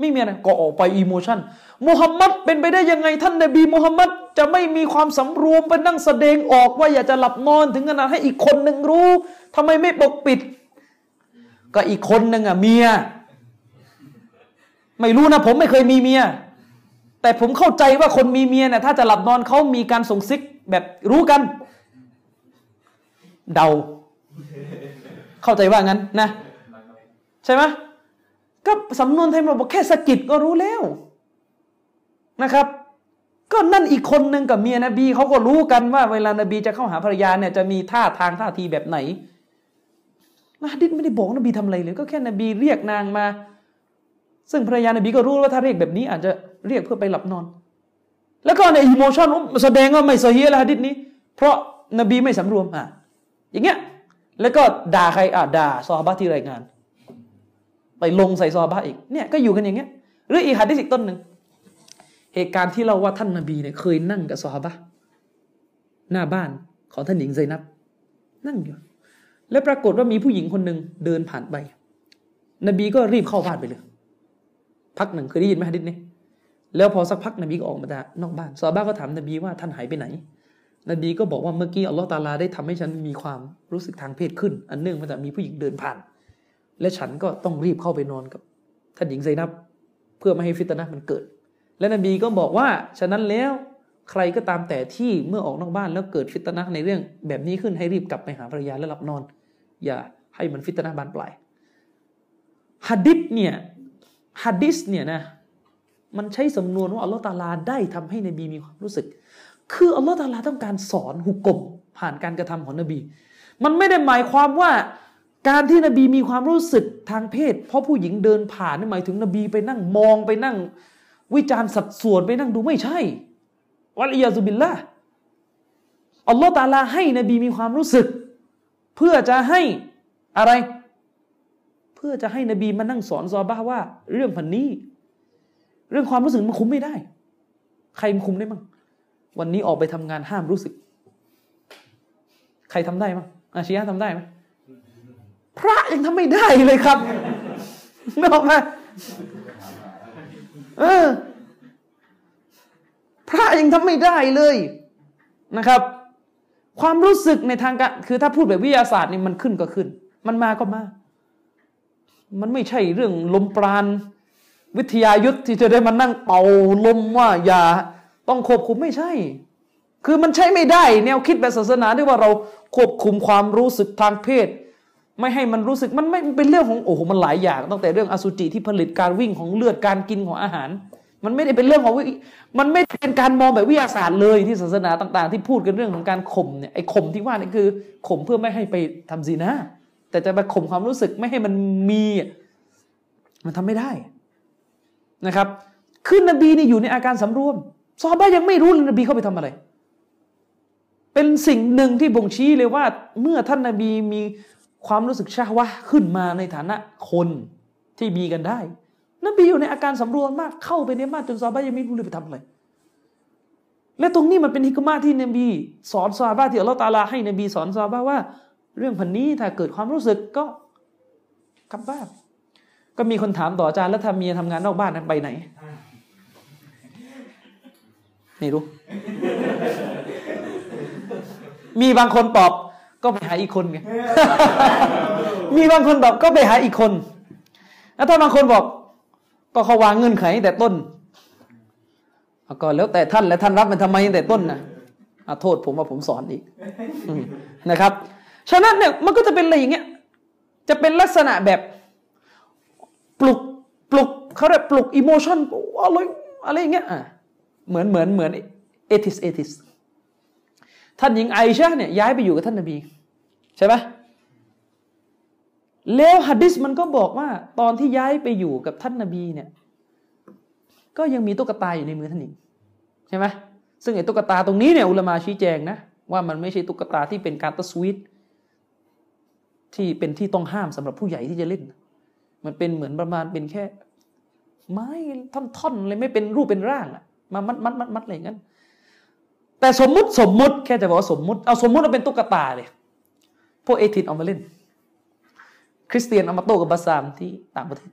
ไม่มีอะไรก็ออกไป emotion มุฮัมมัดเป็นไปได้ยังไง ท่านนบีมุฮัมมัดจะไม่มีความสำรวมไปนั่งแสดงออกว่าอยากจะหลับนอนถึงขนาดให้อีกคนหนึ่งรู้ทำไมไม่ปกปิด ก็อีกคนหนึ่งอะเมีย ไม่รู้นะ ผมไม่เคยมีเมีย แต่ผมเข้าใจว่าคนมีเมียเนี่ยถ้าจะหลับนอนเขามีการส่งซิกแบบรู้กัน เดา เข้าใจว่างั้นนะ ใช่ไหม ก็สำนวนไทยมาบอกแค่สะกิดก็รู้แล้วนะครับ ก็นั่นอีกคนหนึ่งกับเมียนบีเขาก็รู้กันว่า เวลานบีจะเข้าหาภรรยาเนี่ยจะมีท่าทางท่าทีแบบไหนนะดิษไม่ได้บอกนบีทำอะไรเลย ก็แค่นบีเรียกนางมา ซึ่งภรรยานบีก็รู้ว่าถ้าเรียกแบบนี้ อาจจะเรียกเพื่อไปหลับนอน แล้วก็ในอิโมชันแสดงว่าไม่เสียแล้วฮะดิษนี้ เพราะนบีไม่สำรวมอะอย่างเงี้ยแล้วก็ด่าใครอะด่าซอฮาบะที่รายงาน ไปลงใส่ซอฮาบะอีกเนี่ยก็อยู่กันอย่างเงี้ยหรืออีกฮะดิษอีกต้นหนึ่งเหตุการณ์ที่เราว่าท่านนบีเนี่ยเคยนั่งกับซอฮาบะหน้าบ้านของท่านหญิงไซนับ นั่งอยู่ แล้วปรากฏว่ามีผู้หญิงคนหนึ่งเดินผ่านไป นบีก็รีบเข้าบ้านไปเลยพักหนึ่งเคยได้ยินไหมฮะดิษนี้แล้วพอสักพักนบีก็ออกมาจากนอกบ้านซอฮาบะก็ถามนบีว่าท่านหายไปไหน นบีก็บอกว่าเมื่อกี้อัลลอฮฺตาลาได้ทำให้ฉันมีความรู้สึกทางเพศขึ้น อันเนื่องมาจากมีผู้หญิงเดินผ่าน และฉันก็ต้องรีบเข้าไปนอนกับท่านหญิงไซนับ เพื่อไม่ให้ฟิตนะมันเกิด และนบีก็บอกว่าฉะนั้นแล้วใครก็ตามแต่ที่เมื่อออกนอกบ้านแล้วเกิดฟิตนะในเรื่อง แบบนี้ขึ้นให้รีบกลับไปหาภรรยาและหลับนอน อย่าให้มันฟิตนะบานปลายฮัดดิษเนี่ยฮัดดิษเนี่ยนะมันใช้สำนวนว่าอัลลอฮฺตาลาได้ทำให้นบีมีความรู้สึก คืออัลลอฮฺตาลาต้องการสอนหุกกลมผ่านการกระทำของนบี มันไม่ได้หมายความว่า การที่นบีมีความรู้สึกทางเพศ เพราะผู้หญิงเดินผ่านนี่หมายถึงนบีไปนั่งมองไปนั่ง วิจารณ์สัดส่วนไปนั่งดูไม่ใช่วัลอียาซุบิลละอัลลอฮฺตาลาให้นบีมีความรู้สึก เพื่อจะให้อะไร เพื่อจะให้นบีมานั่งสอนซอบ้าว่า เรื่องพันนี้ เรื่องความรู้สึกมันคุมไม่ได้ ใครมันคุมได้มั้งวันนี้ออกไปทำงานห้ามรู้สึก ใครทำได้มั้งอาชียะทำได้ไหม พระยังทำไม่ได้เลยครับนออกไหมเออ พระยังทำไม่ได้เลยนะครับ ความรู้สึกในทางการคือถ้าพูดแบบวิทยาศาสตร์นี่มันขึ้นก็ขึ้น มันมาก็มา มันไม่ใช่เรื่องลมปราณวิทยายุทธที่จะได้มานั่งเป่าลมว่าอย่าต้องควบคุมไม่ใช่ คือมันใช้ไม่ได้ แนวคิดแบบศาสนาที่ว่าเราควบคุมความรู้สึกทางเพศ ไม่ให้มันรู้สึกมันไม่เป็นเรื่องของโอ้โหมันหลายอย่าง ตั้งแต่เรื่องอสุจิที่ผลิตการวิ่งของเลือดการกินของอาหาร มันไม่ได้เป็นเรื่องของวิมันไม่เป็นการมองแบบวิทยาศาสตร์เลยที่ศาสนาต่างๆ ที่พูดกันเรื่องของการข่มเนี่ยไอ้ข่มที่ว่านี่คือข่มเพื่อไม่ให้ไปทำซีนะแต่จะไปข่มความรู้สึกไม่ให้มันมีมันทำไม่ได้นะครับคือนบีนี่อยู่ในอาการสำรวมซอบ้ายังไม่รู้เลยนบีเข้าไปทำอะไร เป็นสิ่งหนึ่งที่บ่งชี้เลยว่า เมื่อท่านนบีมี ความรู้สึกชาวะขึ้นมาในฐานะคนที่มีกันได้ นบีอยู่ในอาการสำรวมมากเข้าไปในบ้านจนซอบ้ายังไม่รู้เลยไปทำอะไรและตรงนี้มันเป็นฮิกมาที่นบี สอนซาบะที่อัลลอฮฺตาลาให้นบีสอนซาบะว่า เรื่องพันนี้ถ้าเกิดความรู้สึกก็กลับบ้านก็มีคนถามต่ออาจารย์แล้วถ้าเมียทำงานนอกบ้านนั้นไปไหนไม่รู้ มีบางคนตอบ ก็ไปหาอีกคนไงมีบางคนตอบก็ไปหาอีกคน แล้วถ้าบางคนบอก ก็เขาวางเงื่อนไขแต่ต้นก็แล้วแต่ท่านและท่านรับมันทำไมแต่ต้นนะโทษผมว่าผมสอนอีกนะครับ ฉะนั้นเนี่ยมันก็จะเป็นอะไรอย่างเงี้ยจะเป็นลักษณะแบบปลุกปลุกเขาเรียกปลุก emotion อะไรอะไรอย่างเงี้ยเหมือนเหมือนเหมือน atheist atheist ท่านหญิงไอชาเนี่ยย้ายไปอยู่กับท่านนบี ใช่ไหมแล้วฮัดดิสมันก็บอกว่า ตอนที่ย้ายไปอยู่กับท่านนบีเนี่ย ก็ยังมีตุ๊กตาอยู่ในมือท่านหญิงใช่ไหมซึ่งไอ้ตุ๊กตาตรงนี้เนี่ยอุลามาชี้แจงนะว่ามันไม่ใช่ตุ๊กตาที่เป็นการตัสวีตที่เป็นที่ต้องห้ามสำหรับผู้ใหญ่ที่จะเล่น มันเป็นเหมือนประมาณเป็นแค่ ไม้ท่อนๆเลยไม่เป็นรูปเป็นร่างอะมามัดมัดมัดมัดอะไรอย่างนั้น แต่สมมุติสมมุติแค่จะบอกว่าสมมุติเอาสมมุติเราเป็นตุ๊กตาเลยพวกเอทินเอามาเล่น คริสเตียนเอามาโตกับบาซามที่ต่างประเทศ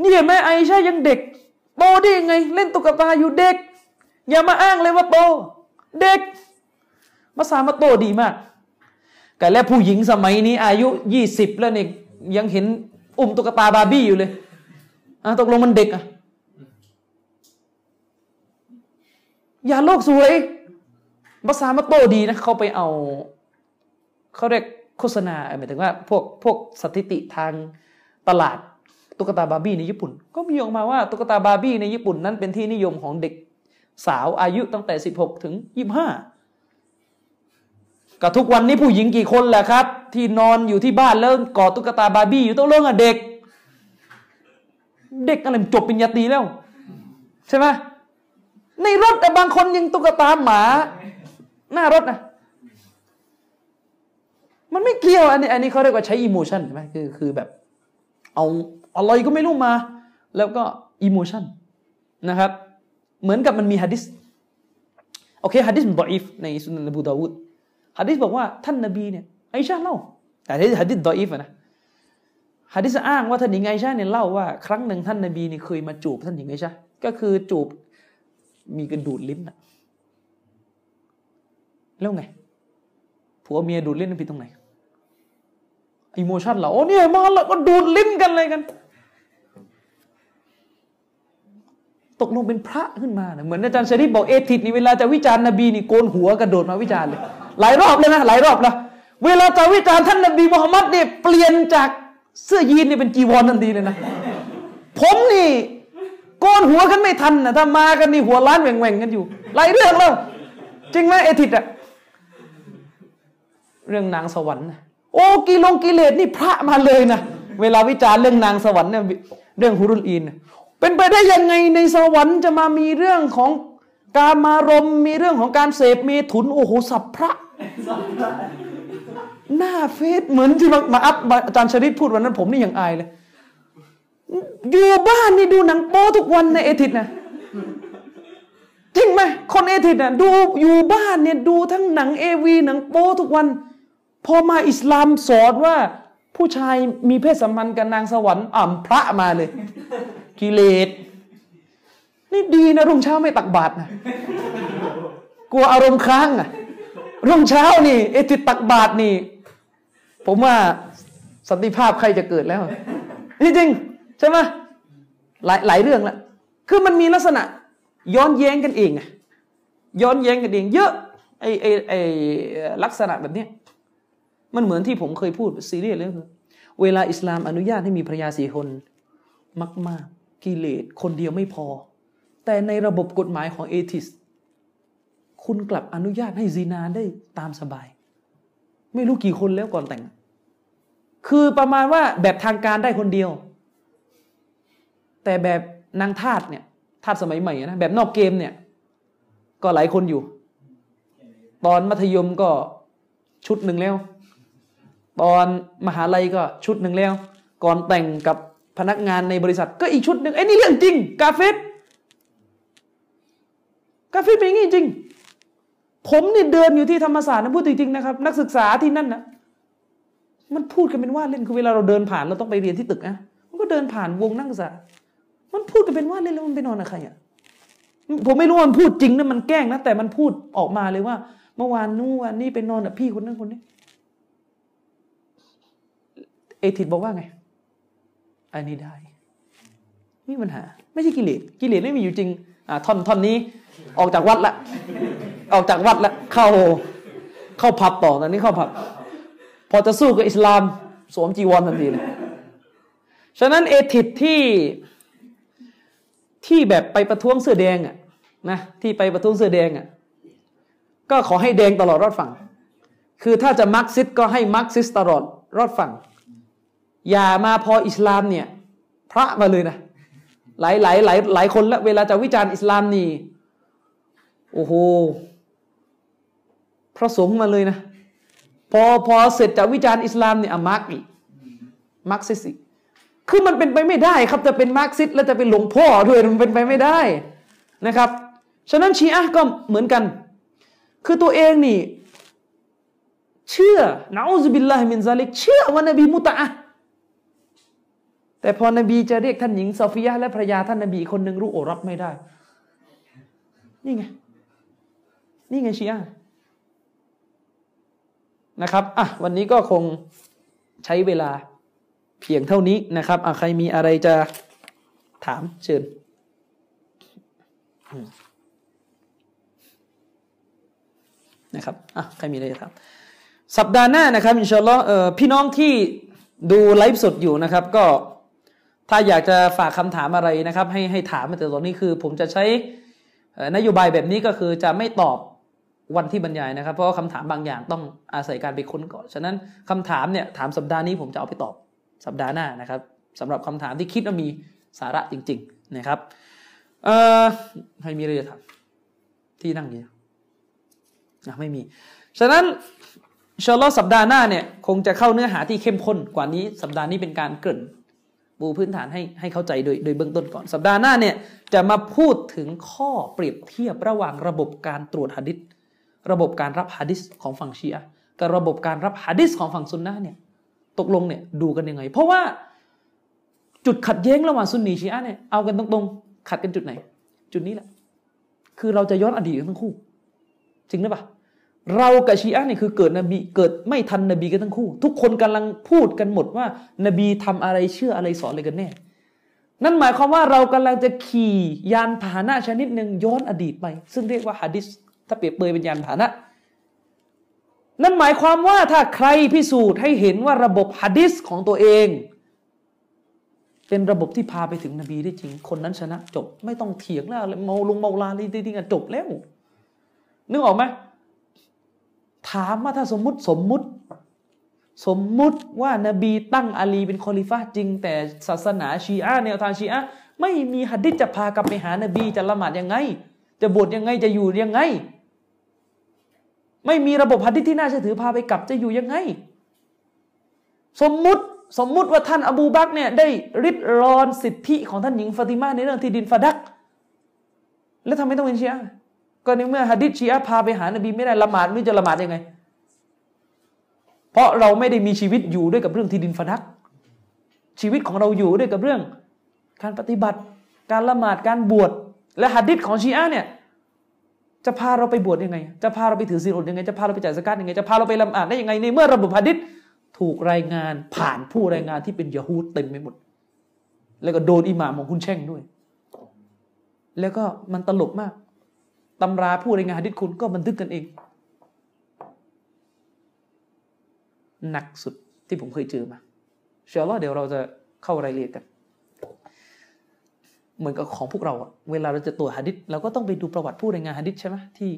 นี่เห็นไหมไอชายังเด็ก โตได้ยังไง เล่นตุ๊กตาอยู่เด็ก อย่ามาอ้างเลยว่าโตเด็กมาสามาโตดีมากแต่แล้วผู้หญิงสมัยนี้ อายุยี่สิบแล้วเนี่ยยังเห็นอุ้มตุ๊กตาบาร์บี้อยู่เลยอะตกลงมันเด็กอะอย่าโลกสวย ภาษามาโตดีนะเขาไปเอาเขาเรียกโฆษณาหมายถึงว่าพวกพวกสถิติทางตลาดตุ๊กตาบาร์บี้ในญี่ปุ่น ก็มีออกมาว่าตุ๊กตาบาร์บี้ในญี่ปุ่นนั้นเป็นที่นิยมของเด็กสาวอายุตั้งแต่สิบหกถึงยี่ห้าก็ทุกวันนี้ผู้หญิงกี่คนแหละครับ ที่นอนอยู่ที่บ้านแล้วกอดตุ๊กตาบาร์บี้อยู่ต้องเรื่องอะเด็ก เด็กอะไรจบปริญญาตีแล้ว ใช่ไหมในรถแต่บางคนยังตุ๊กตาหมา หน้ารถนะมันไม่เกี่ยวอันนี้อันนี้เขาเรียกว่าใช้ emotion ใช่ไหมคือคือแบบ เอาอะไรก็ไม่รู้มา แล้วก็ emotion นะครับ เหมือนกับมันมีฮะดิษโอเคฮะดิษมันดออีฟในสุนันอบูดาวุดฮะดิษบอกว่าท่านนบีเนี่ยไอชาเล่า แต่ที่ฮะดิษดออีฟนะฮะดิษอ้างว่าท่านหญิงไอชาเนี่ยเล่าว่าครั้งหนึ่งท่านนบีเนี่ยเคยมาจูบท่านหญิงไอชาก็คือจูบมีกันดูดลิ้นอะ แล้วไงผัวเมียดูดลิ้นผิดตรงไหนอิโมชันเหรอโอ้เนี่ยมาแล้วก็ดูดลิ้นกันอะไรกัน ตกลงเป็นพระขึ้นมาเหมือนอาจารย์ชริปบอกเอทิดนี่เวลาจะวิจารณ์นบีนี่โกนหัวกระโดดมาวิจารณ์เลย หลายรอบเลยนะหลายรอบนะเวลาจะวิจารณ์ท่านนบีมุฮัมมัดเนี่ยเปลี่ยนจากเสื้อยีนเนี่ยเป็นจีวรทันทีเลยนะผมนี่โกนหัวกันไม่ทันนะถ้ามากันนี่หัวล้านแหว่งๆกันอยู่หลายเรื่องแล้วจริงไหมเอทิดอะ เรื่องนางสวรรค์โอ้กีลงกิเลสนี่พระมาเลยนะเวลาวิจารณ์เรื่องนางสวรรค์เนี่ยเรื่องฮุรุลอีนเป็นไปได้ยังไงในสวรรค์จะมามีเรื่องของการมารมมีเรื่องของการเสพเมถุนโอ้โหสับพระ หน้าเฟซเหมือนที่มาอัพอาจารย์ชริปพูดวันนั้นผมนี่ยังอายเลย อยู่บ้านนี่ดูหนังโป๊ทุกวันในเอทิดนะจริงไหมคนเอทิดนะดูอยู่บ้านเนี่ยดูทั้งหนังเอวีหนังโป๊ทุกวัน พอมาอิสลามสอนว่า ผู้ชายมีเพศสัมพันธ์กับนางสวรรค์อ่ำพระมาเลย กิเลสนี่ดีนะรุ่งเช้าไม่ตักบาตรนะกลัวอารมณ์ค้างอะรุ่งเช้านี่เอติตักบาตรนี่ ผมว่าสันติภาพใครจะเกิดแล้วนี่จริงใช่ไหมหลายหลายเรื่องละคือมันมีลักษณะ ย้อนแย้งกันเองอะย้อนแย้งกันเอง เยอะไอไอไอลักษณะแบบนี้ มันเหมือนที่ผมเคยพูดซีเรียสเลยคือเวลาอิสลามอนุญาตให้มีภรรยาสี่คนมาก ๆ กิเลสคนเดียวไม่พอ แต่ในระบบกฎหมายของเอทิส คุณกลับอนุญาตให้ซีนาได้ตามสบาย ไม่รู้กี่คนแล้วก่อนแต่ง คือประมาณว่าแบบทางการได้คนเดียว แต่แบบนางทาสเนี่ยทาสสมัยใหม่นะแบบนอกเกมเนี่ย ก็หลายคนอยู่ ตอนมัธยมก็ชุดหนึ่งแล้ว ตอนมหาลัยก็ชุดหนึ่งแล้ว ก่อนแต่งกับพนักงานในบริษัทก็อีกชุดหนึ่งไอ้นี่เรื่องจริง กาเฟสกาเฟเป็นอย่างนี้จริง ผมเนี่ยเดินอยู่ที่ธรรมศาสตร์นะพูดจริงๆนะครับ นักศึกษาที่นั่นนะมันพูดกันเป็นว่าเล่นคือเวลาเราเดินผ่านเราต้องไปเรียนที่ตึกนะมันก็เดินผ่านวงนักศึกษา มันพูดกันเป็นว่าเล่นแล้วมันไปนอนกับใครอะผมไม่รู้ว่ามันพูดจริงนะมันแกล้งนะแต่มันพูดออกมาเลยว่า เมื่อวานนู้นวันนี้ไปนอนกับพี่คนนั้นคนนี้ เอทิดบอกว่าไง อันนี้ได้ไม่มีปัญหา ไม่ใช่กิเลสกิเลสไม่มีอยู่จริงอ่าท่อนท่อนนี้ ออกจากวัดละ ออกจากวัดละ เข้า เข้าผับต่อตอนนี้เข้าผับ พอจะสู้กับอิสลามสวมจีวรทันทีเลยฉะนั้นเอทิดที่ที่แบบไปประท้วงเสื้อแดงอะนะที่ไปประท้วงเสื้อแดงอะก็ขอให้แดงตลอดรอดฝั่ง คือถ้าจะมักซิสก็ให้มักซิสตลอดรอดฝั่ง อย่ามาพออิสลามเนี่ย พระมาเลยนะ หลายหลายหลายหลายคนละเวลาจะวิจารณ์อิสลามนี่ โอ้โหพระสงฆ์มาเลยนะ พอพอเสร็จจากวิจารณ์อิสลามเนี่ยอามักอีกมักซิสิคือมันเป็นไปไม่ได้ครับจะเป็นมาร์กซิสแล้วจะเป็นหลวงพ่อด้วยมันเป็นไปไม่ได้นะครับ ฉะนั้นชีอะก็เหมือนกัน คือตัวเองนี่ เชื่อنعوذ بالله من ذلك เชื่อว่านบีมุตะ แต่พอนบีจะเรียกท่านหญิงซอฟิยะและภรรยาท่านนบีคนหนึ่งรู้โอรับไม่ได้ นี่ไง นี่ไงชีอะนะครับอะวันนี้ก็คงใช้เวลาเพียงเท่านี้นะครับอะใครมีอะไรจะถามเชิญนะครับอะใครมีอะไรจะถามสัปดาห์หน้านะครับอินชาอัลลอฮ์พี่น้องที่ดูไลฟ์สดอยู่นะครับ ก็ ถ้าอยากจะฝากคำถามอะไรนะครับ ให้ให้ถามแต่ตอนนี้คือ ผมจะใช้นโยบายแบบนี้ก็คือจะไม่ตอบวันที่บรรยายนะครับ เพราะว่าคำถามบางอย่างต้องอาศัยการไปค้นก่อน ฉะนั้นคำถามเนี่ยถามสัปดาห์นี้ผมจะเอาไปตอบสัปดาห์หน้านะครับสำหรับคำถามที่คิดว่ามีสาระจริง ๆนะครับเอ่อใครมีอะไรจะถามที่นั่งอยู่นะไม่มี ฉะนั้นชอลสัปดาห์หน้าเนี่ยคงจะเข้าเนื้อหาที่เข้มข้นกว่านี้สัปดาห์นี้เป็นการเกริ่น ปูพื้นฐานให้ให้เข้าใจโดยโดยเบื้องต้นก่อน สัปดาห์หน้าเนี่ยจะมาพูดถึงข้อเปรียบเทียบระหว่างระบบการตรวจหะดิษระบบการรับหะดิษของฝั่งชีอะกับระบบการรับหะดิษของฝั่งซุนนะเนี่ยตกลงเนี่ยดูกันยังไง เพราะว่าจุดขัดแย้งระหว่างซุนนีชีอะเนี่ยเอากันตรงๆขัดกันจุดไหน จุดนี้แหละ คือเราจะย้อนอดีตกันทั้งคู่ จริงหรือเปล่า เรากับชีอะเนี่ยคือเกิดนบีเกิดไม่ทันนบีกันทั้งคู่ ทุกคนกำลังพูดกันหมดว่า นบีทำอะไรเชื่ออะไรสอนอะไรกันแน่ นั่นหมายความว่าเรากำลังจะขี่ยานพาหนะชนิดหนึ่งย้อนอดีตไป ซึ่งเรียกว่าฮะดิษถ้าเปรียบเปยเป็นยานพาหนะ นั่นหมายความว่าถ้าใครพิสูจน์ให้เห็นว่าระบบฮะดิษของตัวเอง เป็นระบบที่พาไปถึงนบีได้จริง คนนั้นชนะจบ ไม่ต้องเถียงแล้วเมาลงเมาลาลีจริงๆจบแล้ว นึกออกไหม ถามว่าถ้าสมมุติสมมุติ สมมุติว่านบีตั้งอาลีเป็นคอลิฟ้าจริง แต่ศาสนาชีอะแนวทางชีอะไม่มีหัดดิษจะพากลับไปหานบีจะละหมาดยังไง จะบวชยังไงจะอยู่ยังไง ไม่มีระบบหัดดิษที่น่าเชื่อถือพาไปกลับจะอยู่ยังไง สมมุติสมมุติว่าท่านอบูบักเนี่ยได้ริดรอนสิทธิของท่านหญิงฟาติมาในเรื่องที่ดินฟาดัก แล้วทำไมต้องเป็นชีอะ ก็ในเมื่อฮะดิษชีอะพาไปหานบีไม่ได้ละหมาดไม่จะละหมาดยังไง เพราะเราไม่ได้มีชีวิตอยู่ด้วยกับเรื่องที่ดินฟาดัก ชีวิตของเราอยู่ด้วยกับเรื่อง การปฏิบัติ การละหมาดการบวชและฮะดิษของชีอะเนี่ยจะพาเราไปบวชยังไง จะพาเราไปถือศีลอดยังไง จะพาเราไปจ่ายสกัดยังไง จะพาเราไปละหมาดได้ยังไงในเมื่อระบบฮะดิษถูกรายงานผ่านผู้รายงานที่เป็นยะฮูดเต็มไปหมด แล้วก็โดนอิหม่ามของคุณแช่งด้วย แล้วก็มันตลกมาก ตำราผู้รายงานฮะดิษคุณก็บันทึกกันเอง หนักสุดที่ผมเคยเจอมาเชื่อว่าเดี๋ยวเราจะเข้ารายละเอียดกัน เหมือนกับของพวกเราอะเวลาเราจะตรวจหะดิษเราก็ต้องไปดูประวัติผู้รายงานหะดิษใช่ไหมที่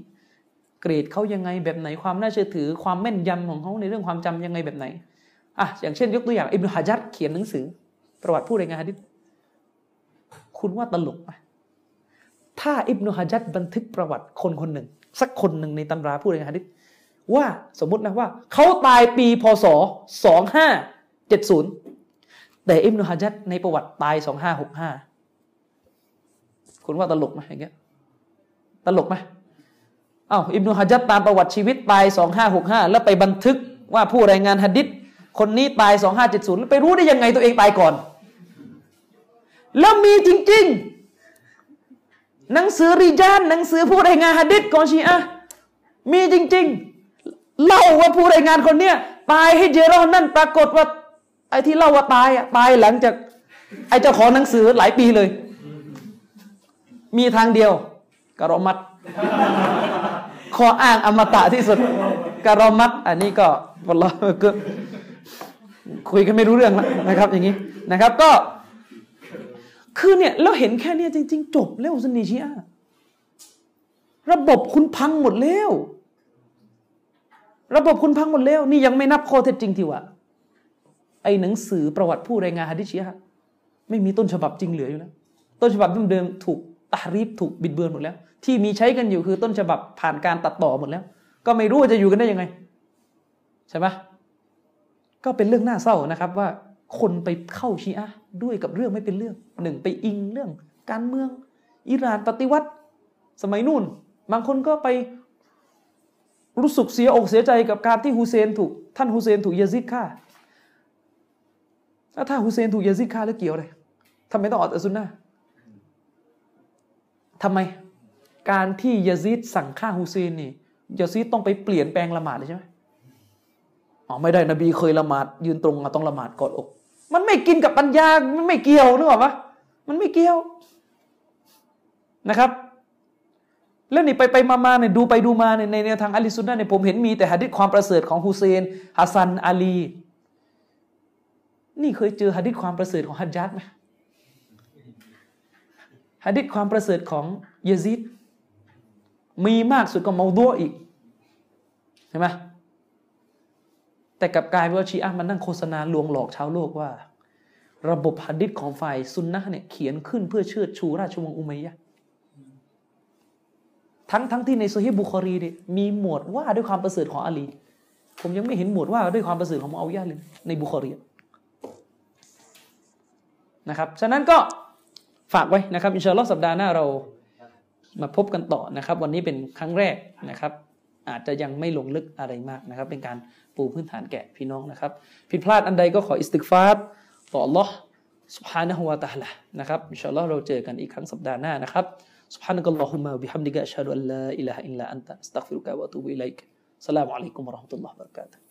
เกรดเขายังไงแบบไหนความน่าเชื่อถือความแม่นยำของเขาในเรื่องความจำยังไงแบบไหนอะอย่างเช่น ยกตัวอย่างอิบนุฮะจัดเขียนหนังสือ ประวัติผู้รายงานหะดิษคุณว่าตลกไหม ถ้าอิบนุฮะจัดบันทึกประวัติคนคนหนึ่ง สักคนหนึ่งในตำราผู้รายงานหะดิษว่าสมมตินะว่า เขาตายปีพศสองห้าเจ็ดศูนย์แต่อิบนุฮะจัดในประวัติตายสองห้าหกห้าคุณว่าตลกไหมอย่างเงี้ยตลกไหมอ้าวอิบนุฮะจัดตามประวัติชีวิตตายสองห้าหกห้าแล้วไปบันทึกว่าผู้รายงานหะดิษคนนี้ตายสองห้าเจ็ดศูนย์ไปรู้ได้ยังไงตัวเองตายก่อน แล้วมีจริง ๆ หนังสือริจานหนังสือผู้รายงานหะดิษของชีอะมีจริง ๆ เล่าว่าผู้รายงานคนเนี้ยตายให้เจรอนนั่นปรากฏว่าไอ้ที่เล่าว่าตายอะตายหลังจากไอ้เจ้าของหนังสือหลายปีเลย มีทางเดียวกรอมัดข้ออ้างอมตะที่สุดกรอมัดอันนี้ก็วัลลอก็คุยกันไม่รู้เรื่องแล้วนะครับ อย่างนี้นะครับ ก็ คือเนี่ยเราเห็นแค่เนี้ยจริง ๆ จบแล้วสนีชีอะระบบคุณพังหมดแล้ว ระบบคุณพังหมดแล้ว นี่ยังไม่นับข้อเท็จจริงที่ว่า ไอ้หนังสือประวัติผู้รายงานฮะดิชีอะไม่มีต้นฉบับจริงเหลืออยู่แล้ว ต้นฉบับเดิมๆถูกตารีบถูกบิดเบือนหมดแล้ว ที่มีใช้กันอยู่คือต้นฉบับผ่านการตัดต่อหมดแล้ว ก็ไม่รู้ว่าจะอยู่กันได้ยังไง ใช่ไหมก็เป็นเรื่องน่าเศร้านะครับว่า คนไปเข้าชีอะห์ด้วยกับเรื่องไม่เป็นเรื่องหนึ่งไปอิงเรื่อง การเมือง อิหร่านปฏิวัติ สมัยนู่น บางคนก็ไปรู้สึกเสียอกเสียใจกับการที่ฮุเซนถูกท่านฮุเซนถูกยาซิดฆ่าถ้าฮุเซนถูกยาซิดฆ่าแล้วเกี่ยวอะไรทำไมต้องออกแต่ซุนนะทำไม การที่ยาซิดสั่งฆ่าฮุเซนนี่ยาซิดต้องไปเปลี่ยนแปลงละหมาดเลยใช่ไหมอ๋อไม่ได้นบีเคยละหมาดยืนตรงต้องละหมาดกอดอก มันไม่กินกับปัญญา มันไม่เกี่ยวนึกออกปะมันไม่เกี่ยวนะครับ แล้วนี่ไปไปมามาเนี่ยดูไปดูมาเนี่ยในแนวทางอัลิซุนนะเนี่ยผมเห็นมีแต่หะดิษความประเสริฐของฮุเซนฮัสซันอาลี นี่เคยเจอหะดิษความประเสริฐของฮัจญัดไหมหะดิษความประเสริฐของเยซีดมีมากสุดก็เมาดัวอีกเห็นไหม แต่กับกลายเป็นว่าชีอะห์มันนั่งโฆษณาลวงหลอกชาวโลกว่า ระบบหะดิษของฝ่ายซุนนะเนี่ยเขียนขึ้นเพื่อเชิดชูราชวงศ์อุมัยยะทั้งทั้งที่ในโซฮีบุคอรีเนี่ยมีหมวดว่าด้วยความประเสริฐของอาลี ผมยังไม่เห็นหมวดว่าด้วยความประเสริฐของมุอาวิยะเลยในบุคอรีนะครับ ฉะนั้นก็ฝากไว้นะครับ อินชาอัลลอฮ์สัปดาห์หน้าเรามาพบกันต่อนะครับ วันนี้เป็นครั้งแรกนะครับ อาจจะยังไม่ลงลึกอะไรมากนะครับ เป็นการ ปูพื้นฐานแก่พี่น้องนะครับ ผิดพลาดอันใดก็ขออิสติกฟาร์ต่อ Allah سبحانه และ تعالى นะครับ อินชาอัลลอฮ์เราเจอกันอีกครั้งสัปดาห์หน้านะครับ سبحانك اللهم وبحمدك أشهد أن لا إله إلا أنت أستغفرك وأتوب إليك السلام عليكم ورحمة الله وبركاته